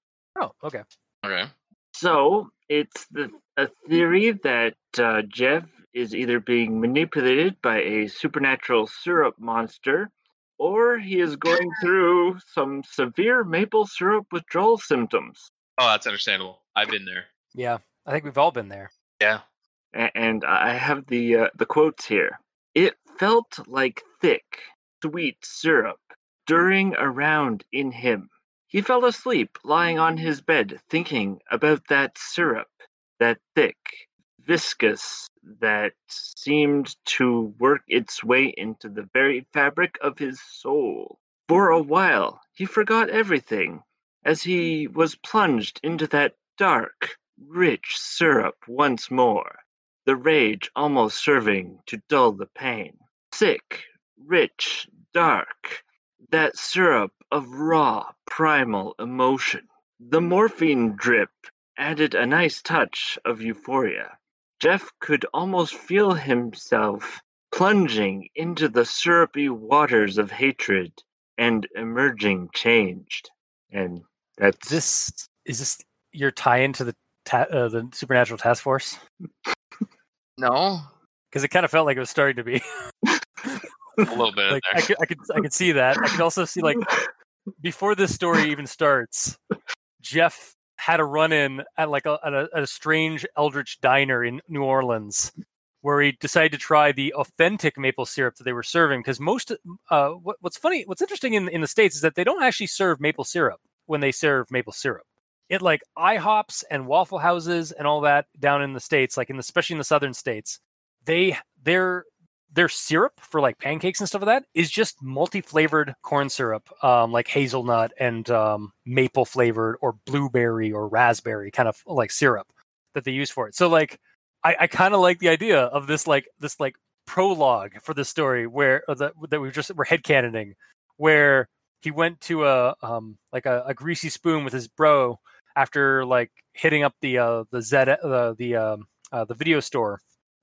Oh, okay. Okay. So it's the, a theory that uh, Jeff is either being manipulated by a supernatural syrup monster, or he is going through some severe maple syrup withdrawal symptoms. Oh, that's understandable. I've been there. Yeah, I think we've all been there. Yeah. And I have the uh, the quotes here. It felt like thick, sweet syrup stirring around in him. He fell asleep lying on his bed, thinking about that syrup, that thick, viscous, that seemed to work its way into the very fabric of his soul. For a while, he forgot everything as he was plunged into that dark, rich syrup once more, the rage almost serving to dull the pain. Sick, rich, dark, that syrup of raw, primal emotion. The morphine drip added a nice touch of euphoria. Jeff could almost feel himself plunging into the syrupy waters of hatred and emerging changed. And that's this is this your tie into the ta- uh, the Supernatural Task Force? No. Because it kind of felt like it was starting to be. A little bit like I could, I could I could see that. I could also see like before this story even starts, Jeff had a run in at like a, at a, a strange eldritch diner in New Orleans where he decided to try the authentic maple syrup that they were serving because most uh what, what's funny what's interesting in in the states is that they don't actually serve maple syrup when they serve maple syrup. It like IHOPs and waffle houses and all that down in the states like in the, especially in the southern states they their their syrup for like pancakes and stuff like that is just multi-flavored corn syrup um, like hazelnut and um, maple flavored or blueberry or raspberry kind of like syrup that they use for it. So like i, I kind of like the idea of this like this like prologue for the story where the, that we just were headcanoning where he went to a um like a, a greasy spoon with his bro after like hitting up the uh the z the the um uh, the video store.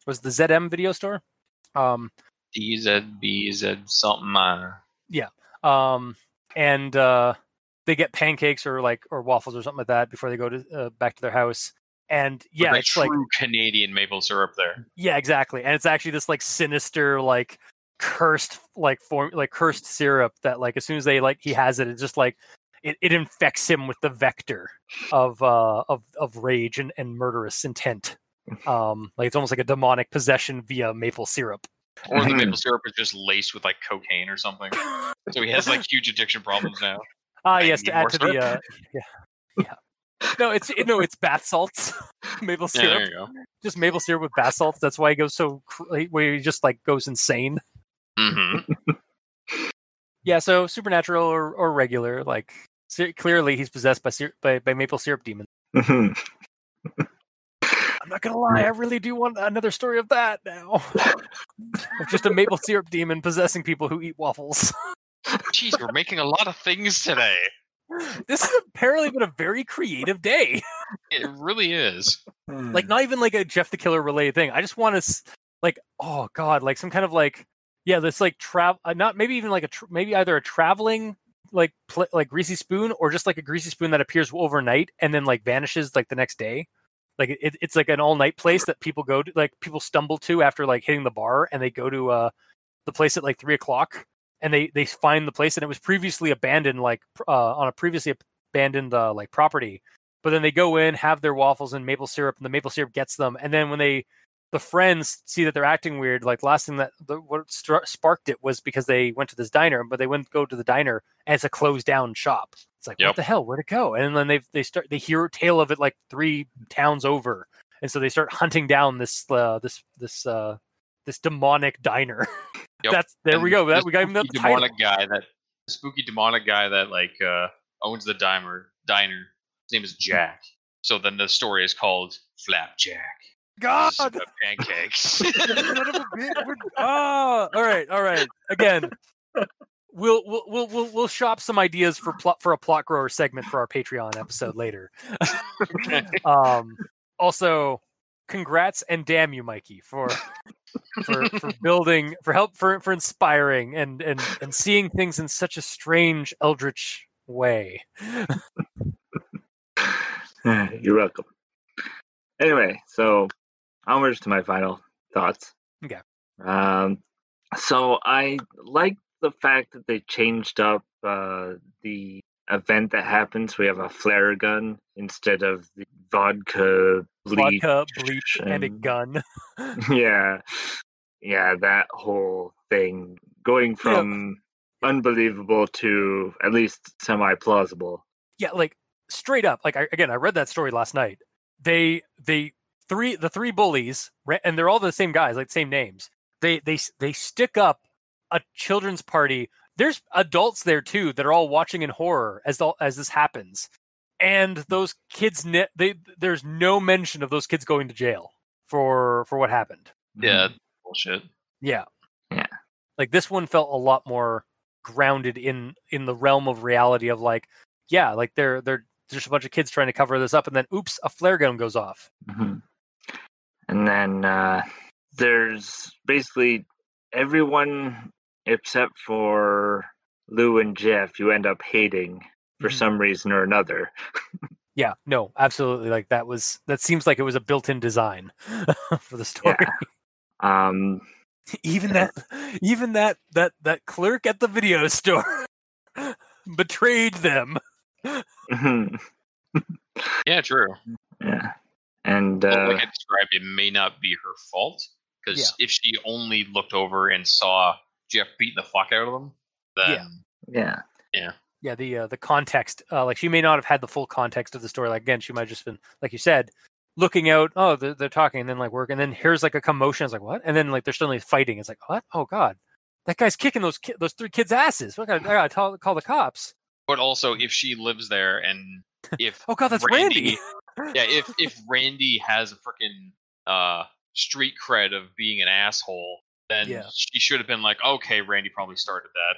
Was the zm video store um DZBZ something. Uh, um and uh they get pancakes or like or waffles or something like that before they go to uh, back to their house and yeah it's true like Canadian maple syrup there. yeah exactly and it's actually this like sinister like cursed like form like cursed syrup that like as soon as they like he has it it just like it, it infects him with the vector of uh of of rage and, and murderous intent um like it's almost like a demonic possession via maple syrup Or the maple syrup is just laced with like cocaine or something. So he has like huge addiction problems now. ah I yes to add more to the uh yeah yeah no it's it, no it's bath salts maple Yeah, syrup there you go. just maple syrup with bath salts that's why he goes so where he just like goes insane hmm Yeah, so supernatural or, or regular, like sy- clearly he's possessed by, syrup, by by maple syrup demons. Mhm. I'm not not gonna lie, I really do want another story of that now. of just a maple syrup demon possessing people who eat waffles. Jeez, we're making a lot of things today. This has apparently been a very creative day. It really is. Like not even like a Jeff the Killer related thing. I just want to like oh god, like some kind of like yeah, this like travel uh, not maybe even like a tr- maybe either a traveling like pl- like greasy spoon or just like a greasy spoon that appears overnight and then like vanishes like the next day. Like it, it's like an all night place that people go to like people stumble to after like hitting the bar and they go to uh the place at like three o'clock and they they find the place and it was previously abandoned like uh, on a previously abandoned uh, like property. But then they go in have their waffles and maple syrup and the maple syrup gets them and then when they the friends see that they're acting weird like last thing that the, what sparked it was because they went to this diner but they went to go to the diner it's a closed down shop it's like Yep. what the hell where'd it go and then they they start they hear a tale of it like three towns over and so they start hunting down this uh, this this uh this demonic diner Yep. that's there we go that we got him the spooky title. demonic guy that spooky demonic guy that like uh owns the diner diner. His name is Jack. So then the story is called Flapjack. god pancakes. Son of a bitch, we're- Ah, all right, all right. Again, we'll we'll we'll we'll, we'll shop some ideas for plot for a plot grower segment for our Patreon episode later. um, also, congrats and damn you, Mikey, for for for building for help for for inspiring and and and seeing things in such a strange eldritch way. You're welcome. Anyway, so onwards to my final thoughts. Okay. Um, so I like the fact that they changed up uh, the event that happens. We have a flare gun instead of the vodka bleach. Vodka, bleach, and a gun. yeah, yeah, that whole thing going from unbelievable to at least semi plausible. yeah like straight up like I, again i read that story last night they they three the three bullies and they're all the same guys like same names they they they stick up a children's party there's adults there too that are all watching in horror as all, as this happens and those kids ne- they there's no mention of those kids going to jail for for what happened yeah, bullshit. yeah Yeah. like this one felt a lot more grounded in in the realm of reality of like yeah like they're they're just a bunch of kids trying to cover this up and then oops a flare gun goes off Mhm. And then uh, there's basically everyone except for Lou and Jeff you end up hating for Mhm. some reason or another. yeah no absolutely like that was that seems like it was a built-in design for the story Um, even that even that that that clerk at the video store betrayed them Yeah, true. yeah. And uh, like I described, it may not be her fault because Yeah. if she only looked over and saw Jeff beat the fuck out of them, then yeah. yeah. Yeah. The uh, the context uh, like she may not have had the full context of the story like again she might have just been like you said looking out oh they're, they're talking and then like work and then here's like a commotion it's like what? And then like they're suddenly fighting it's like what? Oh god. That guy's kicking those ki- those three kids asses. What gotta, i gotta tell, call the cops. But also if she lives there and if oh god that's randy, yeah, if if Randy has a freaking uh street cred of being an asshole, then Yeah. she should have been like, okay, Randy probably started that.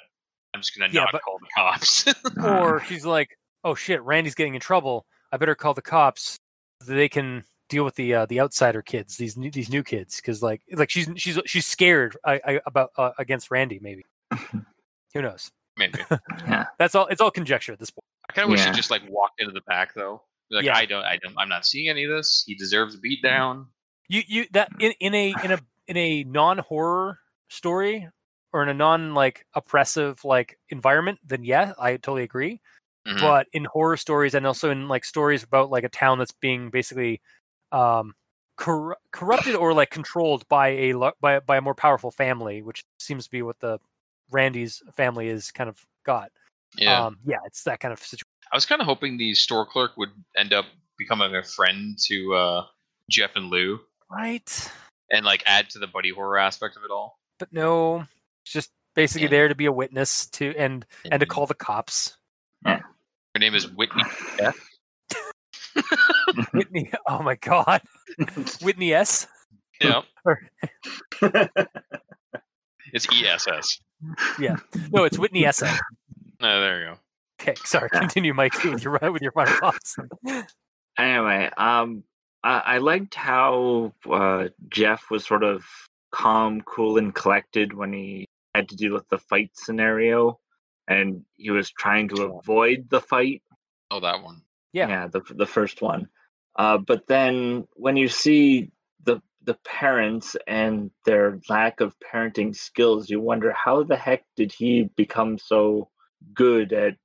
I'm just gonna Yeah, not but- call the cops. or she's like oh shit randy's getting in trouble i better call the cops so they can deal with the uh, the outsider kids these new, these new kids because like like she's she's she's scared I, I, about uh, against randy maybe who knows Maybe. yeah. that's all it's all conjecture at this point I kind of wish Yeah. she just like walked into the back though. Like Yeah. I don't, I don't, I'm not seeing any of this. He deserves a beat down. you you that in, in a in a in a non horror story or in a non like oppressive like environment then yeah i totally agree. Mhm. but in horror stories and also in like stories about like a town that's being basically um cor- corrupted or like controlled by a by by a more powerful family which seems to be what the randy's family is kind of got. Yeah, um yeah it's that kind of situation I was kind of hoping the store clerk would end up becoming a friend to uh Jeff and Lou. Right and like add to the buddy horror aspect of it all. but no it's just basically Yeah. there to be a witness to and and to call the cops Her name is Whitney. Whitney. Oh my god. Whitney S. Yeah, Or- it's ESS. Yeah. No, it's Whitney S. Oh, there you go. Okay, sorry. Continue, Mike, with your with your final thoughts. anyway, um, I, I liked how uh, Jeff was sort of calm, cool, and collected when he had to deal with the fight scenario, and he was trying to avoid the fight. Oh, that one. Yeah, yeah. the the first one. Uh, but then when you see the the parents and their lack of parenting skills, you wonder how the heck did he become so good at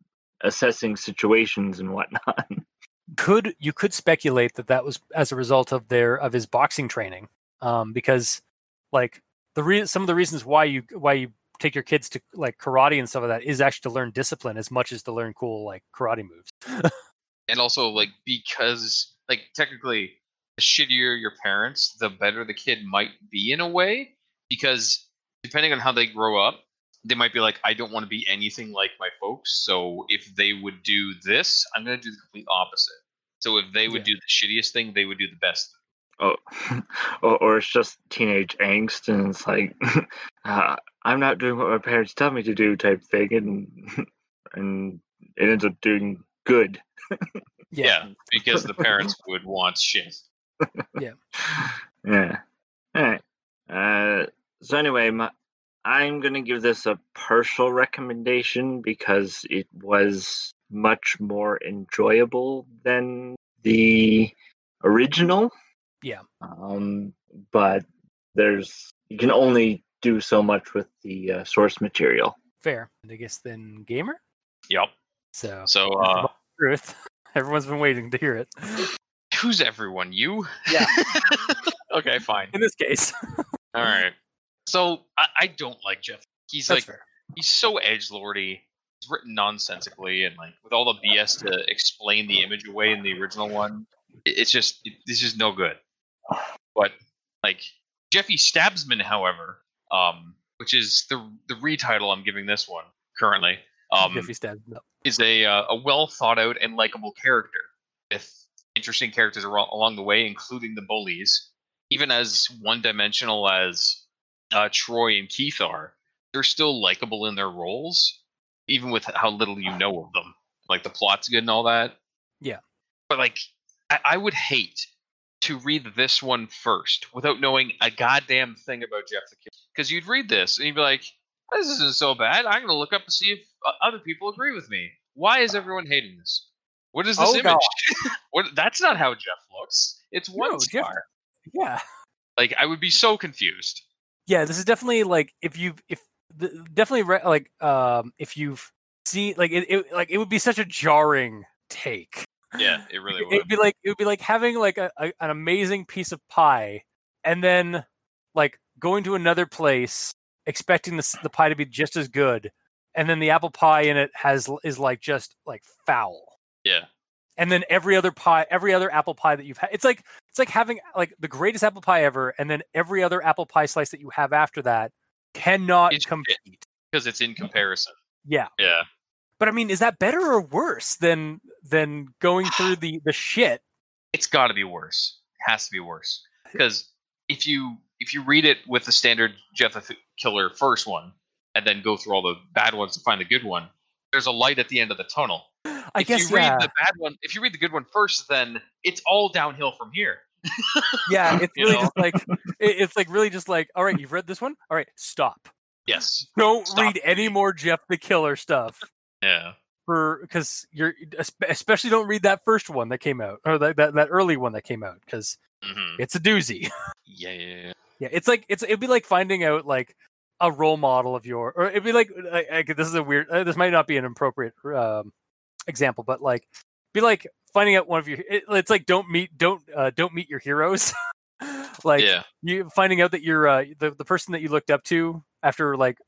assessing situations and whatnot. Could you could speculate that that was as a result of their of his boxing training, um, because like the re- some of the reasons why you why you take your kids to like karate and stuff like that is actually to learn discipline as much as to learn cool like karate moves. and also like because like technically the shittier your parents the better the kid might be in a way because depending on how they grow up they might be like i don't want to be anything like my folks so if they would do this i'm going to do the complete opposite so if they would Yeah. do the shittiest thing they would do the best oh, or, or it's just teenage angst, and it's like, uh, I'm not doing what my parents tell me to do, type thing, and and it ends up doing good. yeah, because the parents would want shit Yeah. Yeah. All right. Uh, so anyway, my, I'm gonna give this a partial recommendation because it was much more enjoyable than the original. Yeah. Um, but there's you can only do so much with the uh, source material. Fair. And I guess then gamer. yep So so uh truth. Everyone's been waiting to hear it. who's everyone you Yeah. okay fine In this case, all right so i, I don't like jeff he's that's like fair. he's so edge lordy. He's written nonsensically and like with all the BS to explain the image away in the original one. it- It's just it, it's just no good. But like Jeffy Stabsman, however, um, which is the the retitle I'm giving this one currently, um, Jeffy him up. is a uh, a well thought out and likable character with interesting characters along the way, including the bullies. Even as one dimensional as uh, Troy and Keith are, they're still likable in their roles, even with how little you know of them. Like the plot's good and all that. Yeah. But like, I, I would hate to read this one first without knowing a goddamn thing about Jeff the Kid. Because you'd read this and you'd be like, this isn't so bad. I'm going to look up and see if uh, other people agree with me. Why is everyone hating this? What is this Oh, image? What? That's not how Jeff looks. It's one No, Jeff- Yeah. Like I would be so confused. Yeah this is definitely like if you've if the, definitely re- like um if you've seen like it, it like it would be such a jarring take Yeah, it really would. it would. would be like it would be like having like a, a an amazing piece of pie and then like going to another place expecting the, the pie to be just as good and then the apple pie in it has is like just like foul Yeah, and then every other pie every other apple pie that you've had it's like it's like having like the greatest apple pie ever and then every other apple pie slice that you have after that cannot It's compete. because it's in comparison. yeah. Yeah, but i mean is that better or worse than than going through the the shit? It's got to be worse. It has to be worse. Because if you if you read it with the standard Jeff the Killer first one and then go through all the bad ones to find the good one, there's a light at the end of the tunnel. i if guess you read yeah the bad one, if you read the good one first, then it's all downhill from here. yeah it's really know? just like it's like really just like all right you've read this one all right stop Yes. don't Stop read any more jeff the killer stuff Yeah. for because you're especially don't read that first one that came out or that that, that early one that came out because hmm it's a doozy Yeah, yeah, yeah. yeah it's like it's it'd be like finding out like a role model of your or it'd be like, like, like, this is a weird uh, this might not be an appropriate um example but like be like finding out one of your it, it's like don't meet don't uh, don't meet your heroes like yeah. you finding out that you're uh, the the person that you looked up to after like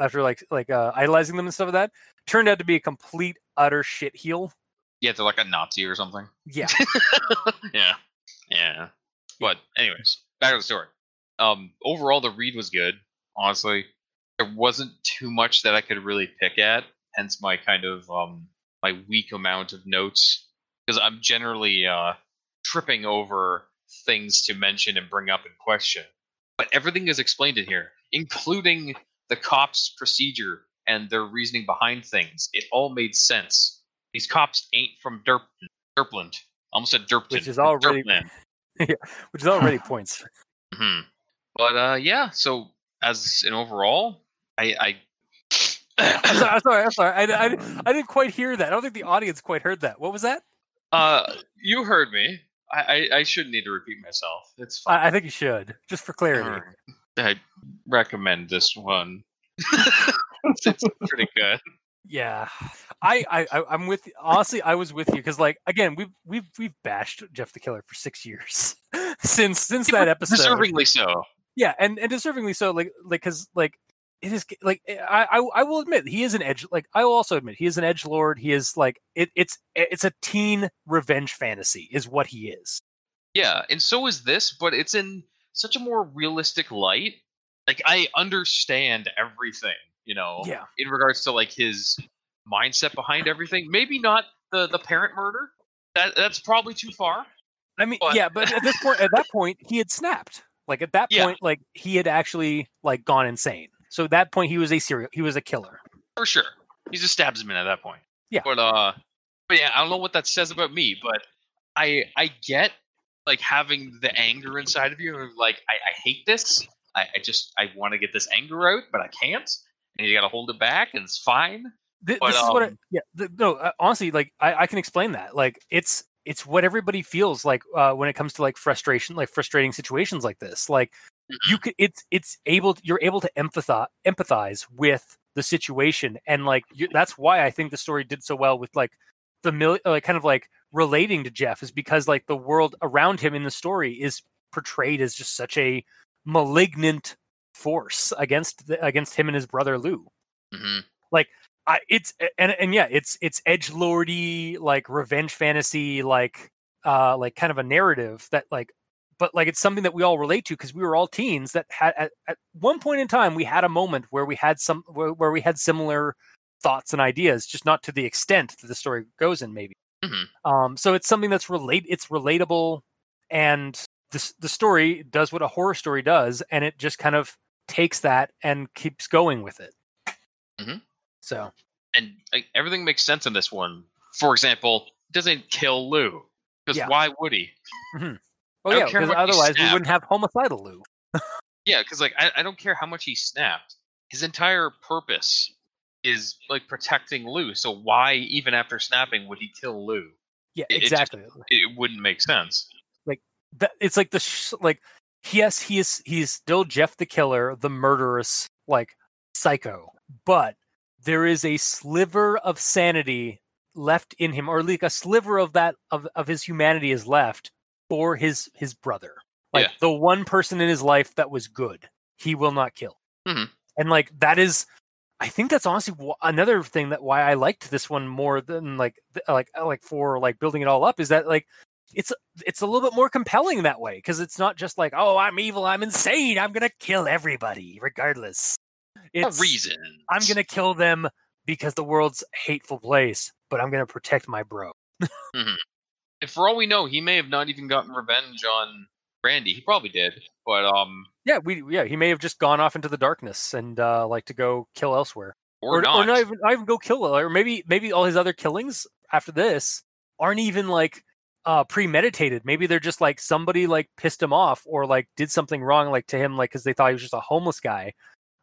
after like like uh, idolizing them and stuff like that turned out to be a complete utter shit heel. Yeah, they're like a Nazi or something. Yeah, yeah. Yeah. But anyways, back to the story. Um overall the read was good, honestly. There wasn't too much that I could really pick at, hence my kind of um my weak amount of notes because I'm generally uh tripping over things to mention and bring up in question. But everything is explained in here, including the cops' procedure and their reasoning behind things. It all made sense. These cops ain't from Derp- Derpland. Almost said Derpton. Which is already- Derpland. which is already points. hmm But uh, yeah. So as an overall, I, I'm sorry. I I'm sorry. I'm sorry. I, I, I didn't quite hear that. I don't think the audience quite heard that. What was that? uh, you heard me. I, I, I shouldn't need to repeat myself. It's fine. I, I think you should, just for clarity. Alright. I recommend this one. it's, it's pretty good. Yeah, I, I, I I'm with. Honestly, I was with you because, like, again, we've we've we've bashed Jeff the Killer for six years since since that episode. Deservingly so. Yeah, and and deservingly so. Like like because like it is like eh, I, I I will admit he is an edge. Like I will also admit he is an edge lord. He is like it. It's eh, it's a teen revenge fantasy is what he is. Yeah, and so is this, but it's in such a more realistic light. Like I understand everything, you know, Yeah. in regards to like his mindset behind everything. Maybe not the the parent murder. That that's probably too far. I mean, But- yeah, but at this point, at that point, he had snapped. Like at that Yeah. point, like he had actually like gone insane. So at that point, he was a serial. He was a killer. For sure. He's a stabsman at that point. Yeah. But uh but yeah, I don't know what that says about me, but I I get like having the anger inside of you and like I, I hate this. I, I just I want to get this anger out, but I can't. And you gotta hold it back and it's fine. Th- But, this is what. I, um, yeah. th- no, uh, honestly, like I, I can explain that. Like it's it's what everybody feels like uh, when it comes to like frustration, like frustrating situations like this. Like Mm-hmm. you could, it's it's able, to, you're able to empathize empathize with the situation, and like you, that's why I think the story did so well with like familiar, like kind of like relating to Jeff is because like the world around him in the story is portrayed as just such a malignant force against the, against him and his brother Lou. hmm I, it's and and yeah, it's it's edge lordy like revenge fantasy like uh like kind of a narrative that like but like it's something that we all relate to because we were all teens that had at, at one point in time we had a moment where we had some where, where we had similar thoughts and ideas just not to the extent that the story goes in maybe Mhm. um so it's something that's relate it's relatable and the, the story does what a horror story does and it just kind of takes that and keeps going with it Mhm. So And like everything makes sense in this one. For example, doesn't kill Lou. Because Yeah. why would he? Mm-hmm. Oh don't yeah, because otherwise we wouldn't have homicidal Lou. Yeah, because like I, I don't care how much he snapped. His entire purpose is like protecting Lou. So why, even after snapping, would he kill Lou? Yeah, It- it just- exactly. It wouldn't make sense. Like that it's like the sh- like yes, he is he's still Jeff the killer, the murderous like psycho, but there is a sliver of sanity left in him, or like a sliver of that of of his humanity is left for his his brother. Like Yeah. the one person in his life that was good, he will not kill. Mhm. And like that is I think that's honestly another thing that why I liked this one more than like like uh, like for like building it all up is that like it's it's a little bit more compelling that way because it's not just like oh I'm evil I'm insane I'm gonna kill everybody regardless. It's a reason. I'm gonna kill them because the world's a hateful place, but I'm gonna protect my bro. And for all we know, he may have not even gotten revenge on Randy. He probably did, but um, Yeah, we yeah he may have just gone off into the darkness and uh like to go kill elsewhere. or, or not. or not even not even go kill or maybe maybe all his other killings after this aren't even like uh premeditated maybe they're just like somebody like pissed him off or like did something wrong like to him like because they thought he was just a homeless guy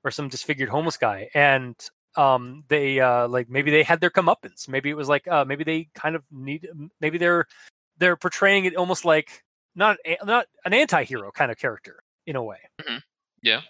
or some disfigured homeless guy and um they uh like maybe they had their comeuppance maybe it was like uh maybe they kind of need maybe they're they're portraying it almost like not not an anti-hero kind of character in a way Yeah.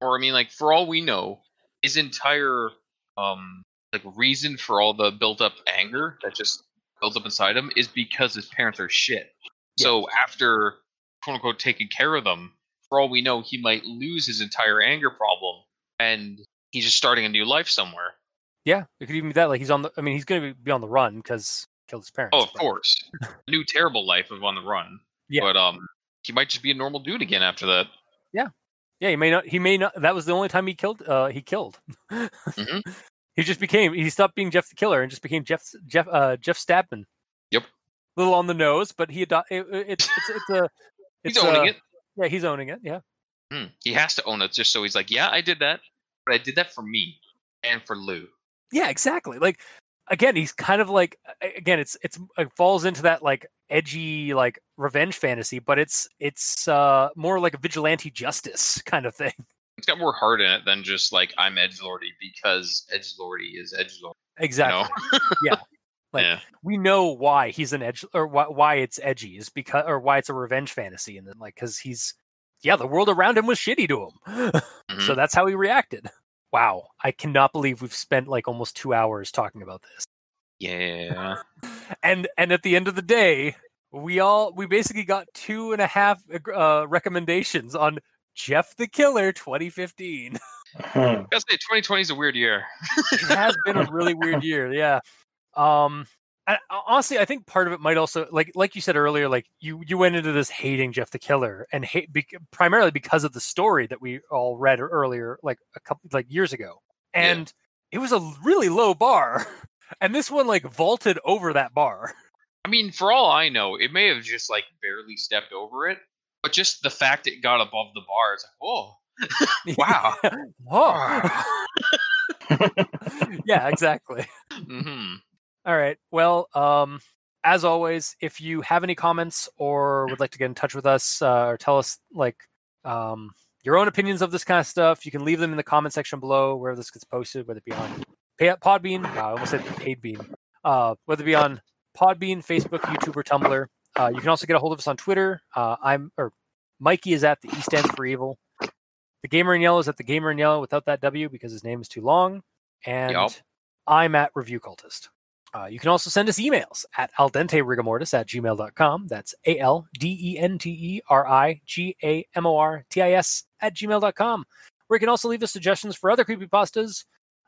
or I mean, like for all we know, his entire um like reason for all the built up anger that just builds up inside him is because his parents are shit. So after quote unquote taking care of them, for all we know, he might lose his entire anger problem and he's just starting a new life somewhere. yeah it could even be that like he's on the i mean he's gonna be on the run because killed his parents Oh, of but- course. new terrible life of on the run. Yeah. But um he might just be a normal dude again after that. Yeah, yeah. he may not. He may not. That was the only time he killed. Uh, he killed. Mhm. He just became. He stopped being Jeff the Killer and just became Jeff Jeff uh, Jeff Stabman. Yep. A little on the nose, but he ado- it, it- it's it's it's a He's It's, owning uh, it. Yeah, he's owning it. Yeah. Hmm. He has to own it just so he's like, yeah, I did that, but I did that for me and for Lou. Yeah, exactly. Like again, he's kind of like again, it's it's it falls into that like edgy like revenge fantasy, but it's it's uh more like a vigilante justice kind of thing. It's got more heart in it than just like I'm edge lordy because edge lordy is edge lord. Exactly. You know? Like, yeah. We know why he's an edge or why, why it's edgy is because or why it's a revenge fantasy and then like cuz he's yeah, the world around him was shitty to him. Mhm. so that's how he reacted. Wow, I cannot believe we've spent like almost 2 hours talking about this. yeah. and and at the end of the day we all we basically got two and a half uh, recommendations on jeff the killer 2015 Hmm. I gotta say, 2020 is a weird year. it has been a really weird year yeah um I, honestly i think part of it might also like like you said earlier like you you went into this hating jeff the killer and hate bec primarily because of the story that we all read earlier like a couple like years ago Yeah. and it was a really low bar and this one like vaulted over that bar I mean, for all I know, it may have just like barely stepped over it, but just the fact it got above the bar is like, whoa. Wow. Whoa. yeah, exactly. hmm All right. Well, um, as always, if you have any comments or would like to get in touch with us uh, or tell us like um, your own opinions of this kind of stuff, you can leave them in the comment section below wherever this gets posted, whether it be on Podbean, wow, I almost said Paid Bean, uh, whether it be on Podbean, Facebook, YouTube, or Tumblr. Uh, you can also get a hold of us on Twitter. Uh, I'm or Mikey is at the E stands for evil. The gamer in yellow is at the gamer in yellow without that W because his name is too long. And Yup. I'm at review cultist. Uh, you can also send us emails at al dente rigamortis at gmail.com. That's A L D E N T E R I G A M O R T I S at gmail.com. Where you can also leave us suggestions for other creepypastas,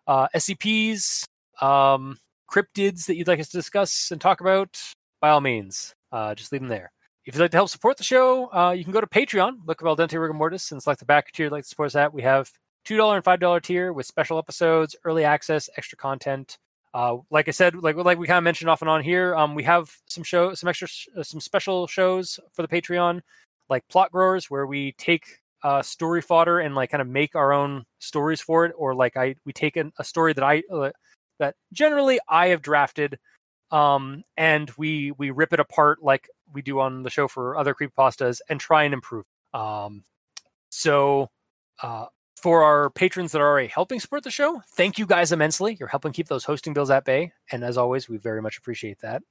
uh, SCPs, um, cryptids that you'd like us to discuss and talk about. By all means, uh, just leave them there. If you'd like to help support the show, uh, you can go to Patreon, look up Al Dente and select the back tier you'd like to support us at. We have $2 and $5 tier with special episodes, early access, extra content. Uh, like I said, like like we kind of mentioned off and on here, um, we have some show, some extra, sh- uh, some special shows for the Patreon, like Plot Growers, where we take uh, story fodder and like kind of make our own stories for it, or like I we take an, a story that I uh, that generally I have drafted, um, and we we rip it apart like we do on the show for other creepypastas and try and improve. Um, so uh, for our patrons that are already helping support the show, thank you guys immensely. You're helping keep those hosting bills at bay, and as always, we very much appreciate that.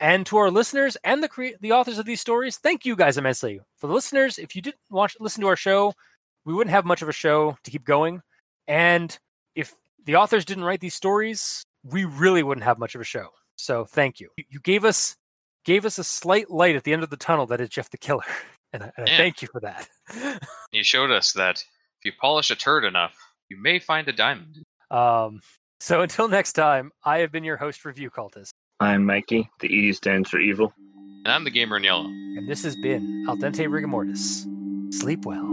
And to our listeners and the cre- the authors of these stories, thank you guys immensely. For the listeners, if you didn't watch listen to our show, we wouldn't have much of a show to keep going. And if the authors didn't write these stories, we really wouldn't have much of a show. So thank you. You- gave us gave us a slight light at the end of the tunnel that is Jeff the Killer, and I, and I thank you for that. You showed us that if you polish a turd enough, you may find a diamond. Um, so until next time, I have been your host, Review Cultist, I'm Mikey. The E stands for evil. And I'm the gamer in yellow. and this has been Al Dente Rigamortis. Sleep well.